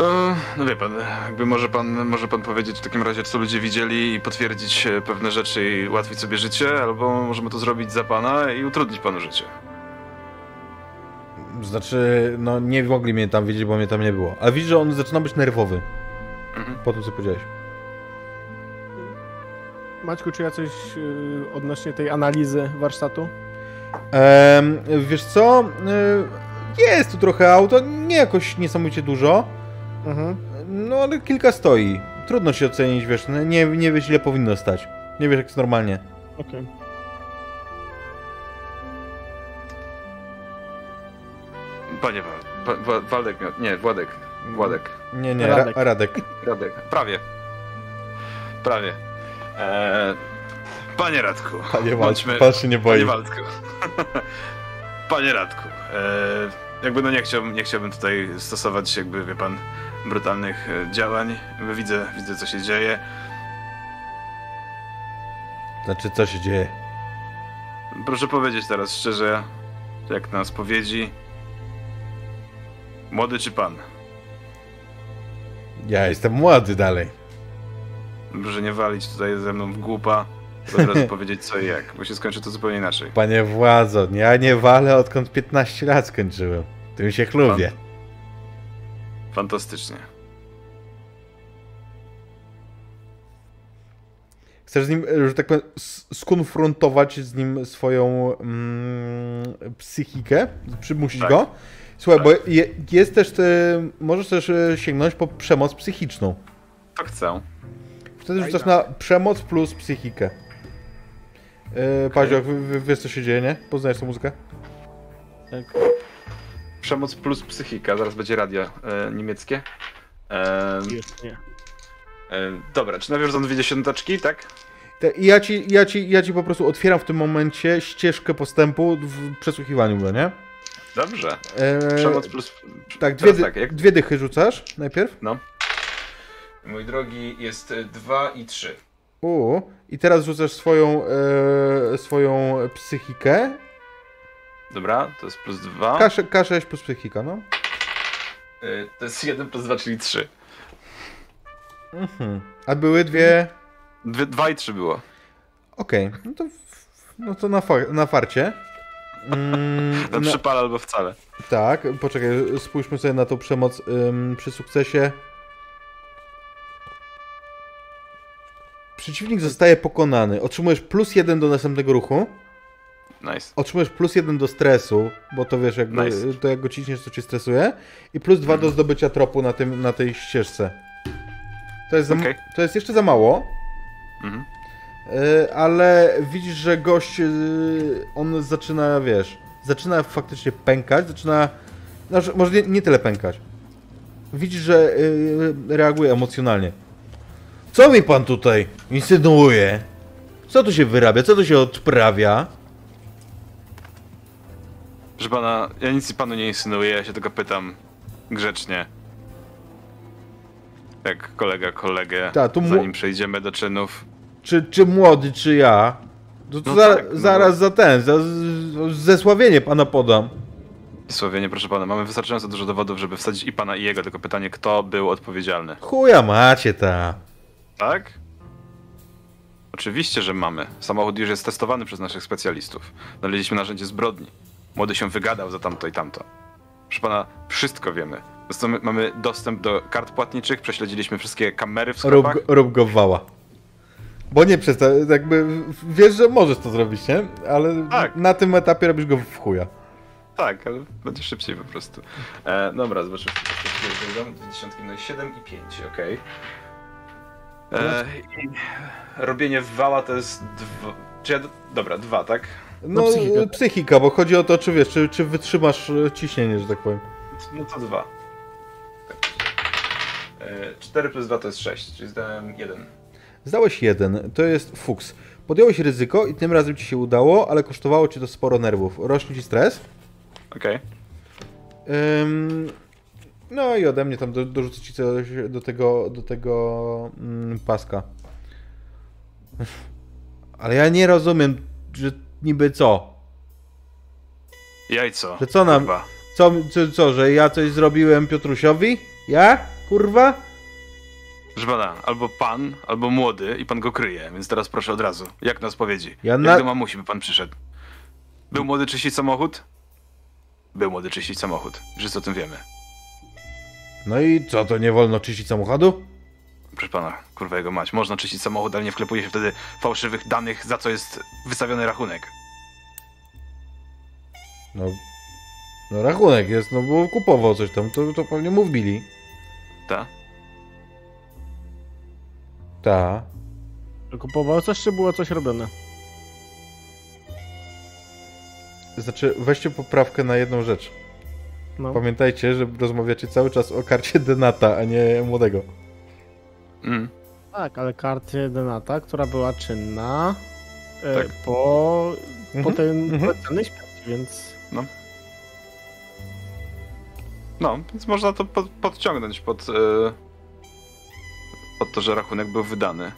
E, No wie pan, jakby może pan, może pan powiedzieć w takim razie, co ludzie widzieli i potwierdzić e, pewne rzeczy i ułatwić sobie życie, albo możemy to zrobić za pana i utrudnić panu życie. Znaczy, no nie mogli mnie tam wiedzieć, bo mnie tam nie było. A widzisz, że on zaczyna być nerwowy Mhm. po tym, co powiedziałeś. Maćku, czy ja coś y, odnośnie tej analizy warsztatu? Em, wiesz co? E, Jest tu trochę auto, nie jakoś niesamowicie dużo, Mhm. no ale kilka stoi. Trudno się ocenić, wiesz, no, nie, nie wiesz ile powinno stać. Nie wiesz jak jest normalnie. Okej. Panie Wa- Wa- Wa- Waldek nie, Władek, Władek, Nie, nie, Radek. Ra- Radek. Radek, prawie, prawie. Eee, panie Radku, Panie bądźmy- Waldku, pan się nie boi. Panie Waldku. Panie Radku, e, jakby no nie, chciałbym, nie chciałbym tutaj stosować jakby, wie pan, brutalnych e, działań. Widzę, widzę co się dzieje. Znaczy, co się dzieje? Proszę powiedzieć teraz szczerze, jak na spowiedzi. Młody czy pan? Ja jestem młody dalej. Proszę nie walić tutaj ze mną w głupa, od razu powiedzieć co i jak, bo się skończy to zupełnie inaczej. Panie władzo, ja nie walę odkąd 15 lat skończyłem. Tym się chlubię. Fantastycznie. Chcesz z nim, że tak powiem, skonfrontować z nim swoją mm, psychikę, przymusić Tak. go. Słuchaj, Tak. bo je, jest też, te, możesz też e, sięgnąć po przemoc psychiczną. To chcę. Wtedy rzucasz na przemoc plus psychikę. Yy, w- w- wiesz co się dzieje, nie? Poznajesz tą muzykę? Tak. Przemoc plus psychika, zaraz będzie radio e, niemieckie. E, Już nie. e, dobra, czy on dwie dziesiąteczki, tak? Te- I ja ci, ja, ci, ja ci po prostu otwieram w tym momencie ścieżkę postępu w przesłuchiwaniu go, nie? Dobrze. Eee, Przemoc plus... tak, dwie, dy, tak, jak... dwie dychy rzucasz najpierw. No. Mój drogi, jest 2 i 3. U, I teraz rzucasz swoją, e, swoją psychikę. Dobra, to jest plus 2. K, K6 plus psychika, no. To jest 1 plus 2, czyli 3. Mhm. A były dwie... 2 i 3 było. Okej, no to, no to na, fa- na farcie. Mm, Na na- przypala albo wcale. Tak, poczekaj, spójrzmy sobie na tą przemoc ym, przy sukcesie. Przeciwnik zostaje pokonany. Otrzymujesz plus jeden do następnego ruchu. Nice. Otrzymujesz plus jeden do stresu, bo to wiesz, jakby, Nice. to jak go ciśniesz, to cię stresuje. I plus dwa do zdobycia tropu na, tym, na tej ścieżce. To jest, Okej. to jest jeszcze za mało. Mhm. Y, ale widzisz, że gość, y, on zaczyna, wiesz, zaczyna faktycznie pękać, zaczyna, znaczy, może nie, nie tyle pękać. Widzisz, że y, reaguje emocjonalnie. Co mi pan tutaj insynuuje? Co tu się wyrabia? Co tu się odprawia? Proszę pana, ja nic panu nie insynuuję, ja się tylko pytam grzecznie. Jak kolega kolegę, Ta, tu zanim przejdziemy do czynów. Czy, czy młody, czy ja? To, to No za, tak, no zaraz bo- za ten, za zesławienie pana podam. Słowienie, proszę pana, mamy wystarczająco dużo dowodów, żeby wsadzić i pana i jego, tylko pytanie, kto był odpowiedzialny. Chuja macie ta. Tak? Oczywiście, że mamy. Samochód już jest testowany przez naszych specjalistów. Znaleźliśmy narzędzie zbrodni. Młody się wygadał za tamto i tamto. Proszę pana, wszystko wiemy. Zresztą my- mamy dostęp do kart płatniczych, prześledziliśmy wszystkie kamery w Rób, sklepach. go- rób go wała. Bo nie przesta jakby wiesz, że możesz to zrobić, nie? Ale Tak. na tym etapie robisz go w chuja. Tak, ale będzie szybciej po prostu. E, dobra, zobaczymy. Dziesiątki, no i 7 i 5, okej. E, i Robienie wała to jest dwa... Czy ja... do- Dobra, dwa, tak? No, No, psychika. psychika. bo chodzi o to, czy wiesz, czy, czy wytrzymasz e, ciśnienie, że tak powiem. No to dwa. Tak. E, 4 plus 2 to jest 6, czyli zdałem 1. Zdałeś jeden, to jest fuks. Podjąłeś ryzyko i tym razem ci się udało, ale kosztowało ci to sporo nerwów. Rośnie ci stres. Okej. Ym, no i ode mnie tam do, dorzucę ci coś do tego, do tego mm, paska. Ale ja nie rozumiem, że niby co? Jajco. Że co nam- Kurwa. Co, co, co, że ja coś zrobiłem Piotrusiowi? Ja? Kurwa? Proszę pana, albo pan, albo młody i pan go kryje, więc teraz proszę od razu. Jak na spowiedzi? Ja Jak na- do mamusi by pan przyszedł? Był młody czyścić samochód? Był młody czyścić samochód. Wszyscy o tym wiemy. No i co, to nie wolno czyścić samochodu? Proszę pana, kurwa jego mać. Można czyścić samochód, ale nie wklepuje się wtedy fałszywych danych, za co jest wystawiony rachunek. No, no rachunek jest, no bo kupował coś tam, to, to pewnie mu wbili. Tak? Ta. Kupował coś, czy było coś robione? Znaczy, weźcie poprawkę na jedną rzecz. No. Pamiętajcie, że rozmawiacie cały czas o karcie Denata, a nie młodego. Mm. Tak, ale karty Denata, która była czynna e, Tak. po, po Mhm, tej mhm. cennej śmierci, więc No, więc można to pod, podciągnąć pod, e, pod to, że rachunek był wydany.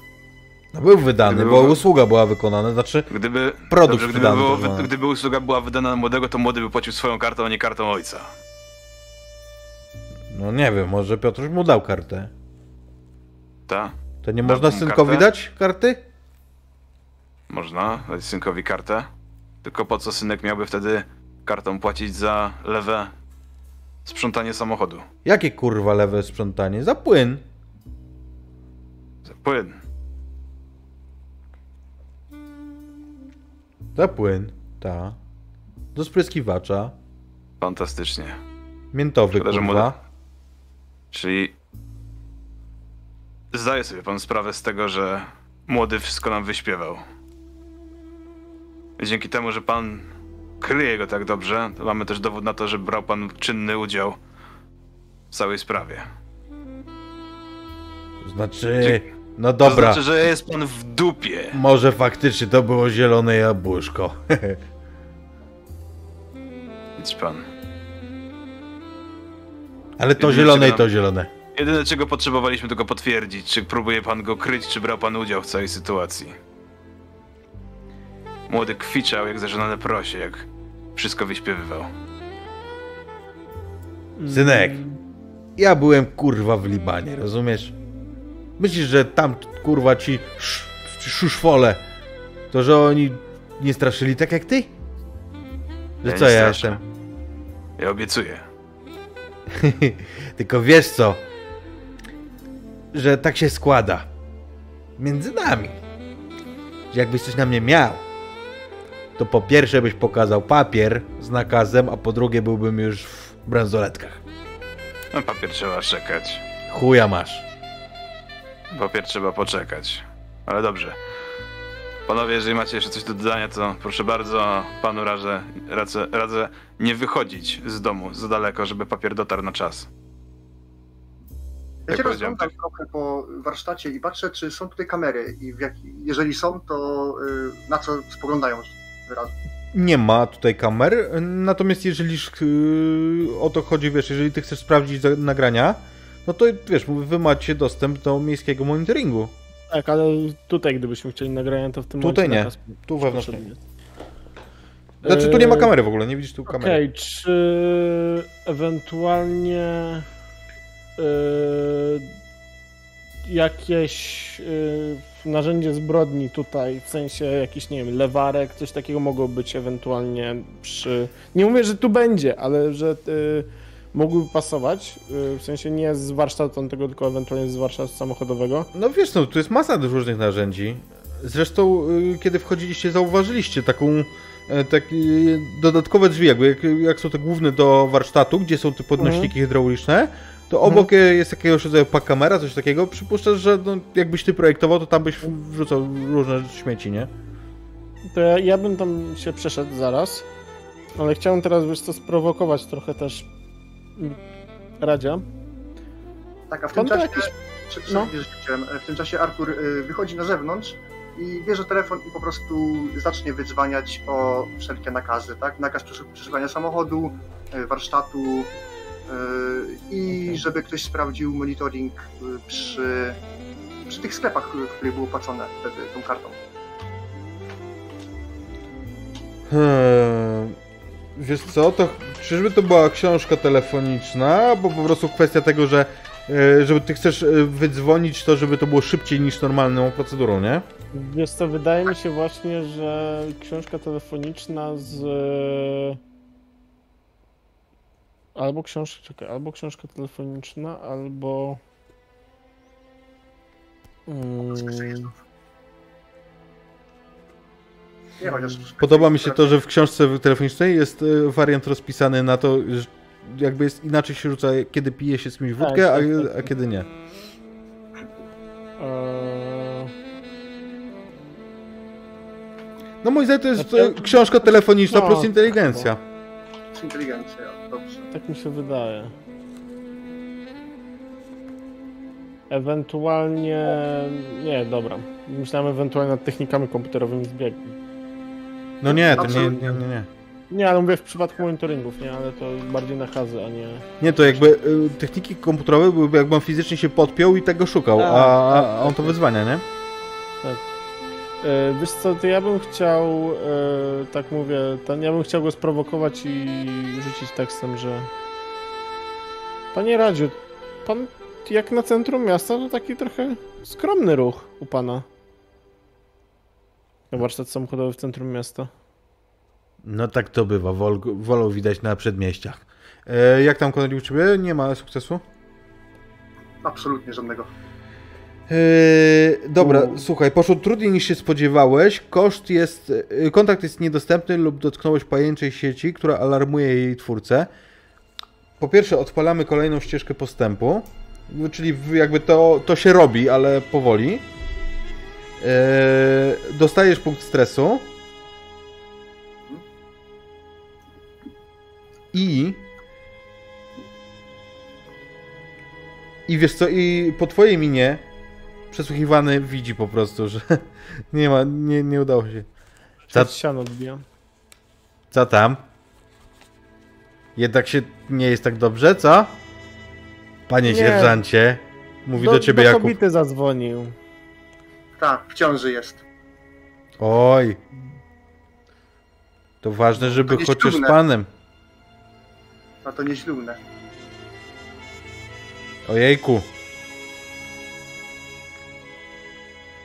No był wydany, Gdyby bo było- usługa była wykonana, znaczy Gdyby, Produkt dobrze, gdyby, wydany było, gdyby usługa była wydana na młodego, to młody by płacił swoją kartą, a nie kartą ojca. No nie wiem, może Piotruś mu dał kartę. Tak? To nie Dał można synkowi kartę? dać karty? Można dać synkowi kartę. Tylko po co synek miałby wtedy kartą płacić za lewe sprzątanie samochodu? Jakie kurwa lewe sprzątanie? Za płyn. Płyn. Za płyn, ta. Do spryskiwacza. Fantastycznie. Miętowy, Szkoda, kurwa. młoda. Czyli zdaje sobie pan sprawę z tego, że młody wszystko nam wyśpiewał. I Dzięki temu, że pan kryje go tak dobrze, to mamy też dowód na to, że brał pan czynny udział w całej sprawie. Znaczy, no To dobra. znaczy, że jest pan w dupie. Może faktycznie to było zielone jabłuszko. Widz pan. Ale to Jedyne, zielone i to zielone. Jedyne, czego potrzebowaliśmy tylko potwierdzić, czy próbuje pan go kryć, czy brał pan udział w całej sytuacji. Młody kwiczał jak zażenane prosie, jak wszystko wyśpiewywał. Synek, ja byłem kurwa w Libanie, rozumiesz? Myślisz, że tam kurwa ci sz- szuszwole, to że oni nie straszyli tak jak ty? Że Ja co ja straszę. jestem? Ja obiecuję. Tylko wiesz co? Że tak się składa. Między nami. Że jakbyś coś na mnie miał, to po pierwsze byś pokazał papier z nakazem, a po drugie byłbym już w bransoletkach. Na papier trzeba czekać. Chuja masz. Papier trzeba poczekać. Ale dobrze. Panowie, jeżeli macie jeszcze coś do dodania, to proszę bardzo, panu radzę, radzę, radzę nie wychodzić z domu za daleko, żeby papier dotarł na czas. Ja powiedziałem, rozglądam trochę po warsztacie i patrzę, czy są tutaj kamery i w jak, jeżeli są, to y, na co spoglądają wyraźnie. Nie ma tutaj kamer, natomiast jeżeli yy, o to chodzi, wiesz, jeżeli ty chcesz sprawdzić nagrania, no to wiesz, wy macie dostęp do miejskiego monitoringu. Tak, ale tutaj gdybyśmy chcieli nagrania, to w tym Tutaj momencie nie. nakaz Tu wewnątrz nie. Znaczy tu nie ma Eee, kamery w ogóle, nie widzisz tu Okej, kamery. czy ewentualnie yy, jakieś yy, narzędzie zbrodni tutaj, w sensie jakiś, nie wiem, lewarek, coś takiego mogło być ewentualnie przy... Nie mówię, że tu będzie, ale że yy, mogłyby pasować, yy, w sensie nie z warsztatu tego, tylko ewentualnie z warsztatu samochodowego. No wiesz, no tu jest masa różnych narzędzi. Zresztą, y, kiedy wchodziliście, zauważyliście taką e, takie dodatkowe drzwi, jakby jak, jak są te główne do warsztatu, gdzie są te podnośniki hydrauliczne, to obok e, jest jakiegoś rodzaju kamera, coś takiego. Przypuszczasz, że no, jakbyś ty projektował, to tam byś wrzucał różne śmieci, nie? To ja, ja bym tam się przeszedł zaraz, ale chciałem teraz, wiesz co, sprowokować trochę też Radzia. Tak, a w tym czasie, jakiś- no. chciałem, w tym czasie Artur y, wychodzi na zewnątrz i bierze telefon i po prostu zacznie wydzwaniać o wszelkie nakazy, tak? Nakaz przeszu- przeszukiwania samochodu, y, warsztatu i Okej. żeby ktoś sprawdził monitoring przy, przy tych sklepach, w których było płacone wtedy tą kartą. Hmm. Wiesz co, to czyżby to była książka telefoniczna, bo po prostu kwestia tego, że e, żeby ty chcesz e, wydzwonić to, żeby to było szybciej niż normalną procedurą, nie? Wiesz co, wydaje mi się właśnie, że książka telefoniczna z... Albo książka, czekaj, albo książka telefoniczna, albo... Mm, Nie, chociaż Podoba mi się to, że w książce telefonicznej jest e, wariant rozpisany na to, że jakby jest inaczej się rzuca, kiedy pije się z kimś wódkę, tak, a, tak, a kiedy nie. eee, No moim zdaniem to jest Znaczy- e, książka telefoniczna No, plus inteligencja. z inteligencja, dobrze. Tak mi się wydaje. Ewentualnie. Nie, dobra. Myślałem ewentualnie nad technikami komputerowymi zbiegu. No nie, to nie, nie, nie, nie. Nie, ale mówię w przypadku monitoringów, nie, ale to bardziej nakazy, a nie. Nie, to jakby y, techniki komputerowe byłyby jakby on fizycznie się podpiął i tego szukał, Tak, a, tak, a on to tak. wyzwania, nie? E, wiesz co, to ja bym chciał, e, tak mówię, ten, ja bym chciał go sprowokować i rzucić tekstem, że. Panie Radziu, pan jak na centrum miasta, to taki trochę skromny ruch u pana. Warsztat samochodowy w centrum miasta. No tak to bywa, wol, wolą widać na przedmieściach. E, jak tam Konrad u Ciebie? Nie ma sukcesu? Absolutnie żadnego. Yy, dobra, U. słuchaj, poszło trudniej niż się spodziewałeś. Koszt jest. Yy, kontakt jest niedostępny lub dotknąłeś pajęczej sieci, która alarmuje jej twórcę. Po pierwsze, odpalamy kolejną ścieżkę postępu. Czyli jakby to, to się robi, ale powoli. Yy, dostajesz punkt stresu. I. I wiesz co, i po twojej minie przesłuchiwany widzi po prostu, że nie ma, nie, nie udało się. Przed ścianą odbijam. co tam? Jednak się nie jest tak dobrze, co? Panie Nie. sierżancie, mówi do, ciebie do Jakub. zadzwonił. Tak, w ciąży jest. Oj. To ważne, żeby To chociaż ślubne. panem. A to nieślubne. Ojejku.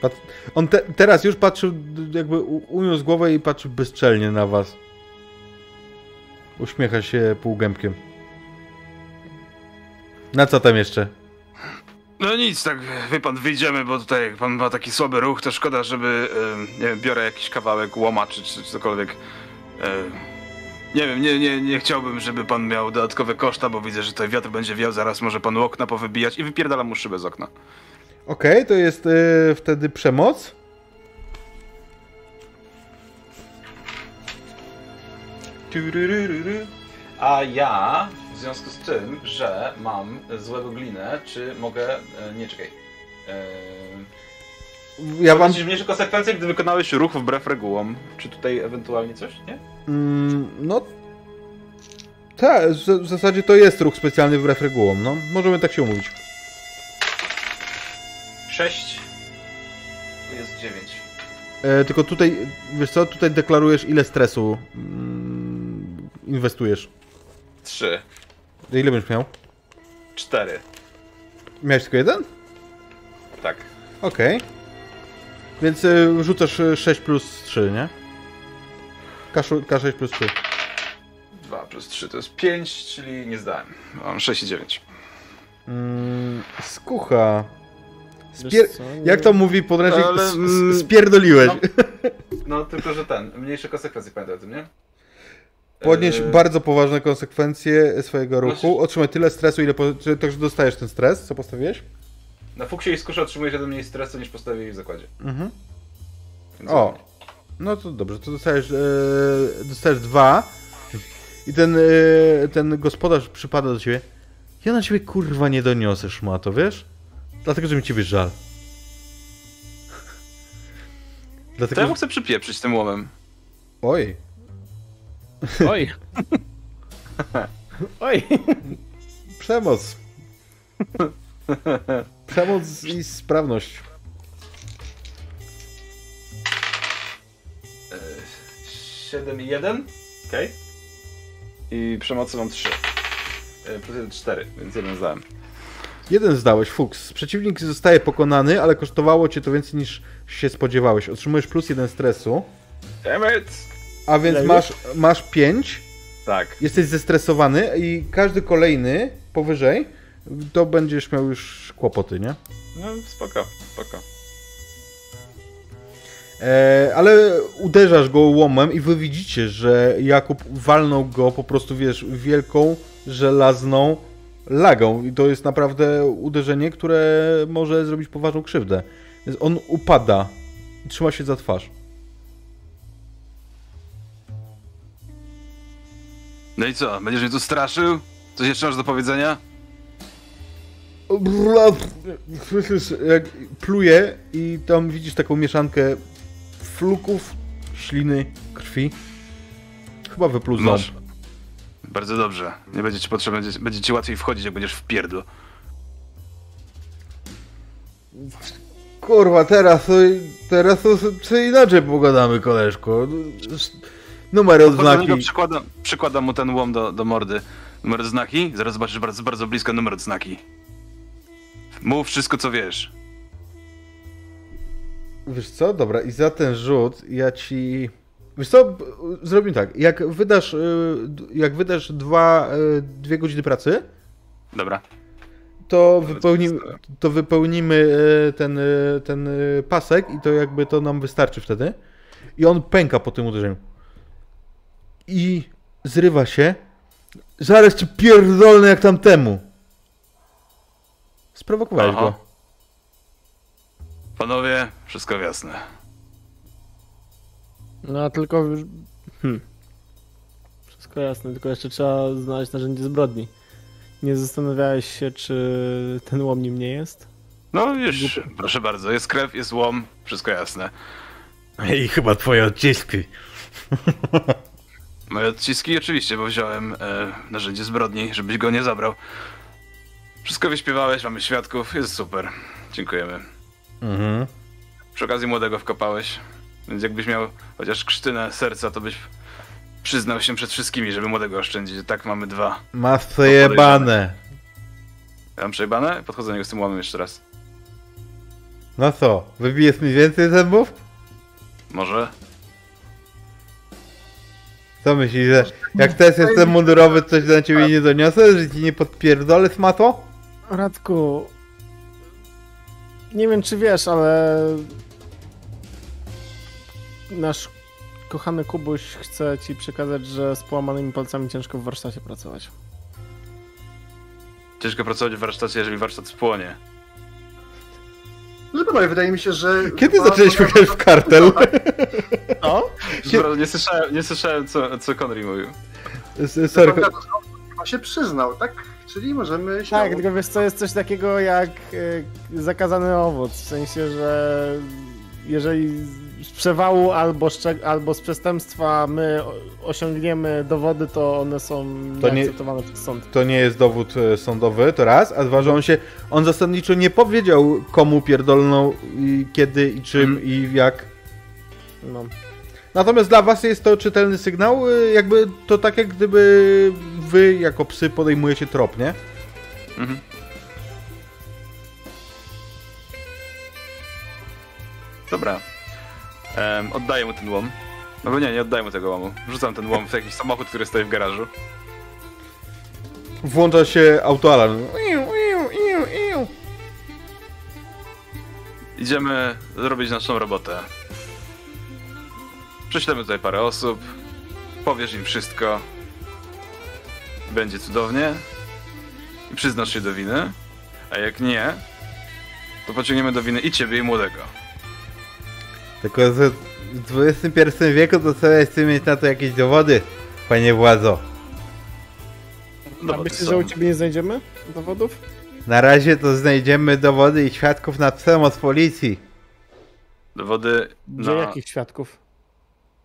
Pat... On te, teraz już patrzył, jakby uniósł głowę i patrzył bezczelnie na was. Uśmiecha się półgębkiem. Na co tam jeszcze? No nic, tak, wie pan, wyjdziemy, bo tutaj jak pan ma taki słaby ruch, to szkoda, żeby, e, nie wiem, biorę jakiś kawałek łoma czy, czy cokolwiek. E, nie wiem, nie, nie, nie chciałbym, żeby pan miał dodatkowe koszta, bo widzę, że tutaj wiatr będzie wiał, zaraz może pan okna powybijać i wypierdalam mu szybę z okna. Okej, to jest y, wtedy przemoc. A ja, w związku z tym, że mam złego glinę, czy mogę... E, nie, czekaj. E, Ja. Będziesz mniejsze konsekwencje, gdy wykonałeś ruch wbrew regułom. Czy tutaj ewentualnie coś, nie? Mm, no... Tak, w zasadzie to jest ruch specjalny wbrew regułom, no. Możemy tak się umówić. 6. Tu jest 9. E, tylko tutaj, wiesz co, tutaj deklarujesz ile stresu mm, inwestujesz. 3. Ile będziesz miał? 4. Miałeś tylko jeden? Tak. Okej. Więc y, rzucasz y, 6 plus 3, nie? K6 K6 plus 3. 2 plus 3 to jest 5, czyli nie zdałem. Mam 6 i 9. Mm, skucha. Spier... Jak to mówi podręcznik? Ale, mm, Spierdoliłeś. no. No tylko, że ten, mniejsze konsekwencje pamiętaj o tym, nie? Podnieś Eee, bardzo poważne konsekwencje swojego ruchu. Znaczy- Otrzymaj tyle stresu, ile. Po... Także dostajesz ten stres, co postawiłeś? Na fuksie i skusze otrzymujesz jeden mniej stresu niż postawię w zakładzie. Mhm. Więc O. ładnie. No to dobrze, to dostajesz, e, dostajesz dwa. I ten, e, ten gospodarz przypada do ciebie. Ja na ciebie kurwa nie doniosę, szmato, wiesz? Dlatego, że mi ciebie żal. To Dlatego, ja że... mu chcę przypieprzyć tym łomem. Oj. Oj. Oj. Przemoc. Przemoc i sprawność. 7 i 1. Okej. I przemocy mam 3. Plus 1 4, więc jeden zdałem. Jeden zdałeś, fuks. Przeciwnik zostaje pokonany, ale kosztowało cię to więcej niż się spodziewałeś. Otrzymujesz plus jeden stresu, Damn it! A więc masz, masz pięć. Tak. Jesteś zestresowany i każdy kolejny powyżej to będziesz miał już kłopoty, nie? No spoko, spoko. E, ale uderzasz go łomem i wy widzicie, że Jakub walnął go po prostu, wiesz, wielką, żelazną lagą. I to jest naprawdę uderzenie, które może zrobić poważną krzywdę. Więc on upada i trzyma się za twarz. No i co, będziesz mnie tu straszył? Coś jeszcze masz do powiedzenia? Słyszysz, jak pluje i tam widzisz taką mieszankę fluków, śliny, krwi. Chyba wypluł Masz. ząb. Bardzo dobrze. Nie będzie ci potrzebne, będzie, będzie ci łatwiej wchodzić, jak będziesz w pierdlu. Kurwa, teraz teraz to co inaczej pogadamy, koleżko. Numer odznaki. Przykładam, przykładam mu ten łom do, do mordy. Numer odznaki? Zaraz zobaczysz bardzo, bardzo blisko numer odznaki. Mów wszystko, co wiesz. Wiesz co? Dobra, i za ten rzut ja ci... Wiesz co? Zrobimy tak. Jak wydasz, y, jak wydasz dwa, y, dwie godziny pracy, Dobra. to, wypełni, to wypełnimy e, ten, ten pasek i to jakby to nam wystarczy wtedy. I on pęka po tym uderzeniu. I zrywa się. Zaraz ci pierdolny jak tamtemu. Sprowokowałeś Aha. go. Panowie, wszystko jasne. No a tylko. Hmm. Wszystko jasne, tylko jeszcze trzeba znaleźć narzędzie zbrodni. Nie zastanawiałeś się, czy ten łom nim nie jest? No już, proszę bardzo, jest krew, jest łom, wszystko jasne. I chyba twoje odciski. Moje odciski oczywiście, bo wziąłem e, narzędzie zbrodni, żebyś go nie zabrał. Wszystko wyśpiewałeś, mamy świadków, jest super. Dziękujemy. Mhm. Przy okazji młodego wkopałeś, więc jakbyś miał chociaż krztynę serca, to byś przyznał się przed wszystkimi, żeby młodego oszczędzić. Tak mamy dwa. Masz przejebane. Ja mam przejebane? Podchodzę do niego z tym łomem jeszcze raz. No co, wybijesz mi więcej zębów? Może? Co myślisz, że jak też jestem mundurowy, coś do ciebie nie doniosę, że ci nie podpierdolę smato? Radku. Nie wiem, czy wiesz, ale. Nasz kochany Kubuś chce ci przekazać, że z połamanymi palcami ciężko w warsztacie pracować. Ciężko pracować w warsztacie, jeżeli warsztat spłonie. Że panowie, wydaje mi się, że... Kiedy zaczęliśmy grać w kartel? O? Zbro- Nie słyszałem, nie słyszałem co, co Conry mówił. Sorry, chyba się przyznał, tak? Czyli możemy się... Tak, tylko wiesz co, jest coś takiego jak e, zakazany owoc, w sensie, że jeżeli przewału albo, szczeg- albo z przestępstwa my osiągniemy dowody, to one są To nie- nieakceptowane przez sąd. to nie jest dowód e, sądowy, to raz, a dwa, że on się, on zasadniczo nie powiedział komu pierdolną i kiedy i czym i jak. No. Natomiast dla was jest to czytelny sygnał, e, jakby to tak jak gdyby wy jako psy podejmujecie trop, nie? Mhm. Dobra. Em, oddaję mu ten łom. No bo nie, nie oddaję mu tego łomu. Wrzucam ten łom w jakiś samochód, który stoi w garażu. Włącza się autoalarm. Iu, iu, iu, iu. Idziemy zrobić naszą robotę. Prześlemy tutaj parę osób. Powiesz im wszystko. Będzie cudownie. I przyznasz się do winy. A jak nie, to pociągniemy do winy i ciebie, i młodego. Tylko że w XXI wieku to sobie chcę mieć na to jakieś dowody, panie władzo. A Dowody myślisz, są. że u ciebie nie znajdziemy dowodów? Na razie to znajdziemy dowody i świadków na przemoc policji. Dowody Gdzie na... jakich świadków?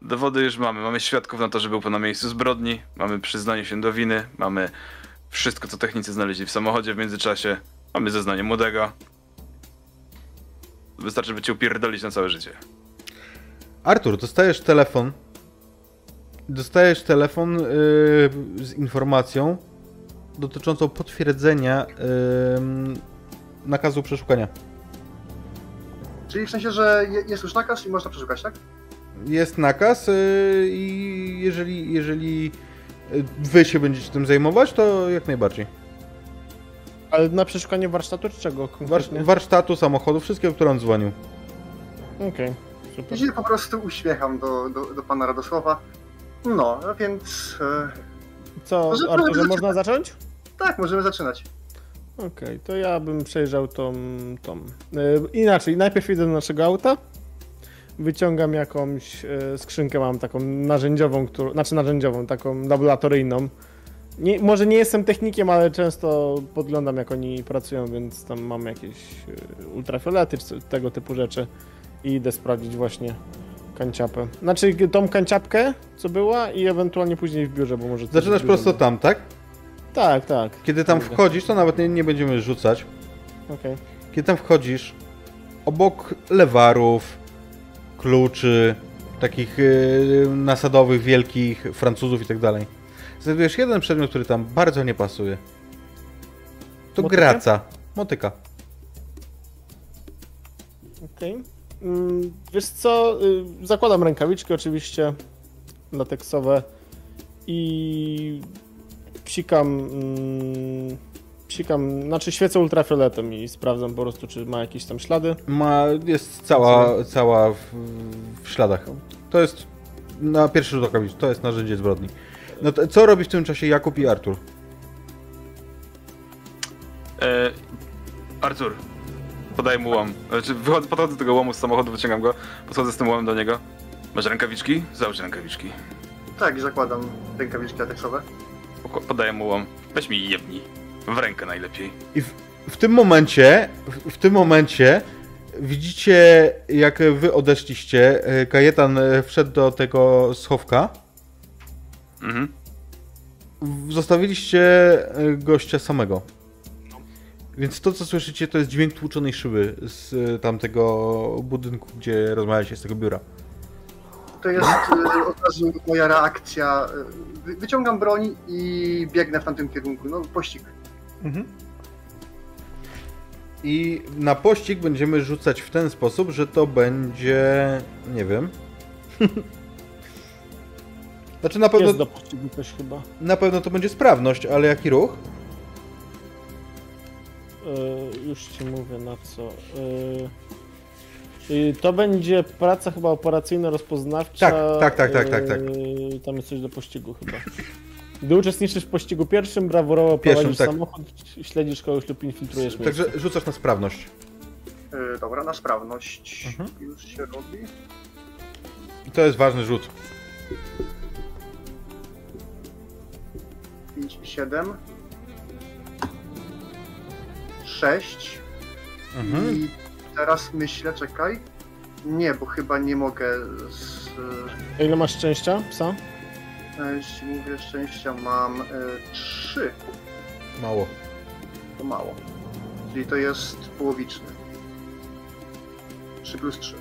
Dowody już mamy. Mamy świadków na to, że był pan na miejscu zbrodni. Mamy przyznanie się do winy. Mamy wszystko, co technicy znaleźli w samochodzie w międzyczasie. Mamy zeznanie młodego. Wystarczy, by cię upierdolić na całe życie. Artur, dostajesz telefon. Dostajesz telefon yy, z informacją dotyczącą potwierdzenia yy, nakazu przeszukania. Czyli w sensie, że je- jest już nakaz i można przeszukać, tak? Jest nakaz yy, i jeżeli, jeżeli yy, wy się będziecie tym zajmować, to jak najbardziej. Ale na przeszukanie warsztatu czy czego konkretnie? warsztatu, samochodu, wszystkiego, które on dzwonił. Okej, super. Ja się po prostu uśmiecham do, do, do pana Radosława. No, a więc... E, Co, Może Arturze, można zacząć? tak, możemy zaczynać. Okej, to ja bym przejrzał tą. tą. Yy, inaczej, najpierw idę do naszego auta. Wyciągam jakąś yy, skrzynkę, mam taką narzędziową, którą, znaczy narzędziową, taką laboratoryjną. Nie, może nie jestem technikiem, ale często podglądam jak oni pracują, więc tam mam jakieś ultrafiolety czy tego typu rzeczy i idę sprawdzić właśnie kanciapę. Znaczy tą kanciapkę, co była i ewentualnie później w biurze, bo może... Zaczynasz prosto tam, tak? Tak, tak. Kiedy tam wchodzisz, to nawet nie, nie będziemy rzucać. Okej. Kiedy tam wchodzisz, obok lewarów, kluczy, takich yy, nasadowych, wielkich Francuzów i tak dalej, znajdujesz jeden przedmiot, który tam bardzo nie pasuje. To Motykę? graca. Motyka. Okej. Mm, Wiesz co, y, zakładam rękawiczki oczywiście lateksowe i psikam, mm, Psikam, znaczy świecę ultrafioletem i sprawdzam po prostu, czy ma jakieś tam ślady. Ma, jest cała, cała w, w śladach. To jest na pierwszy rzut oka, to jest narzędzie zbrodni. No to, co robi w tym czasie Jakub i Artur? E, Artur, podaję mu łom. Znaczy, wychodzę, podchodzę do tego łomu z samochodu, wyciągam go, podchodzę z tym łomem do niego. Masz rękawiczki? Załóż rękawiczki. Tak, zakładam rękawiczki lateksowe. Poko- Podaję mu łom. Weź mi i jebnij. W rękę najlepiej. I w, w tym momencie, w, w tym momencie widzicie, jak wy odeszliście, e, Kajetan e, wszedł do tego schowka. Mhm. W- Zostawiliście e, gościa samego. Więc to, co słyszycie, to jest dźwięk tłuczonej szyby z e, tamtego budynku, gdzie rozmawialiście z tego biura. To jest y, od razu moja reakcja. wy- Wyciągam broń i biegnę w tamtym kierunku. No, pościg. I na pościg będziemy rzucać w ten sposób, że to będzie. Nie wiem. Znaczy na pewno, Jest do pościgu coś chyba. na pewno to będzie sprawność, ale jaki ruch? Yy, już ci mówię na co. Yy, yy, to będzie praca chyba operacyjno-rozpoznawcza. Tak, tak, tak, tak, tak, tak. Yy, tam jest coś do pościgu chyba. Gdy uczestniczysz w pościgu pierwszym, brawurowo Pierwszym, prowadzisz tak. samochód, śledzisz kogoś lub infiltrujesz miejsce. Także rzucasz na sprawność. Dobra, na sprawność. Mhm. Już się robi. I to jest ważny rzut. 5 i 7. 6. Mhm. I teraz myślę, czekaj. Nie, bo chyba nie mogę z... A Ile masz szczęścia, psa? e, Jeśli mówię szczęścia, mam 3. Mało. To mało. Czyli to jest połowiczny. 3 plus 3.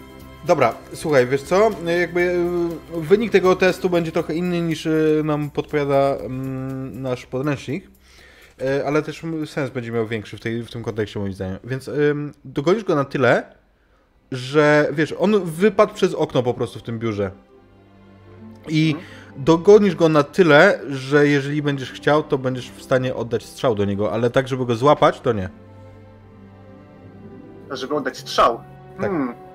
Dobra, słuchaj, wiesz co? Jakby y, wynik tego testu będzie trochę inny niż y, nam podpowiada mm, nasz podręcznik. Y, Ale też sens będzie miał większy w, tej, w tym kontekście, moim zdaniem. Więc ym, dogonisz go na tyle, że wiesz, on wypadł przez okno po prostu w tym biurze. I dogonisz go na tyle, że jeżeli będziesz chciał, to będziesz w stanie oddać strzał do niego, ale tak, żeby go złapać, to nie. Żeby oddać strzał. Tak. Hmm.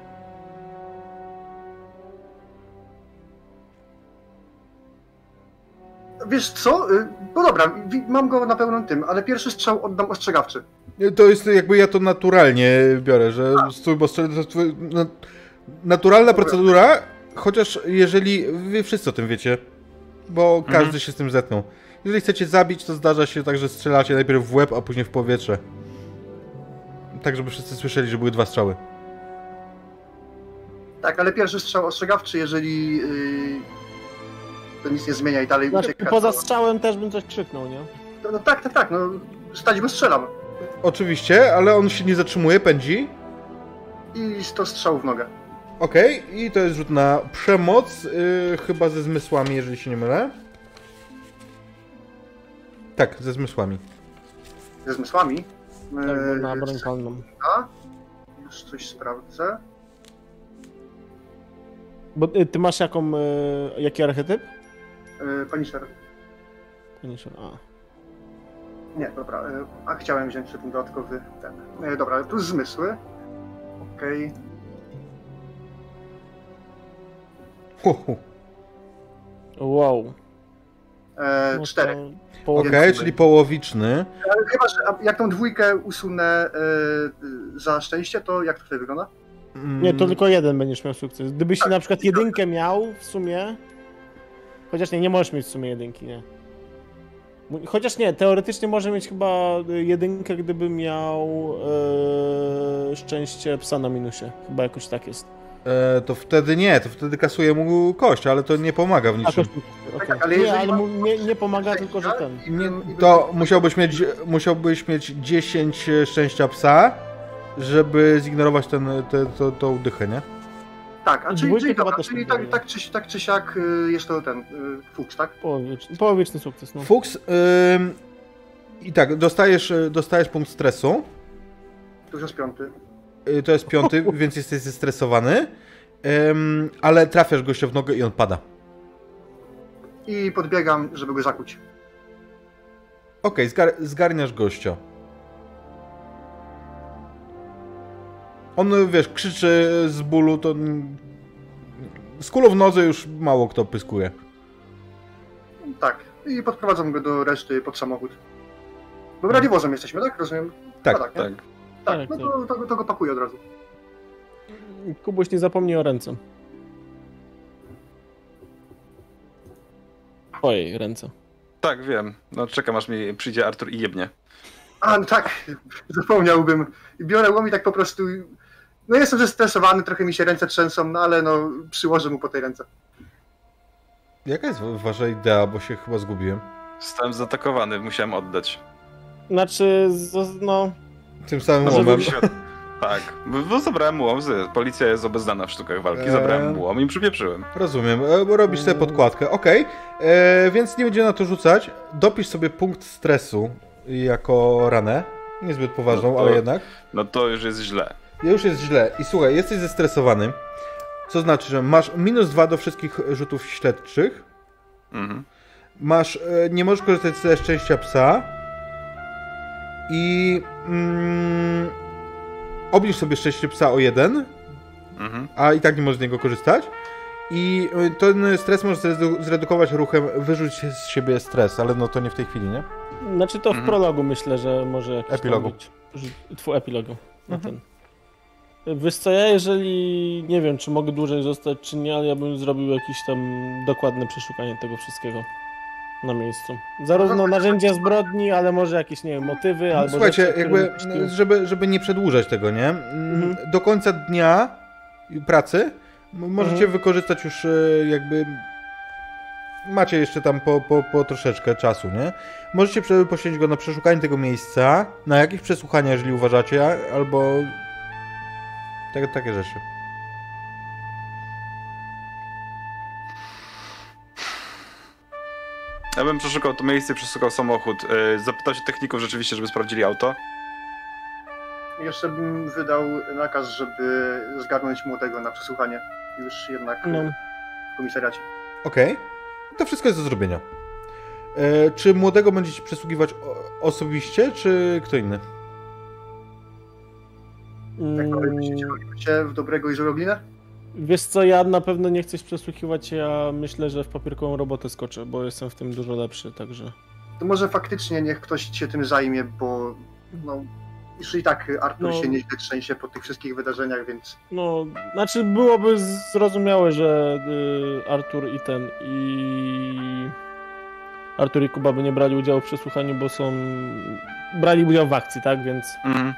Wiesz co? Y, No dobra, mam go na pełnym tym, ale pierwszy strzał oddam ostrzegawczy. To jest jakby ja to naturalnie biorę, że stój, bo na- naturalna procedura, chociaż jeżeli wy wszyscy o tym wiecie, bo każdy się z tym zetknął. Jeżeli chcecie zabić, to zdarza się tak, że strzelacie najpierw w łeb, a później w powietrze. Tak, żeby wszyscy słyszeli, że były dwa strzały. Tak, ale pierwszy strzał ostrzegawczy, jeżeli y, to nic nie zmienia i dalej Znaczy, ucieka. poza strzałem też bym coś krzyknął, nie? No, no tak, tak, tak, no stać go strzelam. Oczywiście, ale on się nie zatrzymuje, pędzi. I 100 strzałów w nogę. Okej, i to jest rzut na przemoc, yy, chyba ze zmysłami, jeżeli się nie mylę. Tak, ze zmysłami. Ze zmysłami. Bo na broń palną. Już coś sprawdzę. Bo y, ty masz jaką, y, jaki archetyp? Y, Punisher. Punisher, A. Nie, dobra. y, A chciałem wziąć ten dodatkowy ten. Y, Dobra, tu zmysły. Okej. Hu. Wow. E, No Cztery. Okej, czyli połowiczny. Ale Chyba, że a jak tą dwójkę usunę e, y, za szczęście, to jak to wtedy wygląda? Nie, to tylko jeden będziesz miał sukces. Gdybyś Tak, na przykład jedynkę miał w sumie. Chociaż nie, nie możesz mieć w sumie jedynki, nie. Chociaż nie, teoretycznie może mieć chyba y, jedynkę, gdyby miał e, szczęście psa na minusie. Chyba jakoś tak jest. E, to wtedy nie, to wtedy kasuje mu kość, ale to nie pomaga w A, niczym. kość- okej. Tak, ale Nie, ale mu nie, nie pomaga, tylko że ten. To musiałbyś mieć, musiałbyś mieć 10 szczęścia psa, żeby zignorować ten, te, to, tą dychę, nie? Tak, a czyli, dwójkę czyli, chyba dobra, też czyli nie tak, było. tak, czy, tak czy siak y, to ten y, fuks, tak? Połowiczny, połowiczny sukces, no. Fuks. ym, I tak, dostajesz, y, dostajesz punkt stresu. To już jest piąty. Y, To jest piąty, więc jesteś zestresowany. Ym, ale trafiasz gościa w nogę i on pada. I podbiegam, żeby go zakuć. Okej, zgar, zgarniasz gościa. On, wiesz, krzyczy z bólu, to... Z kulą w nodze już mało kto pyskuje. Tak. I podprowadzam go do reszty pod samochód. Bo radiowozem jesteśmy, tak? Rozumiem? Tak, tak? Tak. tak. Tak, No to, to, to go pakuję od razu. Kubuś nie zapomnij o ręce. Twojej ręce. Tak, wiem. No czekam aż mi przyjdzie Artur i jebnie. A, no tak, zapomniałbym. Biorę łom i tak po prostu... No jestem zestresowany, trochę mi się ręce trzęsą, no ale no przyłożę mu po tej ręce. Jaka jest wasza idea, bo się chyba zgubiłem? Zostałem zaatakowany, musiałem oddać. Znaczy, no... Tym samym łomem. Tak, bo zabrałem łom, policja jest obeznana w sztukach walki, Eee. zabrałem łom i przypieprzyłem. Rozumiem, e, bo robisz sobie podkładkę. Okej, e, więc nie będzie na to rzucać. Dopisz sobie punkt stresu jako ranę. Niezbyt poważną, No to- ale jednak. No to już jest źle. Już jest źle. I słuchaj, jesteś zestresowany. Co znaczy, że masz minus dwa do wszystkich rzutów śledczych. Mhm. Masz, e, nie możesz korzystać ze szczęścia psa. I mm, obniż sobie szczęście psa o jeden, Mhm. a i tak nie możesz z niego korzystać. I y, ten stres możesz zredu- zredukować ruchem, wyrzuć z siebie stres, ale no to nie w tej chwili, nie? Znaczy to w Mhm. prologu myślę, że może jakiś Epilogu. Twój epilogu. Na Mhm. ten. Wiesz co, ja jeżeli nie wiem, czy mogę dłużej zostać, czy nie, ale ja bym zrobił jakieś tam dokładne przeszukanie tego wszystkiego na miejscu. Zarówno narzędzia zbrodni, ale może jakieś, nie wiem, motywy, albo Słuchajcie, rzeczy, jakby, żeby, żeby nie przedłużać tego, nie? Mhm. Do końca dnia pracy możecie Mhm. wykorzystać już y, jakby... Macie jeszcze tam po, po, po troszeczkę czasu, nie? Możecie poświęcić go na przeszukanie tego miejsca, na jakieś przesłuchania, jeżeli uważacie, albo... Takie, takie rzeczy. Ja bym przeszukał to miejsce, przeszukał samochód. Yy, zapytał się techników rzeczywiście, żeby sprawdzili auto. Jeszcze bym wydał nakaz, żeby zgarnąć młodego na przesłuchanie. Już jednak No. w komisariacie. Okej. To wszystko jest do zrobienia. E, czy młodego będziecie przesługiwać osobiście, czy kto inny? Jak to Mm, się w dobrego i złego glinę? Wiesz co, ja na pewno nie chcę przesłuchiwać, ja myślę, że w papierkową robotę skoczę, bo jestem w tym dużo lepszy, także... To może faktycznie niech ktoś się tym zajmie, bo no, już i tak Artur No. się nieźle trzęsie po tych wszystkich wydarzeniach, więc No, znaczy byłoby zrozumiałe, że y, Artur i ten i Artur i Kuba by nie brali udziału w przesłuchaniu, bo są brali udział w akcji, tak? Więc Mhm.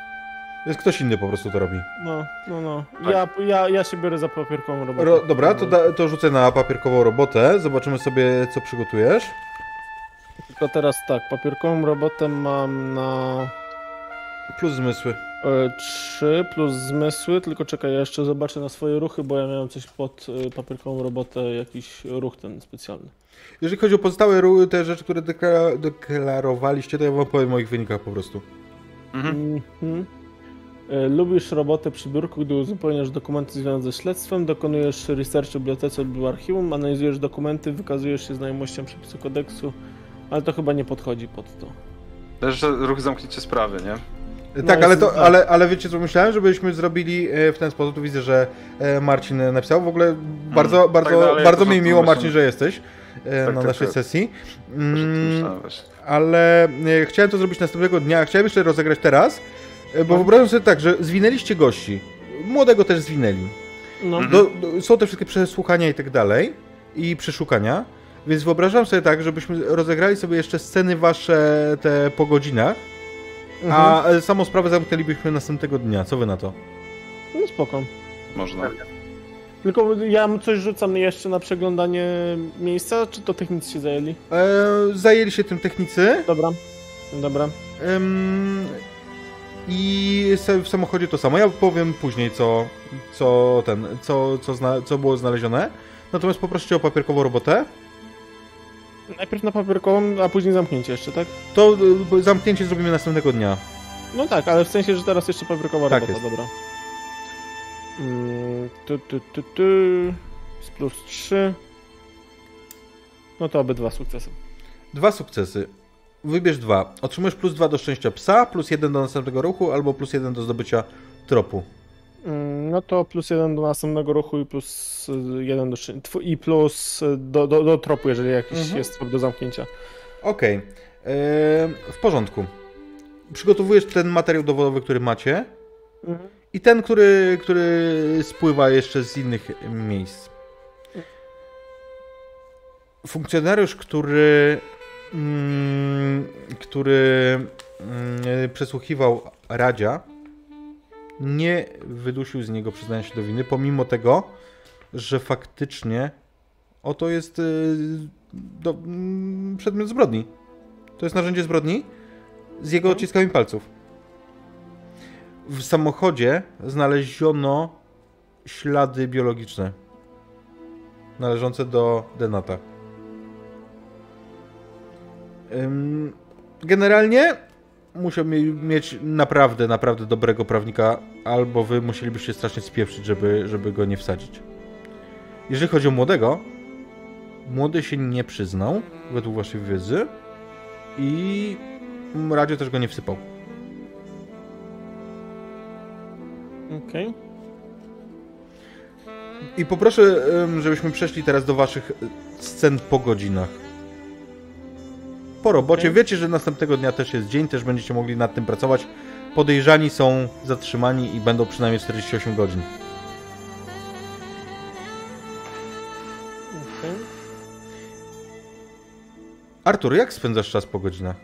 Jest ktoś inny po prostu to robi. no, no, no. Tak. Ja, ja, ja się biorę za papierkową robotę. Ro, dobra, to, da, to rzucę na papierkową robotę. Zobaczymy sobie, co przygotujesz. Tylko teraz tak, papierkową robotę mam na Plus zmysły. e, 3 plus zmysły, tylko czekaj, ja jeszcze zobaczę na swoje ruchy, bo ja miałem coś pod e, papierkową robotę, jakiś ruch ten specjalny. Jeżeli chodzi o pozostałe ru- te rzeczy, które dekla- deklarowaliście, to ja wam powiem o ich wynikach po prostu. Mhm. Mhm. E, Lubisz robotę przy biurku, gdy uzupełniasz dokumenty związane ze śledztwem, dokonujesz researchu w bibliotece lub archiwum, analizujesz dokumenty, wykazujesz się znajomością przepisu kodeksu, ale to chyba nie podchodzi pod to. Też ruch zamknięcie sprawy, nie? No tak, ale, to, tak. ale, ale wiecie co myślałem? Żebyśmy zrobili e, w ten sposób. Tu widzę, że e, Marcin napisał. W ogóle bardzo, bardzo, tak dalej, bardzo mi miło. Marcin, że jesteś Tak, na tak, naszej tak. sesji. Mm, właśnie. ale chciałem to zrobić następnego dnia. Chciałem jeszcze rozegrać teraz, bo No. wyobrażam sobie tak, że zwinęliście gości. Młodego też zwinęli. No, Mhm. Do, do, są te wszystkie przesłuchania i tak dalej i przeszukania, więc wyobrażam sobie tak, żebyśmy rozegrali sobie jeszcze sceny wasze te po godzinach, a e, samą sprawę zamknęlibyśmy następnego dnia. Co wy na to? no spoko. Można. Tylko ja coś rzucam jeszcze na przeglądanie miejsca, czy to technicy się zajęli? E, zajęli się tym technicy Dobra, dobra. em, i w samochodzie to samo. Ja powiem później, co, co, ten, co, co, zna, co było znalezione. Natomiast poproszę cię o papierkową robotę. Najpierw na papierkową, a później zamknięcie jeszcze, tak? To e, zamknięcie zrobimy następnego dnia. No tak, ale w sensie, że teraz jeszcze papierkowa Tak robota, jest. dobra. Mm, tu, tu, tu, tu. Z plus 3. No to obydwa sukcesy. Dwa sukcesy. Wybierz dwa. Otrzymujesz plus dwa do szczęścia psa, plus jeden do następnego ruchu, albo plus jeden do zdobycia tropu. Mm, No to plus jeden do następnego ruchu i plus y, jeden do i plus y, do, do, do tropu, jeżeli jakiś Mhm. jest trop do zamknięcia. Okej. Eee, w porządku. Przygotowujesz ten materiał dowodowy, który macie i ten, który, który spływa jeszcze z innych miejsc. Funkcjonariusz, który, który mm, przesłuchiwał Radzia, nie wydusił z niego przyznania się do winy, pomimo tego, że faktycznie oto jest y, do, mm, przedmiot zbrodni. To jest narzędzie zbrodni z jego odciskami palców. W samochodzie znaleziono ślady biologiczne należące do Denata. Generalnie musiał mi- mieć naprawdę, naprawdę dobrego prawnika, albo wy musielibyście strasznie spieprzyć, żeby, żeby go nie wsadzić. Jeżeli chodzi o młodego, młody się nie przyznał, według waszej wiedzy, i Radio też go nie wsypał. Okej. I poproszę, żebyśmy przeszli teraz do waszych scen po godzinach. Po robocie. Okej. Wiecie, że następnego dnia też jest dzień, też będziecie mogli nad tym pracować. Podejrzani są zatrzymani i będą przynajmniej 48 godzin. Okej. Artur, jak spędzasz czas po godzinach?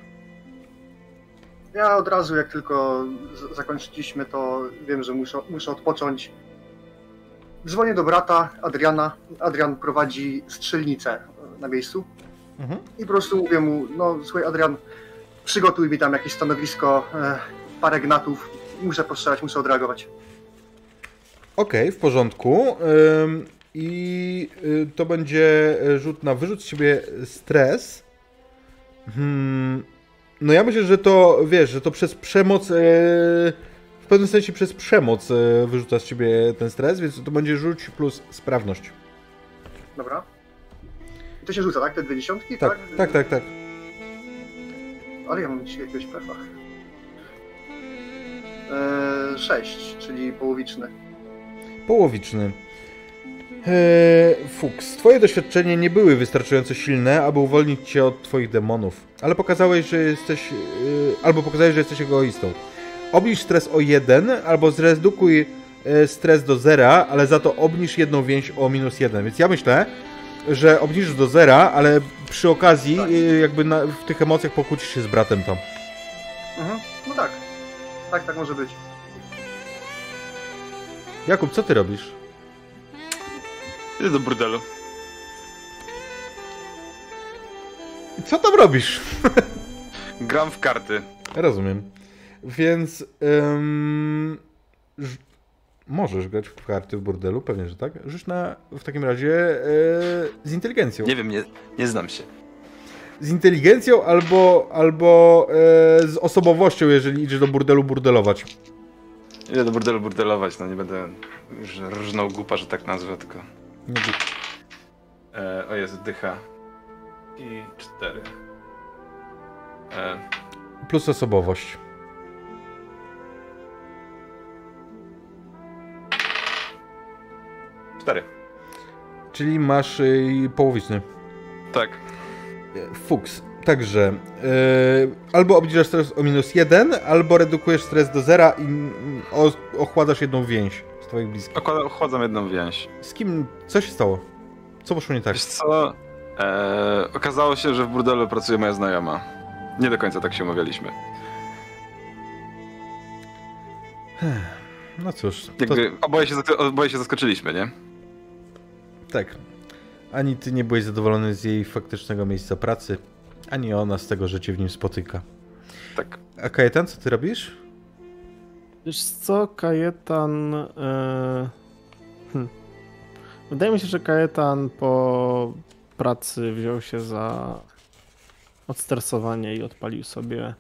Ja od razu, jak tylko z- zakończyliśmy, to wiem, że muszę, muszę odpocząć. Dzwonię do brata Adriana. Adrian prowadzi strzelnicę na miejscu. Mhm. I po prostu mówię mu, no słuchaj Adrian, przygotuj mi tam jakieś stanowisko, e, parę gnatów. Muszę postrzelać, muszę odreagować. Okej, w porządku. Ym, I y, to będzie rzut na wyrzut z siebie stres. Hmm, no ja myślę, że to, wiesz, że to przez przemoc, y, w pewnym sensie przez przemoc y, wyrzuca z ciebie ten stres, więc to będzie rzuć plus sprawność. Dobra. I to się rzuca, tak? Te dwie dziesiątki, Tak, tak, tak, tak. Ale ja mam dzisiaj jakiegoś pecha. E, sześć, czyli połowiczny. Połowiczny. Eee, Fuchs, twoje doświadczenia nie były wystarczająco silne, aby uwolnić cię od twoich demonów, ale pokazałeś, że jesteś, eee, albo pokazałeś, że jesteś egoistą. Obniż stres o 1, albo zredukuj e, stres do zera, ale za to obniż jedną więź o minus 1. Więc ja myślę, że obniżysz do zera, ale przy okazji Tak. e, jakby na, w tych emocjach pokłócisz się z bratem tam. Mhm. No tak. Tak, tak może być. Jakub, co ty robisz? Idę do burdelu. Co tam robisz? Gram w karty. Rozumiem. Więc ym, możesz grać w karty w bordelu, pewnie, że tak. Rzuć na w takim razie e, z inteligencją. Nie wiem, nie, nie znam się. Z inteligencją albo, albo e, z osobowością, jeżeli idziesz do burdelu burdelować. Idę do burdelu burdelować, no nie będę już rżnął głupa, że tak nazwę, tylko... Nie, E, o Jezu, dycha. I cztery. E, plus osobowość. Cztery. Czyli masz y, połowiczny. Tak. E, Fuks. Także e, albo obniżasz stres o minus jeden, albo redukujesz stres do zera i mm, o, ochładasz jedną więź z twoich bliskich. Okładam, ochładzam jedną więź. Z kim? Co się stało? Co poszło nie tak? Wiesz co? E, okazało się, że w burdelu pracuje moja znajoma. Nie do końca tak się umawialiśmy. No cóż, to, Jakby oboje, się, oboje się zaskoczyliśmy, nie? Tak. Ani ty nie byłeś zadowolony z jej faktycznego miejsca pracy, ani ona z tego, że cię w nim spotyka. Tak. A Kajetan, co ty robisz? Wiesz co, Kajetan... E... Hm. Wydaje mi się, że Kajetan po pracy wziął się za odstresowanie i odpalił sobie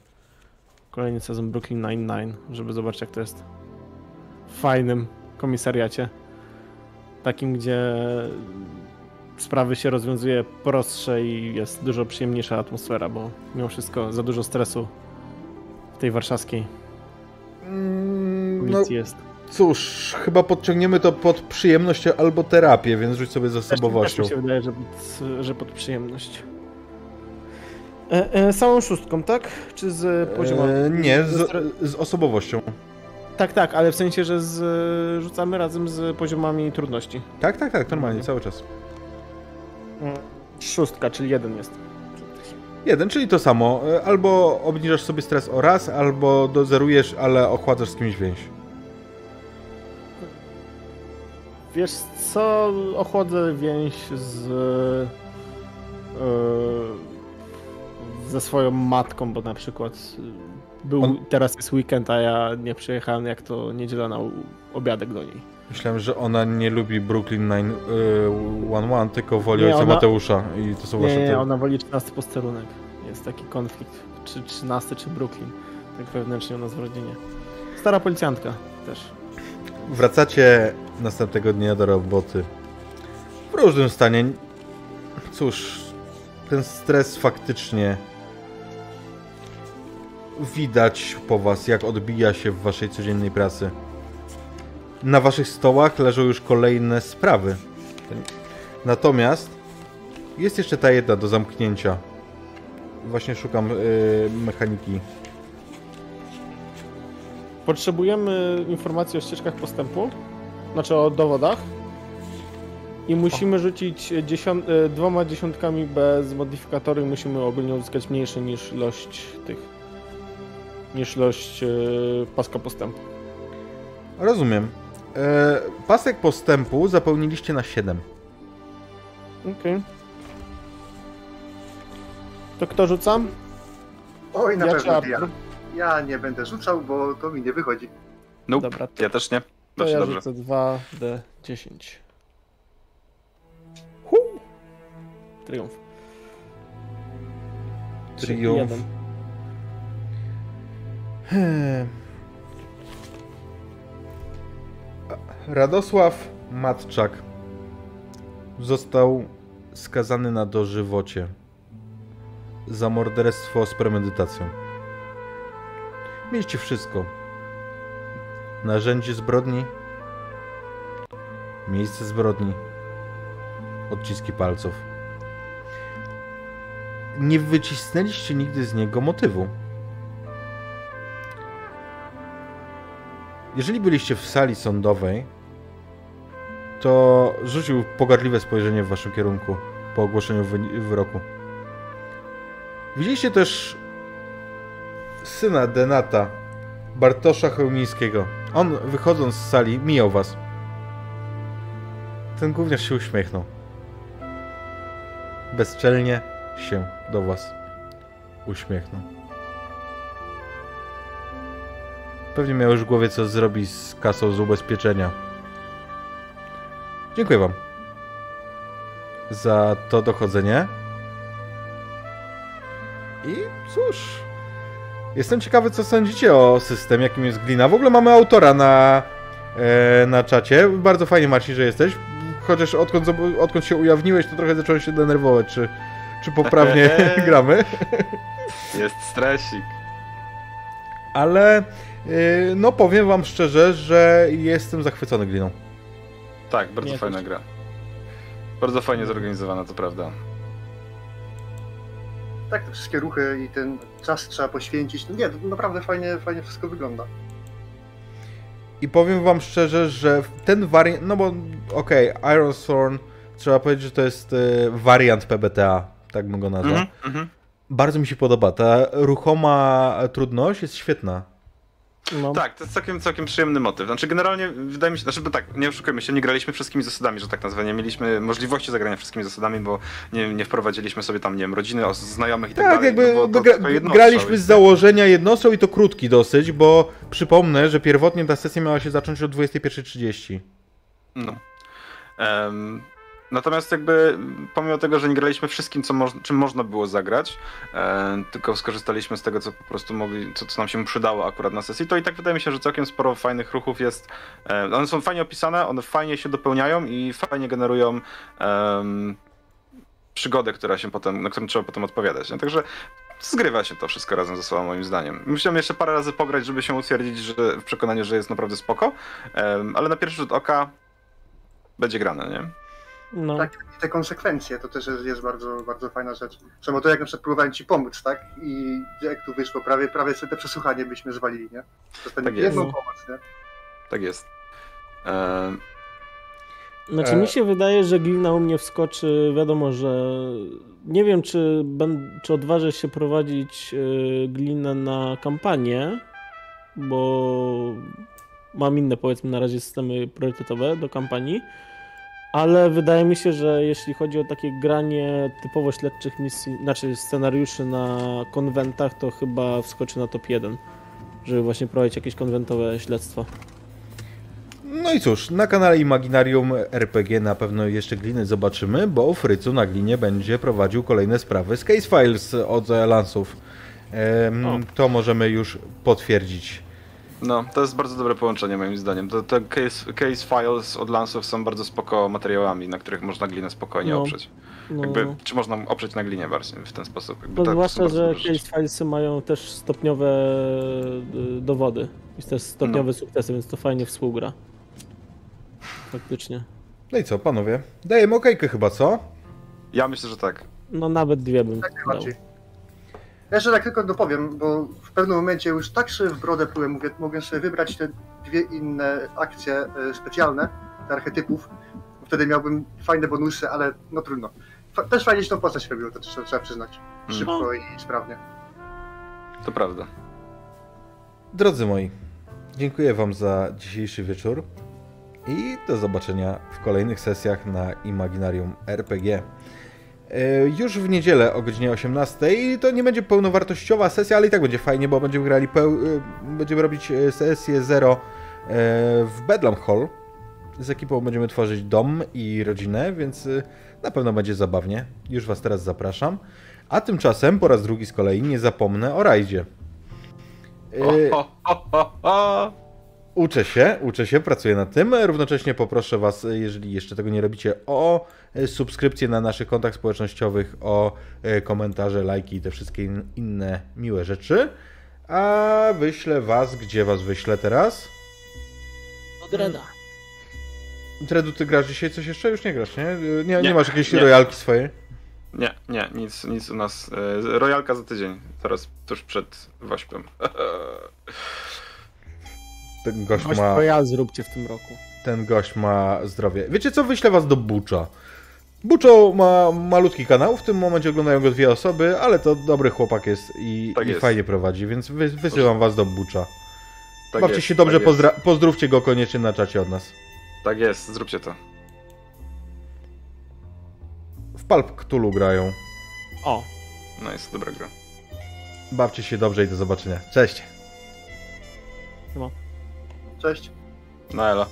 kolejny sezon Brooklyn Nine-Nine, żeby zobaczyć jak to jest w fajnym komisariacie. Takim, gdzie sprawy się rozwiązuje prostsze i jest dużo przyjemniejsza atmosfera, bo mimo wszystko za dużo stresu w tej warszawskiej Mm, no, jest. Cóż, chyba podciągniemy to pod przyjemność albo terapię, więc rzuć sobie z osobowością. Też mi się wydaje, że pod, że pod przyjemność. E, e, samą szóstką, tak? Czy z poziomem? E, nie, ze z, z osobowością. Tak, tak, ale w sensie, że z, rzucamy razem z poziomami trudności. Tak, tak, tak, normalnie, cały czas. Mm, Szóstka, czyli jeden jest. Jeden, czyli to samo. E, Albo obniżasz sobie stres o raz, albo dozerujesz, ale ochładzasz z kimś więź. Wiesz co, ochłodzę więź z... e, ze swoją matką, bo na przykład był, On- teraz jest weekend, a ja nie przyjechałem jak to niedziela na obiadek do niej. Myślałem, że ona nie lubi Brooklyn 911, tylko woli Nie, ojca ona- Mateusza i to są Nie, wasze nie, te... ona woli 13 posterunek. Jest taki konflikt, czy 13 czy Brooklyn. Tak wewnętrznie u nas w rodzinie. Stara policjantka też. Wracacie następnego dnia do roboty. W różnym stanie. Cóż, ten stres faktycznie widać po was, jak odbija się w waszej codziennej pracy. Na waszych stołach leżą już kolejne sprawy. Natomiast jest jeszcze ta jedna do zamknięcia. Właśnie szukam yy, mechaniki. Potrzebujemy informacji o ścieżkach postępu, znaczy o dowodach. I musimy rzucić dziesią- e, dwoma dziesiątkami bez modyfikatoru i musimy ogólnie uzyskać mniejsze niż ilość tych. Niż ilość e, paska postępu. Rozumiem. E, pasek postępu zapełniliście na 7. Okej. To kto rzucam? Oj, na Ja pewno nie ja. Ja nie będę rzucał, bo to mi nie wychodzi. Nope, Dobra, to, ja też nie. to Dobrze, ja dobrze. rzucę 2D10. Hu! Triumf. Triumf. Hmm. Radosław Matczak został skazany na dożywocie za morderstwo z premedytacją. Mieliście wszystko. Narzędzie zbrodni, miejsce zbrodni, odciski palców. Nie wycisnęliście nigdy z niego motywu. Jeżeli byliście w sali sądowej, to rzucił pogardliwe spojrzenie w waszym kierunku po ogłoszeniu wy- wyroku. Widzieliście też syna Denata, Bartosza Chełmińskiego. On, wychodząc z sali, mijał was. Ten gówniarz się uśmiechnął. Bezczelnie się do was uśmiechnął. Pewnie miał już w głowie, co zrobi z kasą z ubezpieczenia. Dziękuję Wam za to dochodzenie. I cóż, jestem ciekawy, co sądzicie o systemie, jakim jest Glina. W ogóle mamy autora na, e, na czacie. Bardzo fajnie, Marcin, że jesteś. Chociaż odkąd, odkąd się ujawniłeś, to trochę zacząłem się denerwować, czy, czy poprawnie gramy. Jest stresik. Ale y, no powiem wam szczerze, że jestem zachwycony gliną. Tak, bardzo Nie, fajna gra. Bardzo fajnie zorganizowana, to prawda. Tak, te wszystkie ruchy i ten czas trzeba poświęcić. No nie, to naprawdę fajnie, fajnie wszystko wygląda. I powiem wam szczerze, że ten wariant, no bo okej, Iron Thorn, trzeba powiedzieć, że to jest y, wariant PBTA, tak bym go nazwał. Mhm, mhm. Bardzo mi się podoba, ta ruchoma trudność jest świetna. No. Tak, to jest całkiem, całkiem przyjemny motyw. Znaczy generalnie wydaje mi się, znaczy bo tak, nie oszukujmy się, nie graliśmy wszystkimi zasadami, że tak nazwę, nie mieliśmy możliwości zagrania wszystkimi zasadami, bo nie, nie wprowadziliśmy sobie tam, nie wiem, rodziny, znajomych i tak, Tak, dalej. jakby no bo to gra, jednostrzał graliśmy z założenia jednostą i to krótki dosyć, bo przypomnę, że pierwotnie ta sesja miała się zacząć o 21.30. No. Em, natomiast jakby pomimo tego, że nie graliśmy wszystkim, co czym można było zagrać, em, tylko skorzystaliśmy z tego, co po prostu mogli, co, co nam się przydało akurat na sesji, to i tak wydaje mi się, że całkiem sporo fajnych ruchów jest. em, one są fajnie opisane, one fajnie się dopełniają i fajnie generują em, przygodę, która się potem, na którą trzeba potem odpowiadać. nie? Także zgrywa się to wszystko razem ze sobą, moim zdaniem. Musiałem jeszcze parę razy pograć, żeby się utwierdzić że, w przekonaniu, że jest naprawdę spoko, ale na pierwszy rzut oka będzie grane, nie? No, Tak, i te konsekwencje to też jest, jest bardzo, bardzo fajna rzecz. Samo to jak na przykład próbowałem ci pomóc, tak? I jak tu wyszło, prawie, prawie sobie te przesłuchanie byśmy zwalili, nie? To ten Tak jest. jedną pomoc, nie? Tak jest. Em, Znaczy E. mi się wydaje, że glina u mnie wskoczy, wiadomo, że nie wiem, czy, ben, czy odważę się prowadzić y, glinę na kampanię, bo mam inne, powiedzmy, na razie systemy priorytetowe do kampanii, ale wydaje mi się, że jeśli chodzi o takie granie typowo śledczych misji, znaczy scenariuszy na konwentach, to chyba wskoczy na top 1, żeby właśnie prowadzić jakieś konwentowe śledztwa. No i cóż, na kanale Imaginarium RPG na pewno jeszcze gliny zobaczymy, bo Frycu na glinie będzie prowadził kolejne sprawy z Case Files od Lansów. O. to możemy już potwierdzić. No, to jest bardzo dobre połączenie moim zdaniem. To, te case, case files od Lansów są bardzo spoko materiałami, na których można glinę spokojnie No. oprzeć. No. Jakby, czy można oprzeć na glinie właśnie w ten sposób. Jakby No tak, to zwłaszcza, że case filesy mają też stopniowe y, dowody. I też stopniowe No. sukcesy, więc to fajnie współgra. Faktycznie. No i co, panowie? Dajemy okejkę chyba, co? Ja myślę, że tak. No nawet dwie bym Tak dał. Ja jeszcze tak tylko dopowiem, bo w pewnym momencie już tak sobie w brodę plułem, mówię, mogę sobie wybrać te dwie inne akcje e, specjalne, te archetypów. Wtedy miałbym fajne bonusy, ale no trudno. Fa- też fajnie się tą postać robiło, to trzeba, trzeba przyznać. Mm. Szybko i sprawnie. To prawda. Drodzy moi, dziękuję wam za dzisiejszy wieczór i do zobaczenia w kolejnych sesjach na Imaginarium RPG. E, Już w niedzielę o godzinie 18 to nie będzie pełnowartościowa sesja, ale i tak będzie fajnie, bo będziemy grali e, będziemy robić e, sesję 0 e, w Bedlam Hall. Z ekipą będziemy tworzyć dom i rodzinę, więc na pewno będzie zabawnie. Już was teraz zapraszam. A tymczasem po raz drugi z kolei nie zapomnę o rajdzie. O. Uczę się, uczę się, pracuję nad tym. Równocześnie poproszę Was, jeżeli jeszcze tego nie robicie, o e, subskrypcję na naszych kontach społecznościowych, o e, komentarze, lajki i te wszystkie in- inne miłe rzeczy. A wyślę Was, gdzie Was wyślę teraz? Od Reda. Dredu, ty grasz dzisiaj coś jeszcze? Już nie grasz, nie? E, Nie, nie, Nie, masz jakiejś nie. rojalki swojej? Nie, nie, nic, nic u nas. Rojalka za tydzień, teraz tuż przed Wośpem. Ten gość Gość ma, Royal zróbcie w tym roku. ten gość ma zdrowie. Wiecie co? Wyślę Was do Bucza. Buczo ma malutki kanał, w tym momencie oglądają go dwie osoby, ale to dobry chłopak jest i, Tak i jest. fajnie prowadzi, więc wy, wysyłam Was do Bucza. Tak Bawcie jest, się dobrze, tak pozdra- pozdrówcie go koniecznie na czacie od nas. Tak jest, zróbcie to. W Palp Cthulhu grają. O, No jest dobra gra. Bawcie się dobrze i do zobaczenia. Cześć! Cześć. No elo.